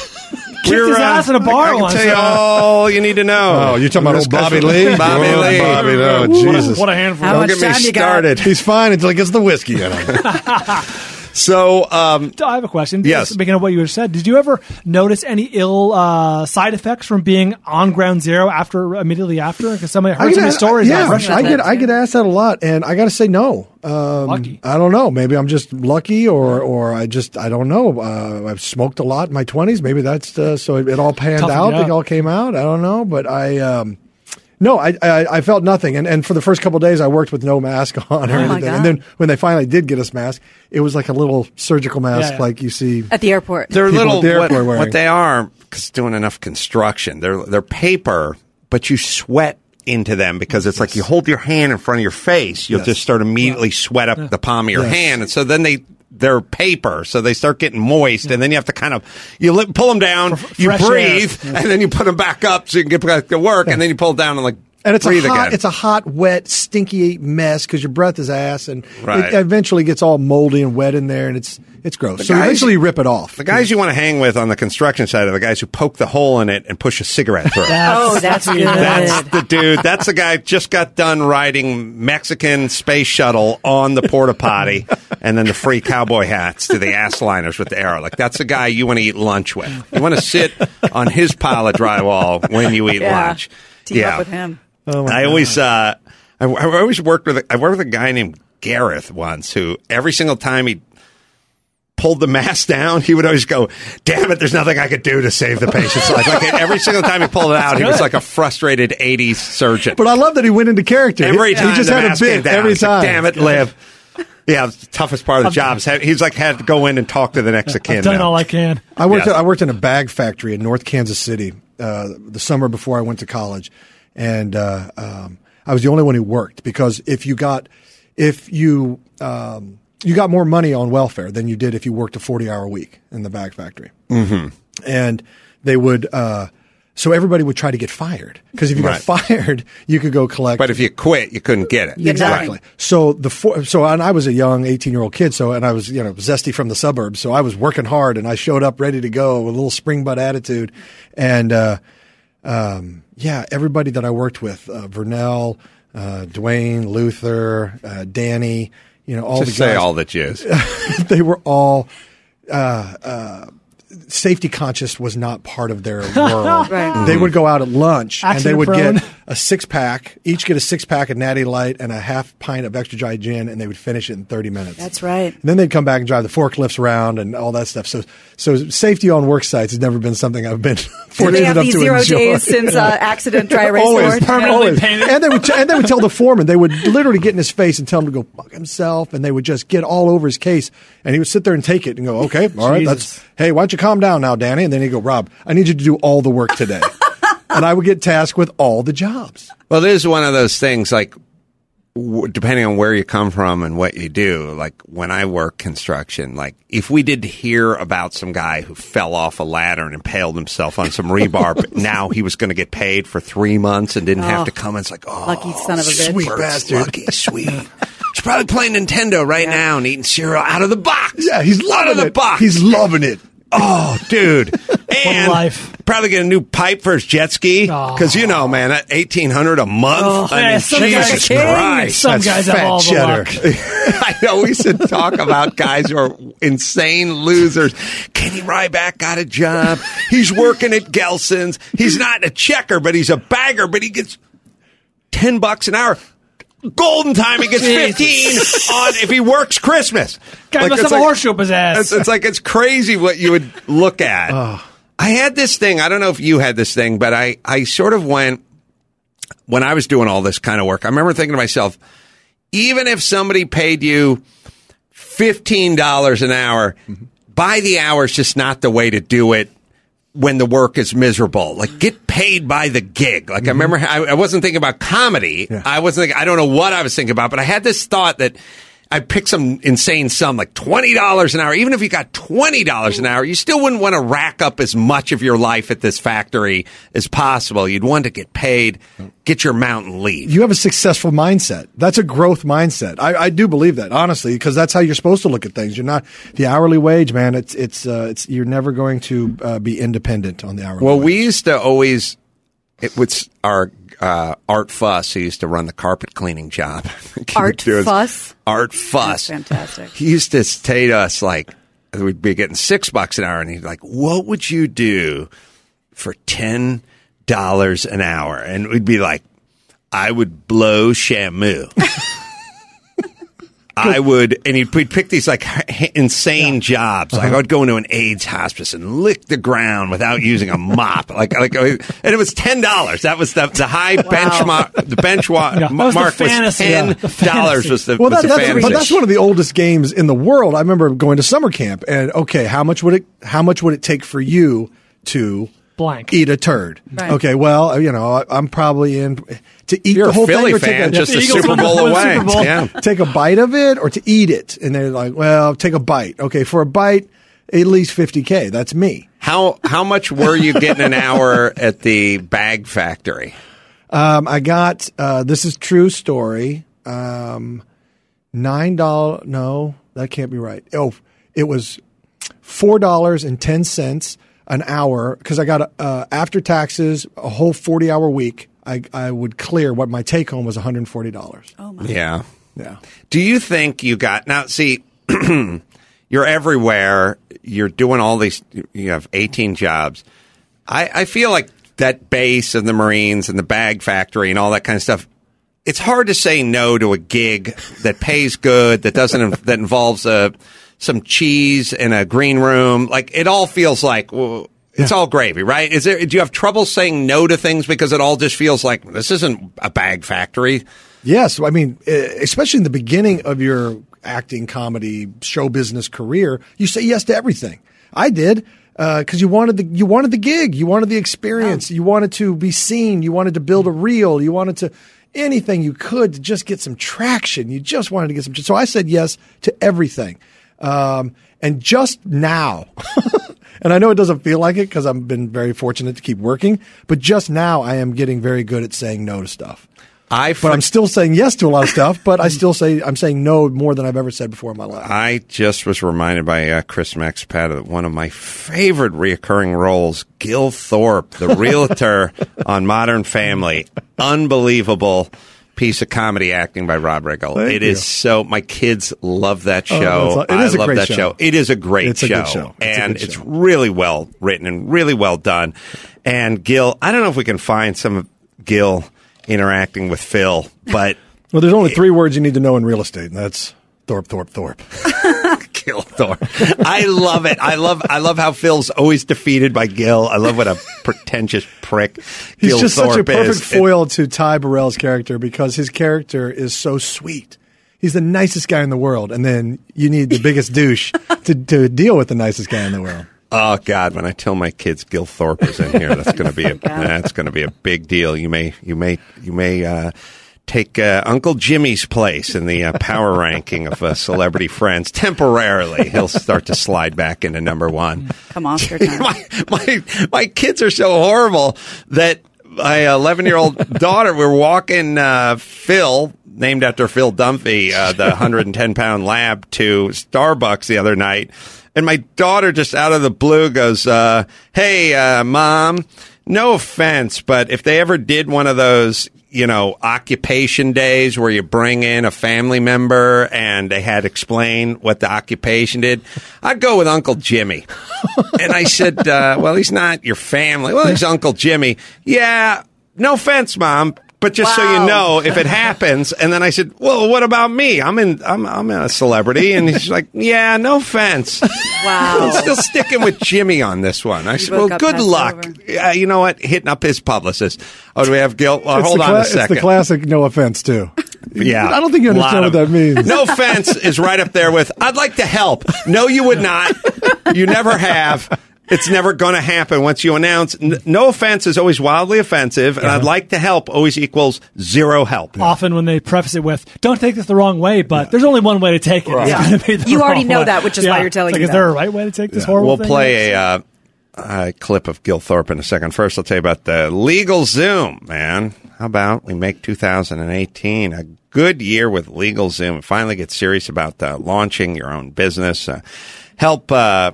Kicked his ass in a bar I, I can once. tell you uh, all you need to know. Oh, you're talking about This old guy's *laughs* Bobby Lee? Bobby Oh, Lee. Bobby, no, What a- Jesus. What a handful. How Don't much get me time you started. He's fine until he gets the whiskey in him. So, um, I have a question. Yes. Speaking of what you just said, did you ever notice any ill uh, side effects from being on ground zero after immediately after? Because somebody heard some stories. Yeah, on I get. I get asked that a lot, and I got to say no. Um, Lucky. I don't know. Maybe I'm just lucky, or or I just I don't know. Uh, I've smoked a lot in my 20s. Maybe that's uh, so it, it all panned Toughened out. It all came out. I don't know, but I. Um, no, I, I I felt nothing, and and for the first couple of days, I worked with no mask *laughs* on or Oh, anything. And then when they finally did get us mask, it was like a little surgical mask, Yeah, yeah. like you see. At the airport. they're people little the what, airport wearing. what they are because doing enough construction. They're they're paper, but you sweat into them because it's like you hold your hand in front of your face, you'll Yes. just start immediately sweat up the palm of your Yes. hand, and so then they. They're paper, so they start getting moist, and then you have to kind of you li- pull them down, For- you breathe, and then you put them back up so you can get back to work, and then you pull down and like And it's a hot, again. it's a hot, wet, stinky mess because your breath is ass, and Right. it eventually gets all moldy and wet in there, and it's it's gross. so guys- eventually you rip it off. the guys you want to hang with on the construction side are the guys who poke the hole in it and push a cigarette through. *laughs* it. Oh, that's *laughs* good. That's the dude. That's the guy just got done riding Mexican space shuttle on the porta potty, and then the free cowboy hats to the ass liners with the arrow. Like that's the guy you want to eat lunch with. You want to sit on his pile of drywall when you eat Yeah. lunch. Team yeah, up with him. I always, uh, I, I always worked with. I worked with a guy named Gareth once, who every single time he pulled the mask down, he would always go, "Damn it, there's nothing I could do to save the patient's life." Like *laughs* every single time he pulled it out, he was like a frustrated '80s surgeon. But I love that he went into character. every time he just the had a mask came bit down, every he's like, time. Damn it, live. Yeah, the toughest part of the job. is He's like had to go in and talk to the next of kin. I've done now. all I can. I worked. Yes. I worked in a bag factory in North Kansas City uh, the summer before I went to college, and uh, um, I was the only one who worked because if you got if you um, you got more money on welfare than you did if you worked a forty hour week in the bag factory, Mm-hmm. and they would. Uh, so everybody would try to get fired because if you Right. got fired, you could go collect. But if you quit, you couldn't get it. Exactly. So the four, so and I was a young eighteen year old kid. So and I was you know zesty from the suburbs. So I was working hard and I showed up ready to go with a little spring butt attitude. And uh, um, yeah, everybody that I worked with, uh, Vernell, uh, Dwayne, Luther, uh, Danny, you know all Just the guys. say all the Jews. *laughs* they were all. Uh, uh, Safety conscious was not part of their *laughs* world. Right. They would go out at lunch and they would prone. get a six pack, each get a six pack of Natty Light and a half pint of extra dry gin, and they would finish it in 30 minutes. That's right. And then they'd come back and drive the forklifts around and all that stuff. So, so safety on work sites has never been something I've been *laughs* Did fortunate they have enough these to zero enjoy. days since uh, *laughs* accident dry erase always, board? Permanently always. painted. And they would, and they would tell the *laughs* foreman. They would literally get in his face and tell him to go fuck himself, and they would just get all over his case. And he would sit there and take it and go, "Okay, all right, Jesus. that's hey, why don't you calm down now, Danny?" And then he'd go, "Rob, I need you to do all the work today." And I would get tasked with all the jobs. Well, it is one of those things like depending on where you come from and what you do, like when I work construction, like if we did hear about some guy who fell off a ladder and impaled himself on some rebar, but *laughs* now he was going to get paid for three months and didn't have Oh. to come. It's like, oh, Lucky son of a bitch. Sweet bastard. lucky, sweet. *laughs* He's probably playing Nintendo right now and eating cereal out of the box. Yeah, he's out loving of the it. box. He's loving it. Oh, dude. *laughs* And life. probably get a new pipe for his jet ski. Because, you know, man, that 1800 a month. Oh, I yeah, mean, some guys Jesus are. Christ. Some guys have all the cheddar. luck. *laughs* I know we should talk about guys who are insane losers. Kenny Ryback got a job. He's working at Gelson's. He's not a checker, but he's a bagger, but he gets 10 bucks an hour. Golden time, he gets 15 on if he works Christmas. Guy Like, must have a like- horseshoe up his ass. It's, it's like it's crazy what you would look at. Oh. I had this thing. I don't know if you had this thing, but I, I sort of went when I was doing all this kind of work. I remember thinking to myself, even if somebody paid you fifteen dollars an hour, mm-hmm. by the hour is just not the way to do it. When the work is miserable, like get paid by the gig. Like I mm-hmm. remember, I, I wasn't thinking about comedy. I wasn't. Thinking, I don't know what I was thinking about, but I had this thought that I picked some insane sum, like twenty dollars an hour. Even if you got twenty dollars an hour, you still wouldn't want to rack up as much of your life at this factory as possible. You'd want to get paid, get your mountain leave. You have a successful mindset. That's a growth mindset. I, I do believe that honestly, because that's how you're supposed to look at things. You're not the hourly wage, man. It's it's uh, it's you're never going to uh, be independent on the hourly. Well, wage. we used to always, it was our uh, Art Fuss who used to run the carpet cleaning job. *laughs* Art Fuss? Art Fuss. That's fantastic. He used to say to us, like, we'd be getting six bucks an hour, and he'd like, what would you do for $10 an hour? And we'd be like, I would blow Shamu. *laughs* I would, and he'd, we'd pick these like insane jobs. Like uh-huh. I would go into an AIDS hospice and lick the ground without using a *laughs* mop. Like, like, and it was ten dollars. That was the the high benchmark. The benchmark Yeah, that was the mark was ten Yeah, dollars. Was the well, was that, the that's, fantasy. but that's one of the oldest games in the world. I remember going to summer camp, and okay, how much would it how much would it take for you to Blank. eat a turd? Right. Okay, well, you know, I, I'm probably in to eat You're the a whole Philly thing or fan, take a, just the a Super Bowl away. Super Bowl. Yeah. take a bite of it or to eat it, and they're like, well, take a bite. Okay, for a bite, at least fifty k. That's me. How how much were you getting an hour at the bag factory? Um, I got uh, this is true story. Um, nine dollar. No, that can't be right. Oh, it was four dollars and ten cents an hour because I got uh, after taxes a whole forty hour week. I I would clear what my take home was one hundred and forty dollars. Oh my. Yeah. Yeah. Do you think you got now? See, *clears throat* you're everywhere. You're doing all these. You have 18 jobs. I, I feel like that base and the Marines and the bag factory and all that kind of stuff. It's hard to say no to a gig that pays good that doesn't *laughs* that involves a some cheese in a green room. Like it all feels like. Well, it's all gravy, right? Is there? Do you have trouble saying no to things because it all just feels like this isn't a bag factory? Yes, I mean, eh, especially in the beginning of your acting, comedy, show business career, you say yes to everything. I did because you wanted the you wanted the gig, you wanted the experience, you wanted to be seen, you wanted to build a reel, you wanted to anything you could to just get some traction. You just wanted to get some. So I said yes to everything, um, and just now. *laughs* And I know it doesn't feel like it because I've been very fortunate to keep working, but just now I am getting very good at saying no to stuff. I but I'm still saying yes to a lot of stuff, but I still say I'm saying no more than I've ever said before in my life. I just was reminded by uh, Chris Maxpat of one of my favorite reoccurring roles, Gil Thorpe, the *laughs* realtor on Modern Family. Unbelievable piece of comedy acting by Rob Riggle. Thank It is you. so my kids love that Oh, show. that's- it is I a love great that show. It is a great It's a show, good show. It's a and good it's really well written and really well done. And Gil, I don't know if we can find some of Gil interacting with Phil, but *laughs* Well, there's only three words you need to know in real estate, and that's Thorpe, Thorpe, Thorpe. *laughs* Gil Thorpe. I love it. I love I love how Phil's always defeated by Gil. I love what a pretentious prick He's Gil just Thorpe such a perfect is. foil to Ty Burrell's character because his character is so sweet. He's the nicest guy in the world, and then you need the biggest douche *laughs* to, to deal with the nicest guy in the world. Oh God! When I tell my kids Gil Thorpe is in here, that's going to be a, *laughs* that's going to be a big deal. You may you may you may uh, take uh, Uncle Jimmy's place in the uh, power *laughs* ranking of uh, celebrity friends temporarily. He'll start to slide back into number one. Come *laughs* time. my, my my kids are so horrible that my 11 year old *laughs* daughter, we're walking uh, Phil, named after Phil Dunphy, uh, the 110 pound lab, to Starbucks the other night. And my daughter just out of the blue goes, uh, Hey, uh, mom, no offense, but if they ever did one of those, you know, occupation days where you bring in a family member and they had explain what the occupation did, I'd go with Uncle Jimmy. and I said, uh, well, he's not your family. Well, he's Uncle Jimmy. Yeah, no offense, mom. But just so you know, if it *laughs* happens, and then I said, "Well, what about me? I'm in, I'm, I'm a celebrity," and he's like, "Yeah, no offense." *laughs* Wow. I'm still sticking with Jimmy on this one. I said, "Well, good luck." over. Yeah, you know what? Hitting up his publicist. Oh, do we have guilt? Well, hold the on cla- a second. It's the classic no offense, too. *laughs* Yeah, I don't think you Lot understand what that means. No offense is right up there with I'd like to help. No, you would not. You never have. It's never going to happen once you announce. N- no offense is always wildly offensive, and I'd like to help always equals zero help. Often when they preface it with, "Don't take this the wrong way," but there's only one way to take it. It's Yeah. gonna be the You already wrong know way. that, which is why you're telling It's like, me Is that. there a right way to take this horrible We'll thing? play a, uh, a clip of Gil Thorpe in a second. First, I'll tell you about the Legal Zoom, man. How about we make 2018 a good year with Legal Zoom? Finally get serious about uh, launching your own business. Uh, help uh,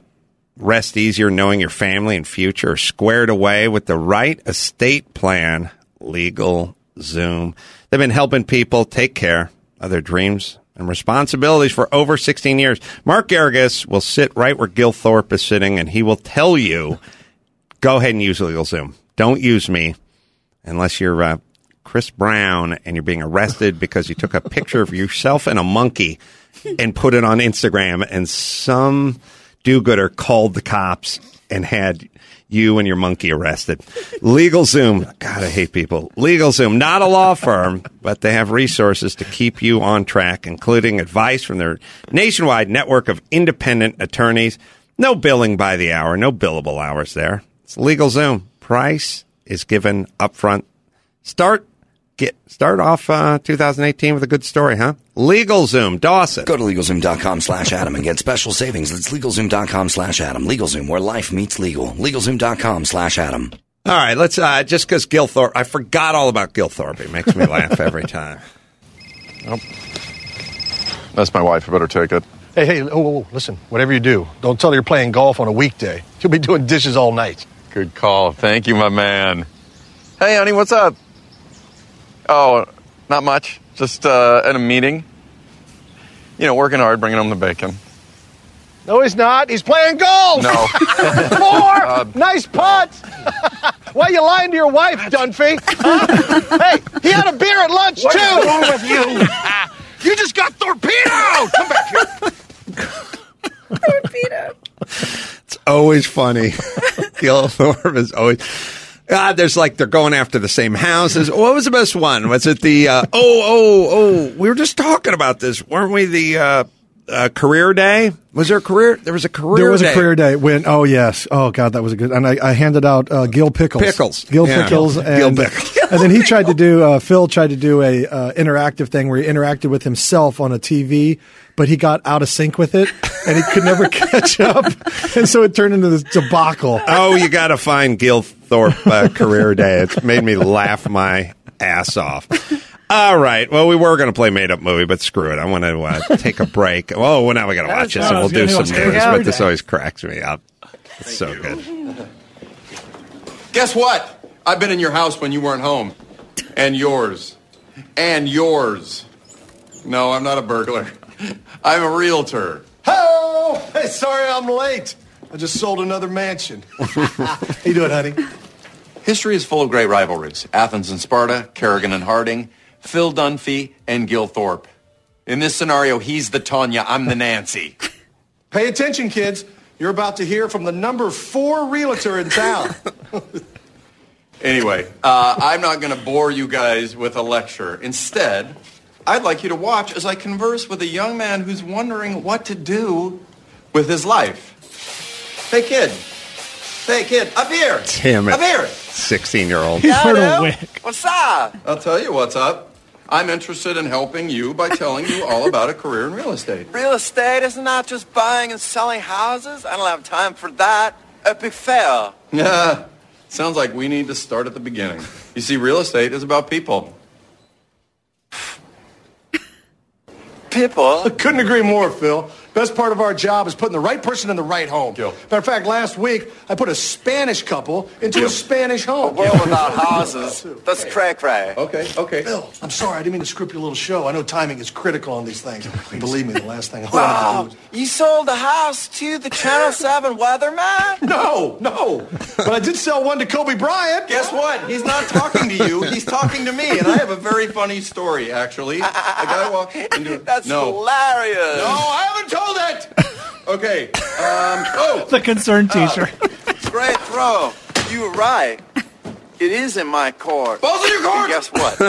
rest easier knowing your family and future are squared away with the right estate plan. Legal Zoom. They've been helping people take care of their dreams and responsibilities for over 16 years. Mark Geragos will sit right where Gil Thorpe is sitting, and he will tell you, go ahead and use Legal Zoom. Don't use me unless you're uh, Chris Brown and you're being arrested *laughs* because you took a picture of yourself and a monkey and put it on Instagram, and some do-gooder called the cops and had you and your monkey arrested. LegalZoom. God, I hate people. LegalZoom, not a law firm, but they have resources to keep you on track, including advice from their nationwide network of independent attorneys. No billing by the hour, no billable hours there. It's LegalZoom. Price is given upfront. Start get start off uh, 2018 with a good story, huh? LegalZoom, Dawson. Go to LegalZoom.com slash Adam and get special savings. That's LegalZoom.com slash Adam. LegalZoom, where life meets legal. LegalZoom.com slash Adam. All right, let's uh, just because Gilthorpe, I forgot all about Gilthorpe. It makes me *laughs* laugh every time. Oh. That's my wife. I better take it. Hey, hey, oh, oh, oh, listen, whatever you do, don't tell her you're playing golf on a weekday. You'll be doing dishes all night. Good call. Thank you, my man. Hey, honey, what's up? Oh, not much. Just uh, at a meeting. You know, working hard, bringing home the bacon. No, he's not. He's playing golf. No. *laughs* Four. Uh, nice putt. *laughs* Why are you lying to your wife, Dunphy? Huh? hey, he had a beer at lunch What too. is wrong with you? *laughs* you just got torpedoed. Come back here. Torpedo. It's always funny. Gilthorpe is always. God, there's like they're going after the same houses. What was the best one? Was it the uh, oh oh oh? We were just talking about this, weren't we? The uh, uh, career day. Was there a career? There was a career. There was day. a career day when, oh yes, oh god, that was a good. And I, I handed out uh, Gil Pickles, Pickles. Gil Yeah. Pickles, Gil Pickles. *laughs* and then he tried to do. Uh, Phil tried to do a uh, interactive thing where he interacted with himself on a TV, but he got out of sync with it, and he could never *laughs* catch up, and so it turned into this debacle. Oh, you got to find Gilthorpe uh, career day. It made me laugh my ass off. All right. Well, we were going to play made up movie, but screw it. I want to uh, take a break. Oh, well, now we got to watch this, and we'll do some news. But this always cracks me up. It's so good. Guess what? I've been in your house when you weren't home. And yours. And yours. No, I'm not a burglar. *laughs* I'm a realtor. Hey, sorry I'm late. I just sold another mansion. *laughs* How you doing, honey? History is full of great rivalries Athens and Sparta, Kerrigan and Harding, Phil Dunphy, and Gil Thorpe. In this scenario, he's the Tanya, I'm the Nancy. *laughs* Pay attention, kids. You're about to hear from the number four realtor in town. *laughs* Anyway, uh, I'm not going to bore you guys with a lecture. Instead, I'd like you to watch as I converse with a young man who's wondering what to do with his life. Hey, kid. Hey, kid, up here. Damn it. Up here. 16 year old. Hello. What's up? I'll tell you what's up. I'm interested in helping you by telling you all about a career in real estate. Real estate is not just buying and selling houses. I don't have time for that. Epic fail. Yeah. *laughs* Sounds like we need to start at the beginning. You see, real estate is about people. People? Couldn't agree more, Phil. Best part of our job is putting the right person in the right home. Matter of fact, last week I put a Spanish couple into a Spanish home. A world without houses. *laughs* That's cray cray. Okay, okay. Phil, I'm sorry. I didn't mean to script your little show. I know timing is critical on these things. Believe me, the last thing I Wow, want to do you sold the house to the Channel 7 weatherman? *laughs* No, no. But I did sell one to Kobe Bryant. Guess what? He's not talking to you. He's talking to me, and I have a very funny story. Actually, *laughs* a guy walked into. That's no. hilarious. No, I haven't told it. *laughs* Okay. Um. *laughs* Oh. The concerned T-shirt. *laughs* Great throw. You were right. It is in my court. Balls in your court. And guess what?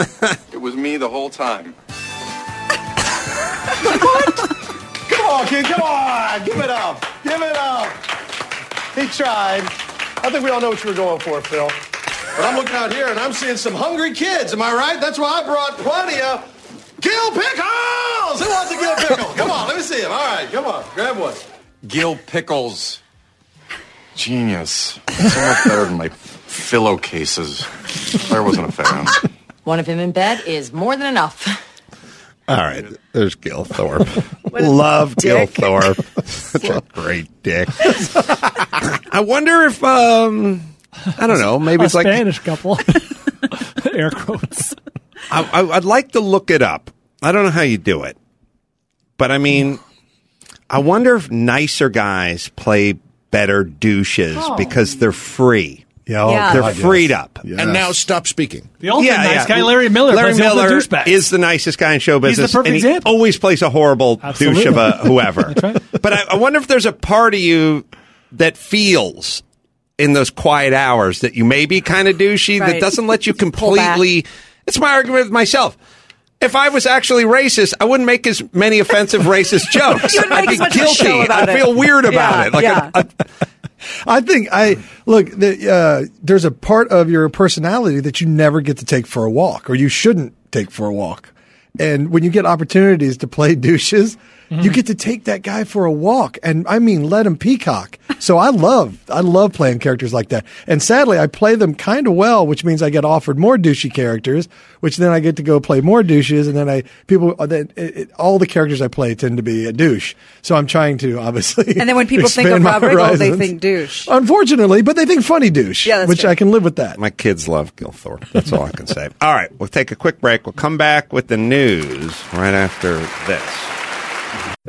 It was me the whole time. what? Come on, kid. Come on. Give it up. Give it up. He tried. I think we all know what you were going for, Phil. But I'm looking out here and I'm seeing some hungry kids. Am I right? That's why I brought plenty of Gil Pickles. Who wants a Gil Pickle? Come on, let me see him. All right, come on. Grab one. Gil Pickles. Genius. So much better than my pillow cases. Claire wasn't a fan. One of him in bed is more than enough. All right. There's Gil Thorpe. *laughs* Love Gil Thorpe. Such a great dick. I wonder if, um, I don't know, maybe a it's like. Spanish couple. *laughs* Air quotes. I, I, I'd like to look it up. I don't know how you do it, but I mean, I wonder if nicer guys play better douches Oh. because they're free. Yeah, Yeah. they're God, yes. freed up. And now stop speaking. The ultimate nice guy, Larry Miller, Larry plays the Miller douchebag. is the nicest guy in show business. He's the business, perfect and he example. always plays a horrible *laughs* Absolutely. douche of a *laughs* whoever. But I, I wonder if there's a part of you that feels in those quiet hours that you may be kind of douchey that doesn't let you Pull back. completely. It's my argument with myself. If I was actually racist, I wouldn't make as many offensive *laughs* racist jokes. You wouldn't I'd make be as much of a guilty. I'd it. feel weird about Yeah, it. Like yeah. I- I- I think I look. The, uh, there's a part of your personality that you never get to take for a walk, or you shouldn't take for a walk. And when you get opportunities to play *laughs* douches, you get to take that guy for a walk, and I mean, let him peacock. So I love, I love playing characters like that. And sadly, I play them kind of well, which means I get offered more douchey characters, which then I get to go play more douches, and then I people uh, then it, it, all the characters I play tend to be a douche. So I'm trying to *laughs* obviously. And then when people think of my Rob Riggle, they think douche. Unfortunately, but they think funny douche, Yeah, which true. I can live with that. My kids love Gilthorpe. That's all I can say. All right, we'll take a quick break. We'll come back with the news right after this.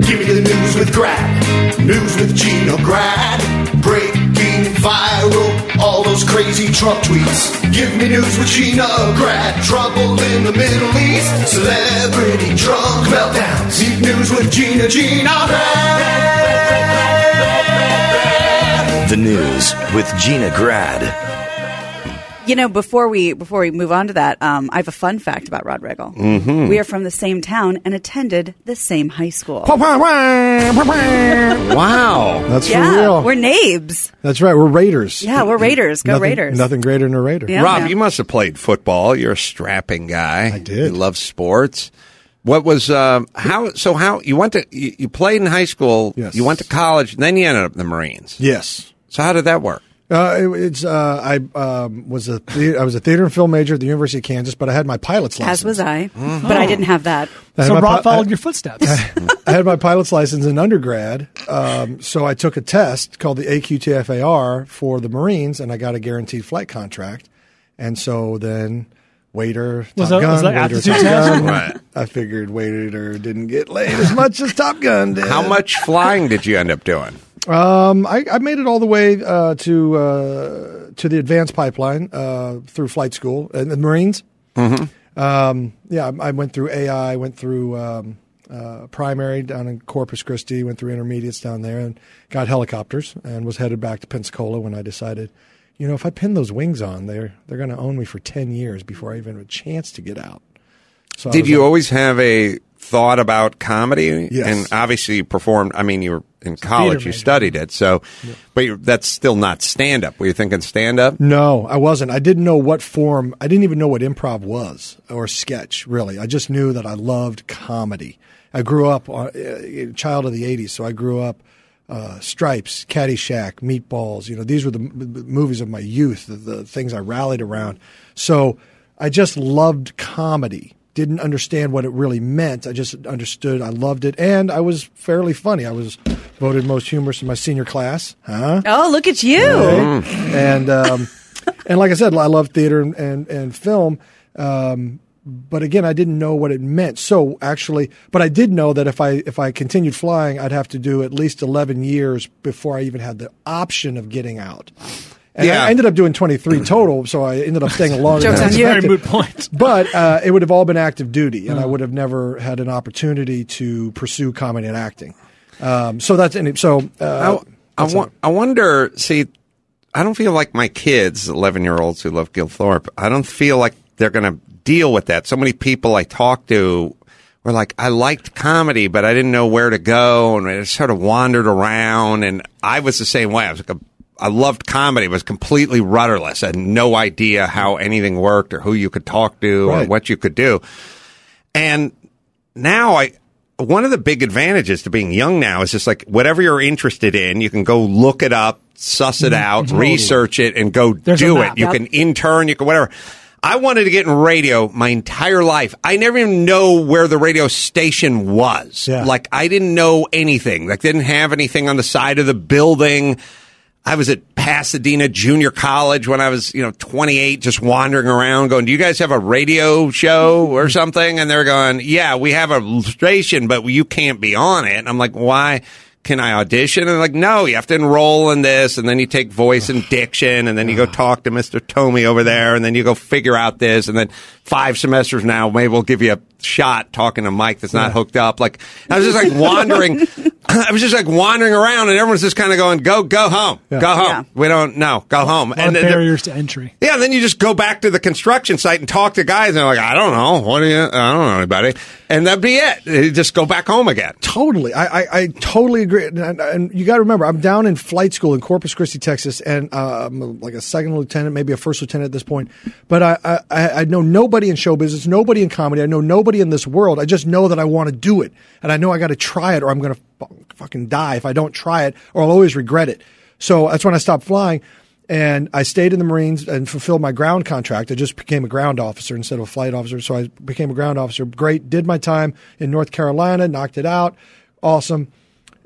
Give me the news with Grad. News with Gina Grad. Breaking viral, all those crazy Trump tweets. Give me news with Gina Grad. Trouble in the Middle East. Celebrity drunk meltdowns. Need news with Gina Gina Grad. The news with Gina Grad. You know, before we before we move on to that, um, I have a fun fact about Rob Riggle. Mhm. We are from the same town and attended the same high school. *laughs* wow. That's for yeah, real. we're nabes. That's right. We're Raiders. Yeah, we're Raiders. Go nothing, Raiders. Nothing greater than a Raider. Yeah, Rob, man. you must have played football. You're a strapping guy. I did. You love sports. What was um, how? So how you went to you, you played in high school? Yes. You went to college, and then you ended up in the Marines. Yes. So how did that work? Uh, it, it's uh, I um, was a the- I was a theater and film major at the University of Kansas, but I had my pilot's license. As was I, Mhm. but I didn't have that. I So my Rob pi- followed I- your footsteps. *laughs* I had my pilot's license in undergrad, um, so I took a test called the AQTFAR for the Marines, and I got a guaranteed flight contract. And so then, waiter, Was Top that- Gun, was that waiter, Top test? Gun. Right. I figured waiter didn't get laid as much as Top Gun did. How much flying did you end up doing? Um, I, I made it all the way uh, to uh, to the advanced pipeline uh, through flight school and the Marines. Mm-hmm. Um, yeah, I I went through AI, went through um, uh, primary down in Corpus Christi, went through intermediates down there, and got helicopters, and was headed back to Pensacola when I decided, you know, if I pin those wings on, they're they're going to own me for ten years before I even have a chance to get out. So Did you like- always have a thought about comedy? Yes. And obviously you performed. I mean, you were in college, you studied it. So, but you that's still not stand up. Were you thinking stand up? No, I wasn't. I didn't know what form. I didn't even know what improv was or sketch. Really, I just knew that I loved comedy. I grew up uh, a child of the '80s, so I grew up uh, Stripes, Caddyshack, Meatballs. You know, these were the m- movies of my youth, the, the things I rallied around. So I just loved comedy. Didn't understand what it really meant. I just understood I loved it, and I was fairly funny. I was voted most humorous in my senior class. Huh? Oh, look at you! Right? And um, and like I said, I love theater and and, and film. Um, but again, I didn't know what it meant. So actually, but I did know that if I if I continued flying, I'd have to do at least eleven years before I even had the option of getting out. And Yeah. I ended up doing 23 total, so I ended up staying *laughs* longer than I. Very moot point. *laughs* But uh, it would have all been active duty, and I Oh. would have never had an opportunity to pursue comedy and acting. Um, so that's and so. Uh, I, I, wa- I wonder. See, I don't feel like my kids, eleven year olds who love Gil Thorpe. I don't feel like they're going to deal with that. So many people I talk to were like, I liked comedy, but I didn't know where to go, and I sort of wandered around. And I was the same way. I was like a I loved comedy, was completely rudderless. I had no idea how anything worked or who you could talk to or what you could do. And now I one of the big advantages to being young now is just like whatever you're interested in, you can go look it up, suss it mm, out, Totally. research it, and go There's do it. You Yep. can intern, you can whatever. I wanted to get in radio my entire life. I never even know where the radio station was. Yeah. Like I didn't know anything. Like didn't have anything on the side of the building. I was at Pasadena Junior College when I was, you know, 28, just wandering around going, do you guys have a radio show or *laughs* something? And they're going, yeah, we have a station, but you can't be on it. And I'm like, why? Can I audition? And they're like, no, you have to enroll in this. And then you take voice *sighs* and diction. And then you go uh. talk to Mr. Tomey over there. And then you go figure out this. And then five semesters now, maybe we'll give you a shot talking to Mike that's not hooked up. Like, I was just like *laughs* wandering. *clears throat* I was just like wandering around and everyone's just kind of going, go, go home, Yeah. go home. Yeah. We don't know, go home. A lot And of then, barriers to entry. yeah, and then you just go back to the construction site and talk to guys and they're like, I don't know. What do you, I don't know anybody. And that'd be it. You just go back home again. Totally, I, I, I totally agree. And, and you got to remember, I'm down in flight school in Corpus Christi, Texas, and uh, I'm like a second lieutenant, maybe a first lieutenant at this point. But I, I, I I know nobody in show business, nobody in comedy. I know nobody in this world. I just know that I want to do it, and I know I got to try it, or I'm going to fucking die if I don't try it, or I'll always regret it. So that's when I stopped flying. And I stayed in the Marines and fulfilled my ground contract. I just became a ground officer instead of a flight officer. So I became a ground officer. Great. Did my time in North Carolina, knocked it out. Awesome.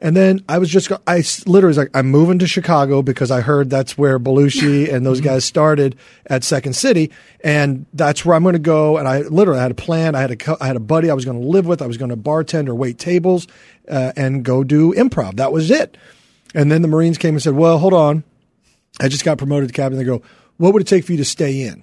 And then I was just, I literally was like, I'm moving to Chicago because I heard that's where Belushi *laughs* and those guys started at Second City. And that's where I'm going to go. And I literally had a plan. I had a, I had a buddy I was going to live with. I was going to bartend or wait tables uh, and go do improv. That was it. And then the Marines came and said, well, hold on. I just got promoted to captain. They go, what would it take for you to stay in?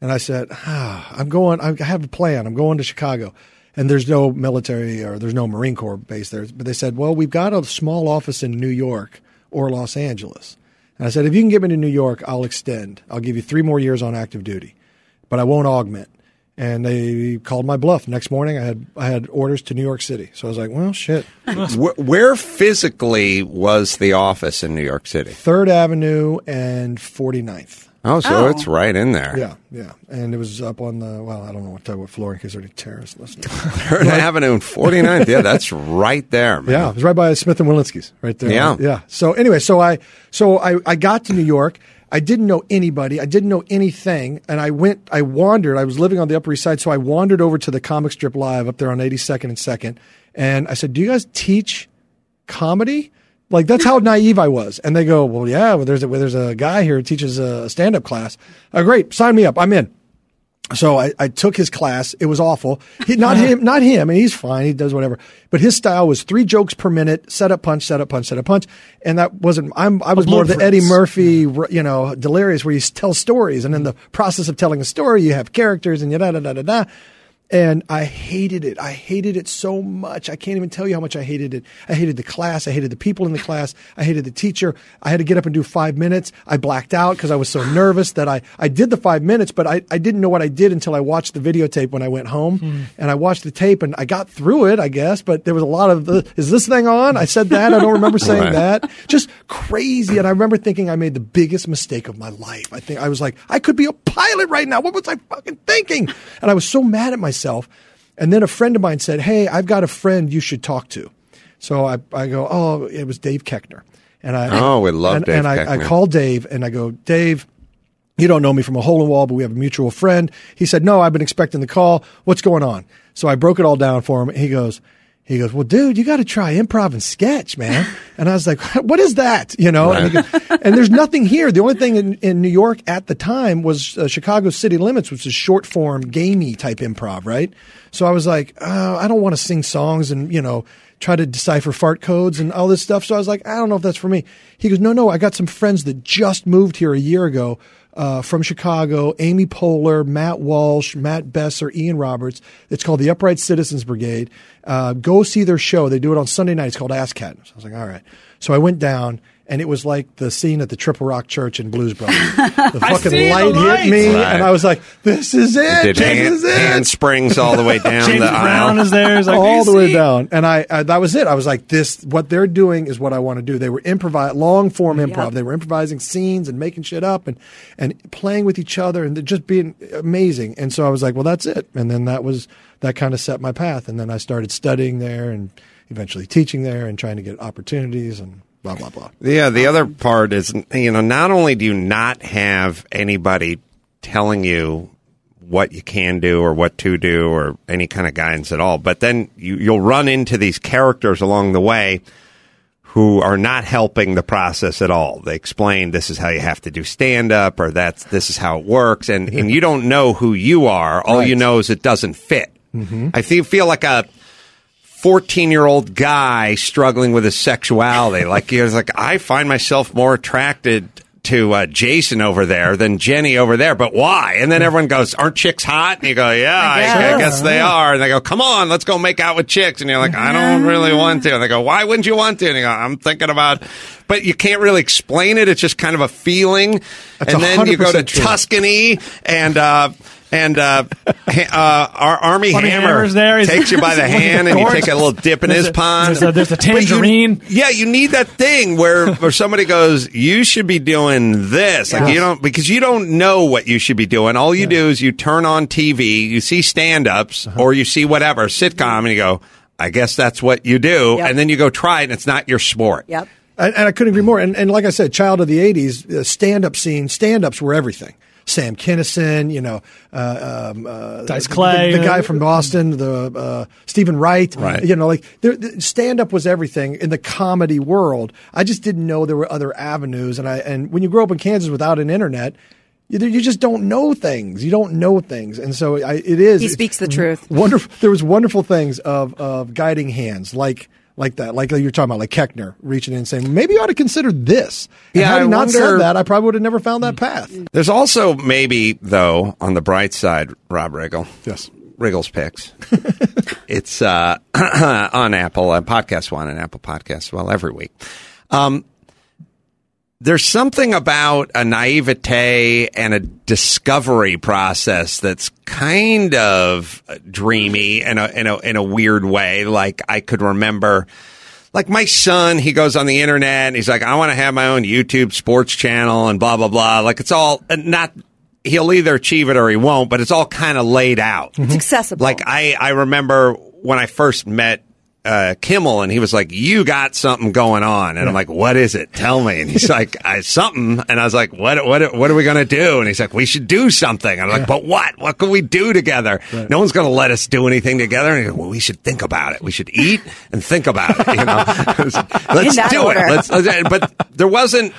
And I said, ah, I'm going, I have a plan. I'm going to Chicago. And there's no military or there's no Marine Corps base there. But they said, well, we've got a small office in New York or Los Angeles. And I said, if you can get me to New York, I'll extend. I'll give you three more years on active duty, but I won't augment. And they called my bluff. Next morning, I had I had orders to New York City. So I was like, well, shit. *laughs* Where, where physically was the office in New York City? Third Avenue and 49th. Oh, so oh. it's right in there. Yeah, yeah. And it was up on the, well, I don't know what, what floor in case there are any terrorists listening. Third Avenue and 49th. Yeah, that's right there, man. Yeah, it was right by Smith and Wollensky's, right there. Yeah. yeah. So anyway, so I so I, I got to New York. I didn't know anybody. I didn't know anything, and I went. I wandered. I was living on the Upper East Side, so I wandered over to the Comic Strip Live up there on 82nd and Second, and I said, "Do you guys teach comedy?" Like that's how naive I was. And they go, "Well, yeah. Well, there's a well, there's a guy here who teaches a stand up class. Oh, great, sign me up. I'm in." So I, I took his class. It was awful. He, not him, not him. And he's fine. He does whatever. But his style was three jokes per minute, set up punch, set up punch, set up punch. And that wasn't, I'm, I was more of the Eddie Murphy, you know, delirious where you tell stories. And in the process of telling a story, you have characters and you da da da da da. And I hated it. I hated it so much. I can't even tell you how much I hated it. I hated the class. I hated the people in the class. I hated the teacher. I had to get up and do five minutes. I blacked out because I was so nervous that I, I did the five minutes, but I, I didn't know what I did until I watched the videotape when I went home. Hmm. And I watched the tape and I got through it, I guess, but there was a lot of the, is this thing on? I said that. I don't remember *laughs* saying Right. that. Just crazy. And I remember thinking I made the biggest mistake of my life. I think I was like, I could be a pilot right now. What was I fucking thinking? And I was so mad at myself. And then a friend of mine said, Hey, I've got a friend you should talk to. So I, I go, Oh, it was Dave Koechner. And I, Oh, we love and, Dave And I, I called Dave and I go, Dave, you don't know me from a hole in the wall, but we have a mutual friend. He said, No, I've been expecting the call. What's going on? So I broke it all down for him. He goes, he goes, well, dude, you got to try improv and sketch, man. *laughs* And I was like, what is that? You know, and, goes- and there's nothing here. The only thing in, in New York at the time was uh, Chicago City Limits, which is short form, gamey type improv, right? So I was like, oh, I don't want to sing songs and, you know, try to decipher fart codes and all this stuff. So I was like, I don't know if that's for me. He goes, no, no, I got some friends that just moved here a year ago uh, from Chicago, Amy Poehler, Matt Walsh, Matt Besser, Ian Roberts. It's called the Upright Citizens Brigade. Uh, go see their show. They do it on Sunday night. It's called Ass Cat. So I was like, all right. So I went down. And it was like the scene at the Triple Rock Church in Blues Brothers. *laughs* The fucking see the light hit me, Right. and I was like, "This is it. Did this hand, is it." hand springs all the way *laughs* down James the Brown aisle. is there. Like, all the way down. And I, I that was it. I was like, this what they're doing is what I want to do. They were improvise long form improv. They were improvising scenes and making shit up and and playing with each other and just being amazing. And so I was like, well, that's it. And then that was that kind of set my path. And then I started studying there and eventually teaching there and trying to get opportunities and blah blah blah. Yeah, the other part is, you know, not only do you not have anybody telling you what you can do or what to do or any kind of guidance at all, but then you, you'll run into these characters along the way who are not helping the process at all. They explain this is how you have to do stand up or that's this is how it works and, and you don't know who you are. All you know is it doesn't fit. Mm-hmm. I feel, feel like a 14 year old guy struggling with his sexuality. Like, he was like, I find myself more attracted to uh, Jason over there than Jenny over there. But why? And then everyone goes, Aren't chicks hot? And you go, Yeah, I, I guess. guess they are. And they go, Come on, let's go make out with chicks. And you're like, I don't really want to. And they go, Why wouldn't you want to? And you go, I'm thinking about, but you can't really explain it. It's just kind of a feeling. That's and then you go to 100% true. Tuscany and, uh, and uh, ha- uh, our Armie, Armie Hammer Hammer's there. Takes you by *laughs* the hand and you take a little dip in There's his a- pond. there's a- there's a But you- tangerine. yeah, you need that thing where, where somebody goes, you should be doing this. Like Yes. you don't, because you don't know what you should be doing. All you do is you turn on TV, you see stand ups Uh-huh. or you see whatever, sitcom, and you go, I guess that's what you do. Yep. And then you go try it and it's not your sport. Yep. And, and I couldn't agree more. And, and like I said, child of the '80s, uh, stand-up scene, stand-ups were everything. Sam Kinison, you know, uh, um, uh, Dice the- Clay. the, the guy from Boston, the uh, Steven Wright, Right. You know, like there- the stand-up was everything in the comedy world. I just didn't know there were other avenues. And I and when you grow up in Kansas without an internet. You, you just don't know things. You don't know things, and so I, it is. He speaks the truth. Wonderful. There was wonderful things of of guiding hands, like like that, like you're talking about, like Koechner reaching in and saying, maybe you ought to consider this. And Yeah, had he I not wonder- said that, I probably would have never found that path. There's also maybe, though, on the bright side, Rob Riggle. Yes. Riggle's Picks. *laughs* it's uh, *clears throat* on Apple, uh, Podcast One and Apple Podcasts, well, every week. Um, there's something about a naivete and a discovery process that's kind of dreamy in a, in a, in a weird way. Like I could remember, like my son, he goes on the internet and he's like, I want to have my own YouTube sports channel and blah, blah, blah. Like it's all not, he'll either achieve it or he won't, but it's all kind of laid out. It's mm-hmm. accessible. Like I, I remember when I first met uh, Kimmel, and he was like, "You got something going on," and I'm like, "What is it? Tell me." And he's like, I, "Something," and I was like, "What? What? What are we gonna do?" And he's like, "We should do something." I'm like, "But what? What can we do together? No one's gonna let us do anything together." And he goes, "Well, we should think about it. We should eat and think about it. You know, *laughs* let's do order. it. Let's, let's- but there wasn't."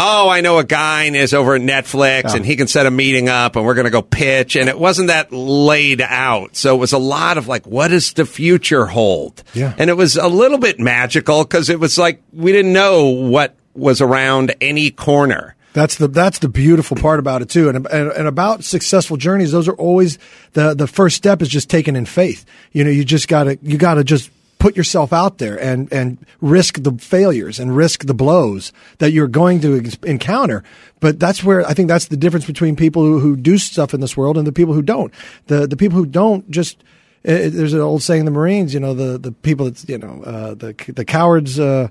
Oh, I know a guy is over at Netflix and he can set a meeting up and we're going to go pitch. And it wasn't that laid out. So it was a lot of like, what does the future hold? Yeah. And it was a little bit magical because it was like we didn't know what was around any corner. That's the that's the beautiful part about it too, and, and and about successful journeys. Those are always the the first step is just taken in faith. You know, you just gotta you gotta just put yourself out there and and risk the failures and risk the blows that you're going to ex- encounter. But that's where I think that's the difference between people who, who do stuff in this world and the people who don't. The the people who don't just eh, there's an old saying in the Marines, you know, the the people that's you know uh, the the cowards. Uh,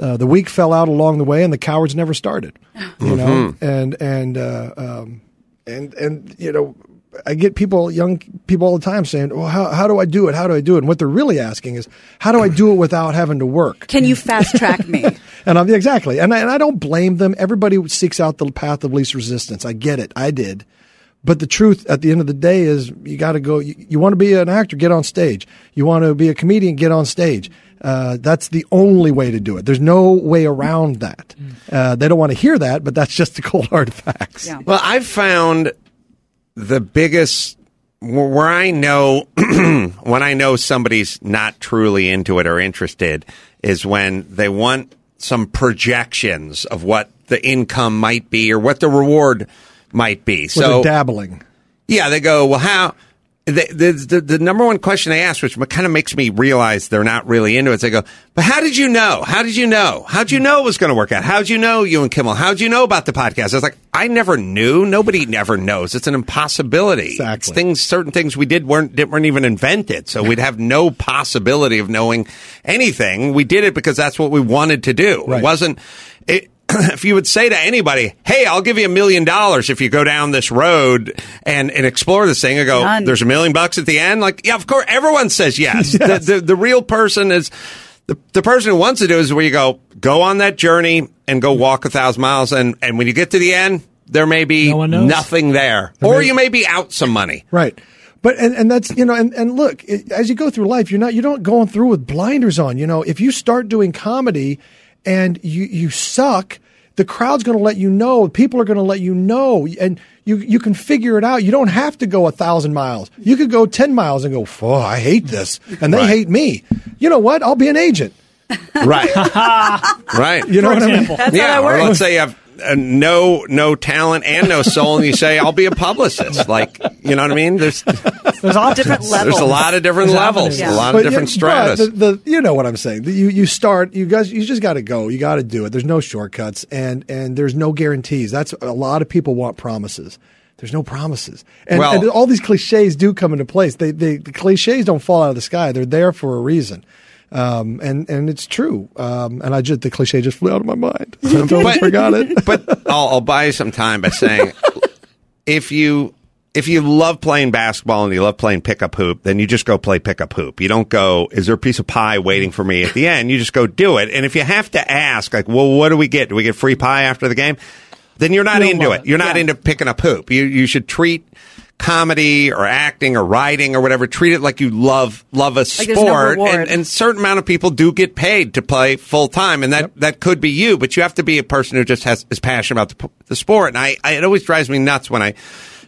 uh, the weak fell out along the way, and the cowards never started. You know, and and uh, um, and and you know, I get people, young people, all the time saying, "Well, how how do I do it? How do I do it?" And what they're really asking is, "How do I do it without having to work?" Can you fast track me? *laughs* And I'm exactly, and I, and I don't blame them. Everybody seeks out the path of least resistance. I get it. I did. But the truth at the end of the day is you got to go. You, you want to be an actor, get on stage. You want to be a comedian, get on stage. Uh, that's the only way to do it. There's no way around that. Uh, they don't want to hear that, but that's just the cold hard facts. Well, I've found the biggest where I know *clears throat* when I know somebody's not truly into it or interested is when they want some projections of what the income might be or what the reward might be. Well, So dabbling. yeah, they go, well, how? The, the, the, the number one question they ask, which kind of makes me realize they're not really into it, is they go, but how did you know? How did you know? How'd you know it was going to work out? How'd you know you and Kimmel? How'd you know about the podcast? I was like, I never knew. Nobody never knows. It's an impossibility. It's things, certain things we did weren't, didn't- weren't even invented. So we'd have no possibility of knowing anything. We did it because that's what we wanted to do. It wasn't, it, *clears throat* if you would say to anybody, "Hey, I'll give you a million dollars if you go down this road and, and explore this thing," I go, None. "There's a million bucks at the end." Like, yeah, of course, everyone says yes. *laughs* The, the, the real person is the the person who wants to do is where you go, go on that journey and go walk a thousand miles, and and when you get to the end, there may be knows. nothing there, or you may be out some money. Right. But and, and that's you know and, and look it, as you go through life you're not you're not going through with blinders on you know if you start doing comedy and you you suck the crowd's going to let you know people are going to let you know and you you can figure it out you don't have to go a thousand miles you could go ten miles and go oh I hate this and they Right. hate me you know what I'll be an agent Right. *laughs* right. You know what I mean? That's yeah. how that Or let's say you have uh, no no talent and no soul, and you say, "I'll be a publicist." Like, you know what I mean? There's there's all different levels. *laughs* There's a lot of different There's levels, avenues. a lot But of different yeah, stratas. but The, the, you know what I'm saying. The- You you start. You guys. You just got to go. You got to do it. There's no shortcuts, and and there's no guarantees. That's a lot of people want promises. There's no promises, and, Well- and all these cliches do come into place. They, they the cliches don't fall out of the sky. They're there for a reason. Um, and and it's true. Um, and I just the cliche just flew out of my mind. *laughs* I totally forgot it. *laughs* but I'll, I'll buy you some time by saying, *laughs* if you if you love playing basketball and you love playing pickup hoop, then you just go play pickup hoop. You don't go, is there a piece of pie waiting for me at the end? You just go do it. And if you have to ask, like, well, what do we get? Do we get free pie after the game? Then you're not into it. it. You're not Yeah. into picking up hoop. You you should treat comedy or acting or writing or whatever treat it like you love love a Like there's no sport. And, and certain amount of people do get paid to play full time and that that could be you but you have to be a person who just has is passionate about the, the sport. And I, I it always drives me nuts when I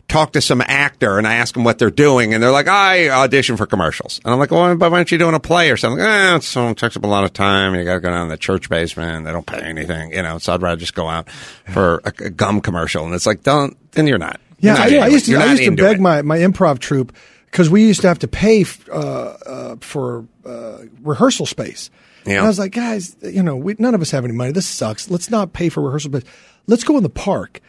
talk to some actor and I ask them what they're doing and they're like I audition for commercials. And I'm like well but why aren't you doing a play or something? Eh, it's it takes up a lot of time. You got to go down to the church basement. They don't pay anything you know so I'd rather just go out for a, a gum commercial. And it's like don't then you're not Yeah, I, I used to. I used to beg it. my, my improv troupe because we used to have to pay f- uh, uh, for uh, rehearsal space, Yeah. And I was like, guys, you know, we, none of us have any money. This sucks. Let's not pay for rehearsal, but let's go in the park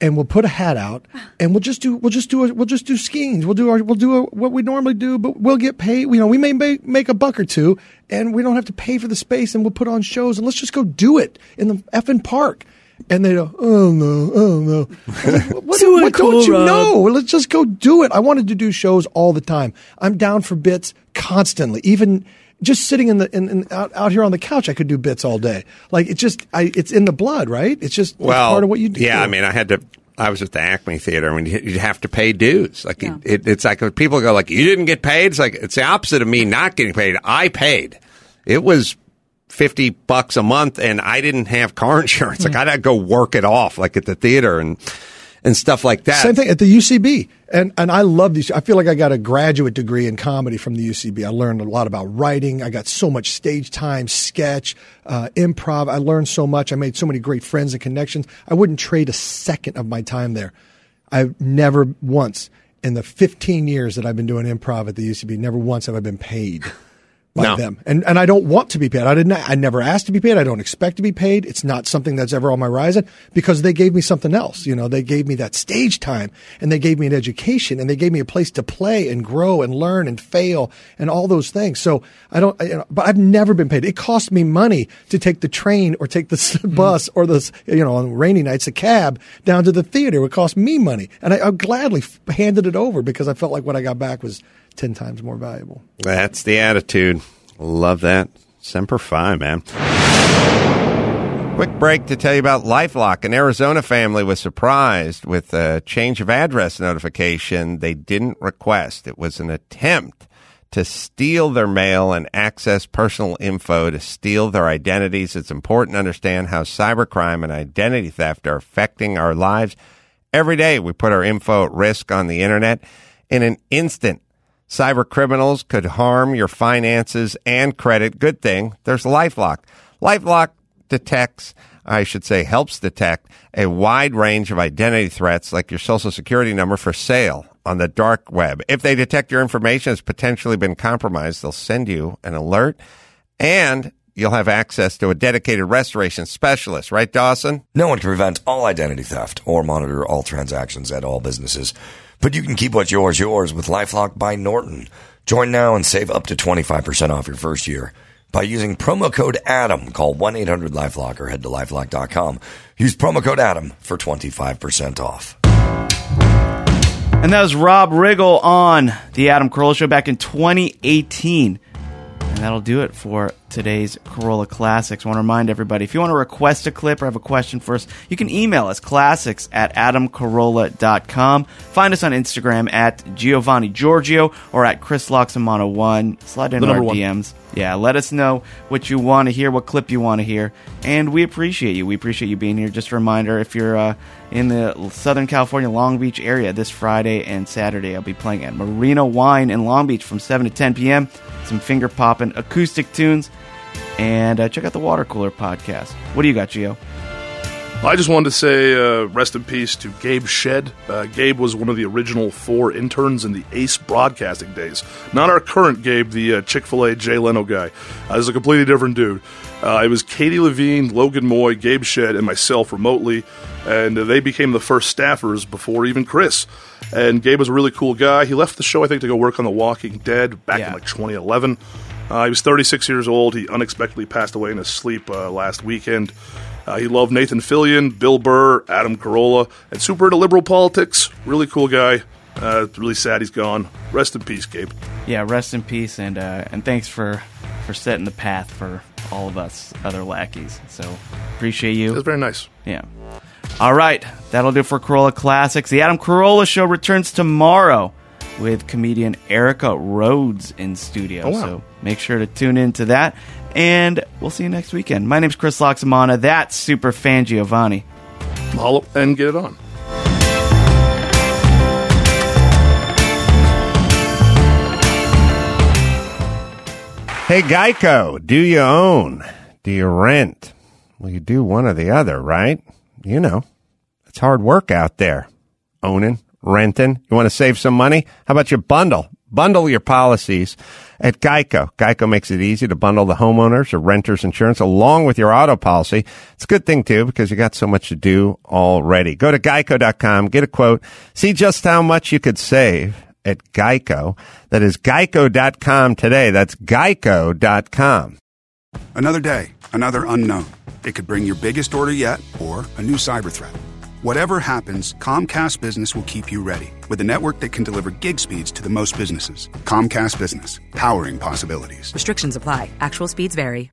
and we'll put a hat out and we'll just do we'll just do a, we'll just do skiing. We'll do our we'll do a, what we normally do, but we'll get paid. You know, we may make, make a buck or two, and we don't have to pay for the space, and we'll put on shows, and let's just go do it in the effing park. And they go, oh no, oh no. I was like, what Do what don't you Rob. know? Let's just go do it. I wanted to do shows all the time. I'm down for bits constantly, even just sitting in the in, in, out, out here on the couch. I could do bits all day. Like it's just I, it's in the blood, right? It's just it's part of what you do. Yeah, I mean, I had to. I was at the Acme Theater. I mean, you you have to pay dues. Like it, it, it's like people go like, "You didn't get paid." It's like it's the opposite of me not getting paid. I paid. It was fifty bucks a month, and I didn't have car *laughs* insurance. Like I had to go work it off, like at the theater and and stuff like that. Same thing at the UCB, and and I love these. I feel like I got a graduate degree in comedy from the UCB. I learned a lot about writing. I got so much stage time, sketch, uh, improv. I learned so much. I made so many great friends and connections. I wouldn't trade a second of my time there. I've never once in the 15 years that I've been doing improv at the UCB, never once have I been paid *laughs* by No. them. And and I don't want to be paid. I didn't I never asked to be paid. I don't expect to be paid. It's not something that's ever on my horizon because they gave me something else. You know, they gave me that stage time and they gave me an education and they gave me a place to play and grow and learn and fail and all those things. So I don't you know, but I've never been paid. It cost me money to take the train or take the *laughs* s- mm. bus or the you know, on rainy nights a cab down to the theater. It cost me money. And I, I gladly handed it over because I felt like what I got back was 10 times more valuable. That's the attitude. Love that. Semper Fi, man. Quick break to tell you about Lifelock. An Arizona family was surprised with a change of address notification they didn't request. It was an attempt to steal their mail and access personal info to steal their identities. It's important to understand how cybercrime and identity theft are affecting our lives. Every day we put our info at risk on the internet. In an instant, cyber criminals could harm your finances and credit. Good thing there's LifeLock. LifeLock detects, I should say, helps detect a wide range of identity threats like your social security number for sale on the dark web. If they detect your information has potentially been compromised, they'll send you an alert and you'll have access to a dedicated restoration specialist, right, Dawson? No one can prevent all identity theft or monitor all transactions at all businesses, but you can keep what's yours yours with LifeLock by Norton. Join now and save up to 25% off your first year by using promo code ADAM. Call 1-800-LifeLock or head to lifelock.com. Use promo code ADAM for 25% off. And that was Rob Riggle on the Adam Carolla Show back in 2018. And that'll do it for today's Carolla Classics. I want to remind everybody if you want to request a clip or have a question for us, you can email us classics at adamcarolla.com. Find us on Instagram at Giovanni Giorgio or at Chris Laxamana1. Slide in our one. DMs. Yeah, let us know what you want to hear, what clip you want to hear. And we appreciate you. We appreciate you being here. Just a reminder if you're uh, in the Southern California, Long Beach area this Friday and Saturday, I'll be playing at Marina Wine in Long Beach from 7 to 10 p.m. Some finger popping acoustic tunes. And uh, check out the Water Cooler podcast. What do you got, Gio? I just wanted to say uh, rest in peace to Gabe Shed. Uh, Gabe was one of the original four interns in the Ace Broadcasting days. Not our current Gabe, the uh, Chick fil A Jay Leno guy. Uh, this is a completely different dude. Uh, it was Katie Levine, Logan Moy, Gabe Shed, and myself remotely, and uh, they became the first staffers before even Chris. And Gabe was a really cool guy. He left the show, I think, to go work on The Walking Dead back in like 2011. Uh, he was 36 years old. He unexpectedly passed away in his sleep uh, last weekend. Uh, he loved Nathan Fillion, Bill Burr, Adam Carolla, and super into liberal politics. Really cool guy. Uh, really sad he's gone. Rest in peace, Gabe. Yeah, rest in peace, and uh, and thanks for for setting the path for all of us other lackeys. So appreciate you. That's very nice. Yeah. All right, that'll do for Carolla Classics. The Adam Carolla Show returns tomorrow with comedian Erica Rhodes in studio. Oh, wow. So make sure to tune in to that, and we'll see you next weekend. My name's Chris Laxamana. That's Super Fan Giovanni. Mahalo and get it on. Hey, Geico, do you own? Do you rent? Well, you do one or the other, right? You know, it's hard work out there. Owning, renting. You want to save some money? How about you bundle? Bundle your policies at Geico. Geico makes it easy to bundle the homeowners or renters insurance along with your auto policy. It's a good thing too because you got so much to do already. Go to geico.com, get a quote, see just how much you could save at Geico. That is geico.com today. That's geico.com. Another day, another unknown. It could bring your biggest order yet or a new cyber threat. Whatever happens, Comcast Business will keep you ready with a network that can deliver gig speeds to the most businesses. Comcast Business, powering possibilities. Restrictions apply. Actual speeds vary.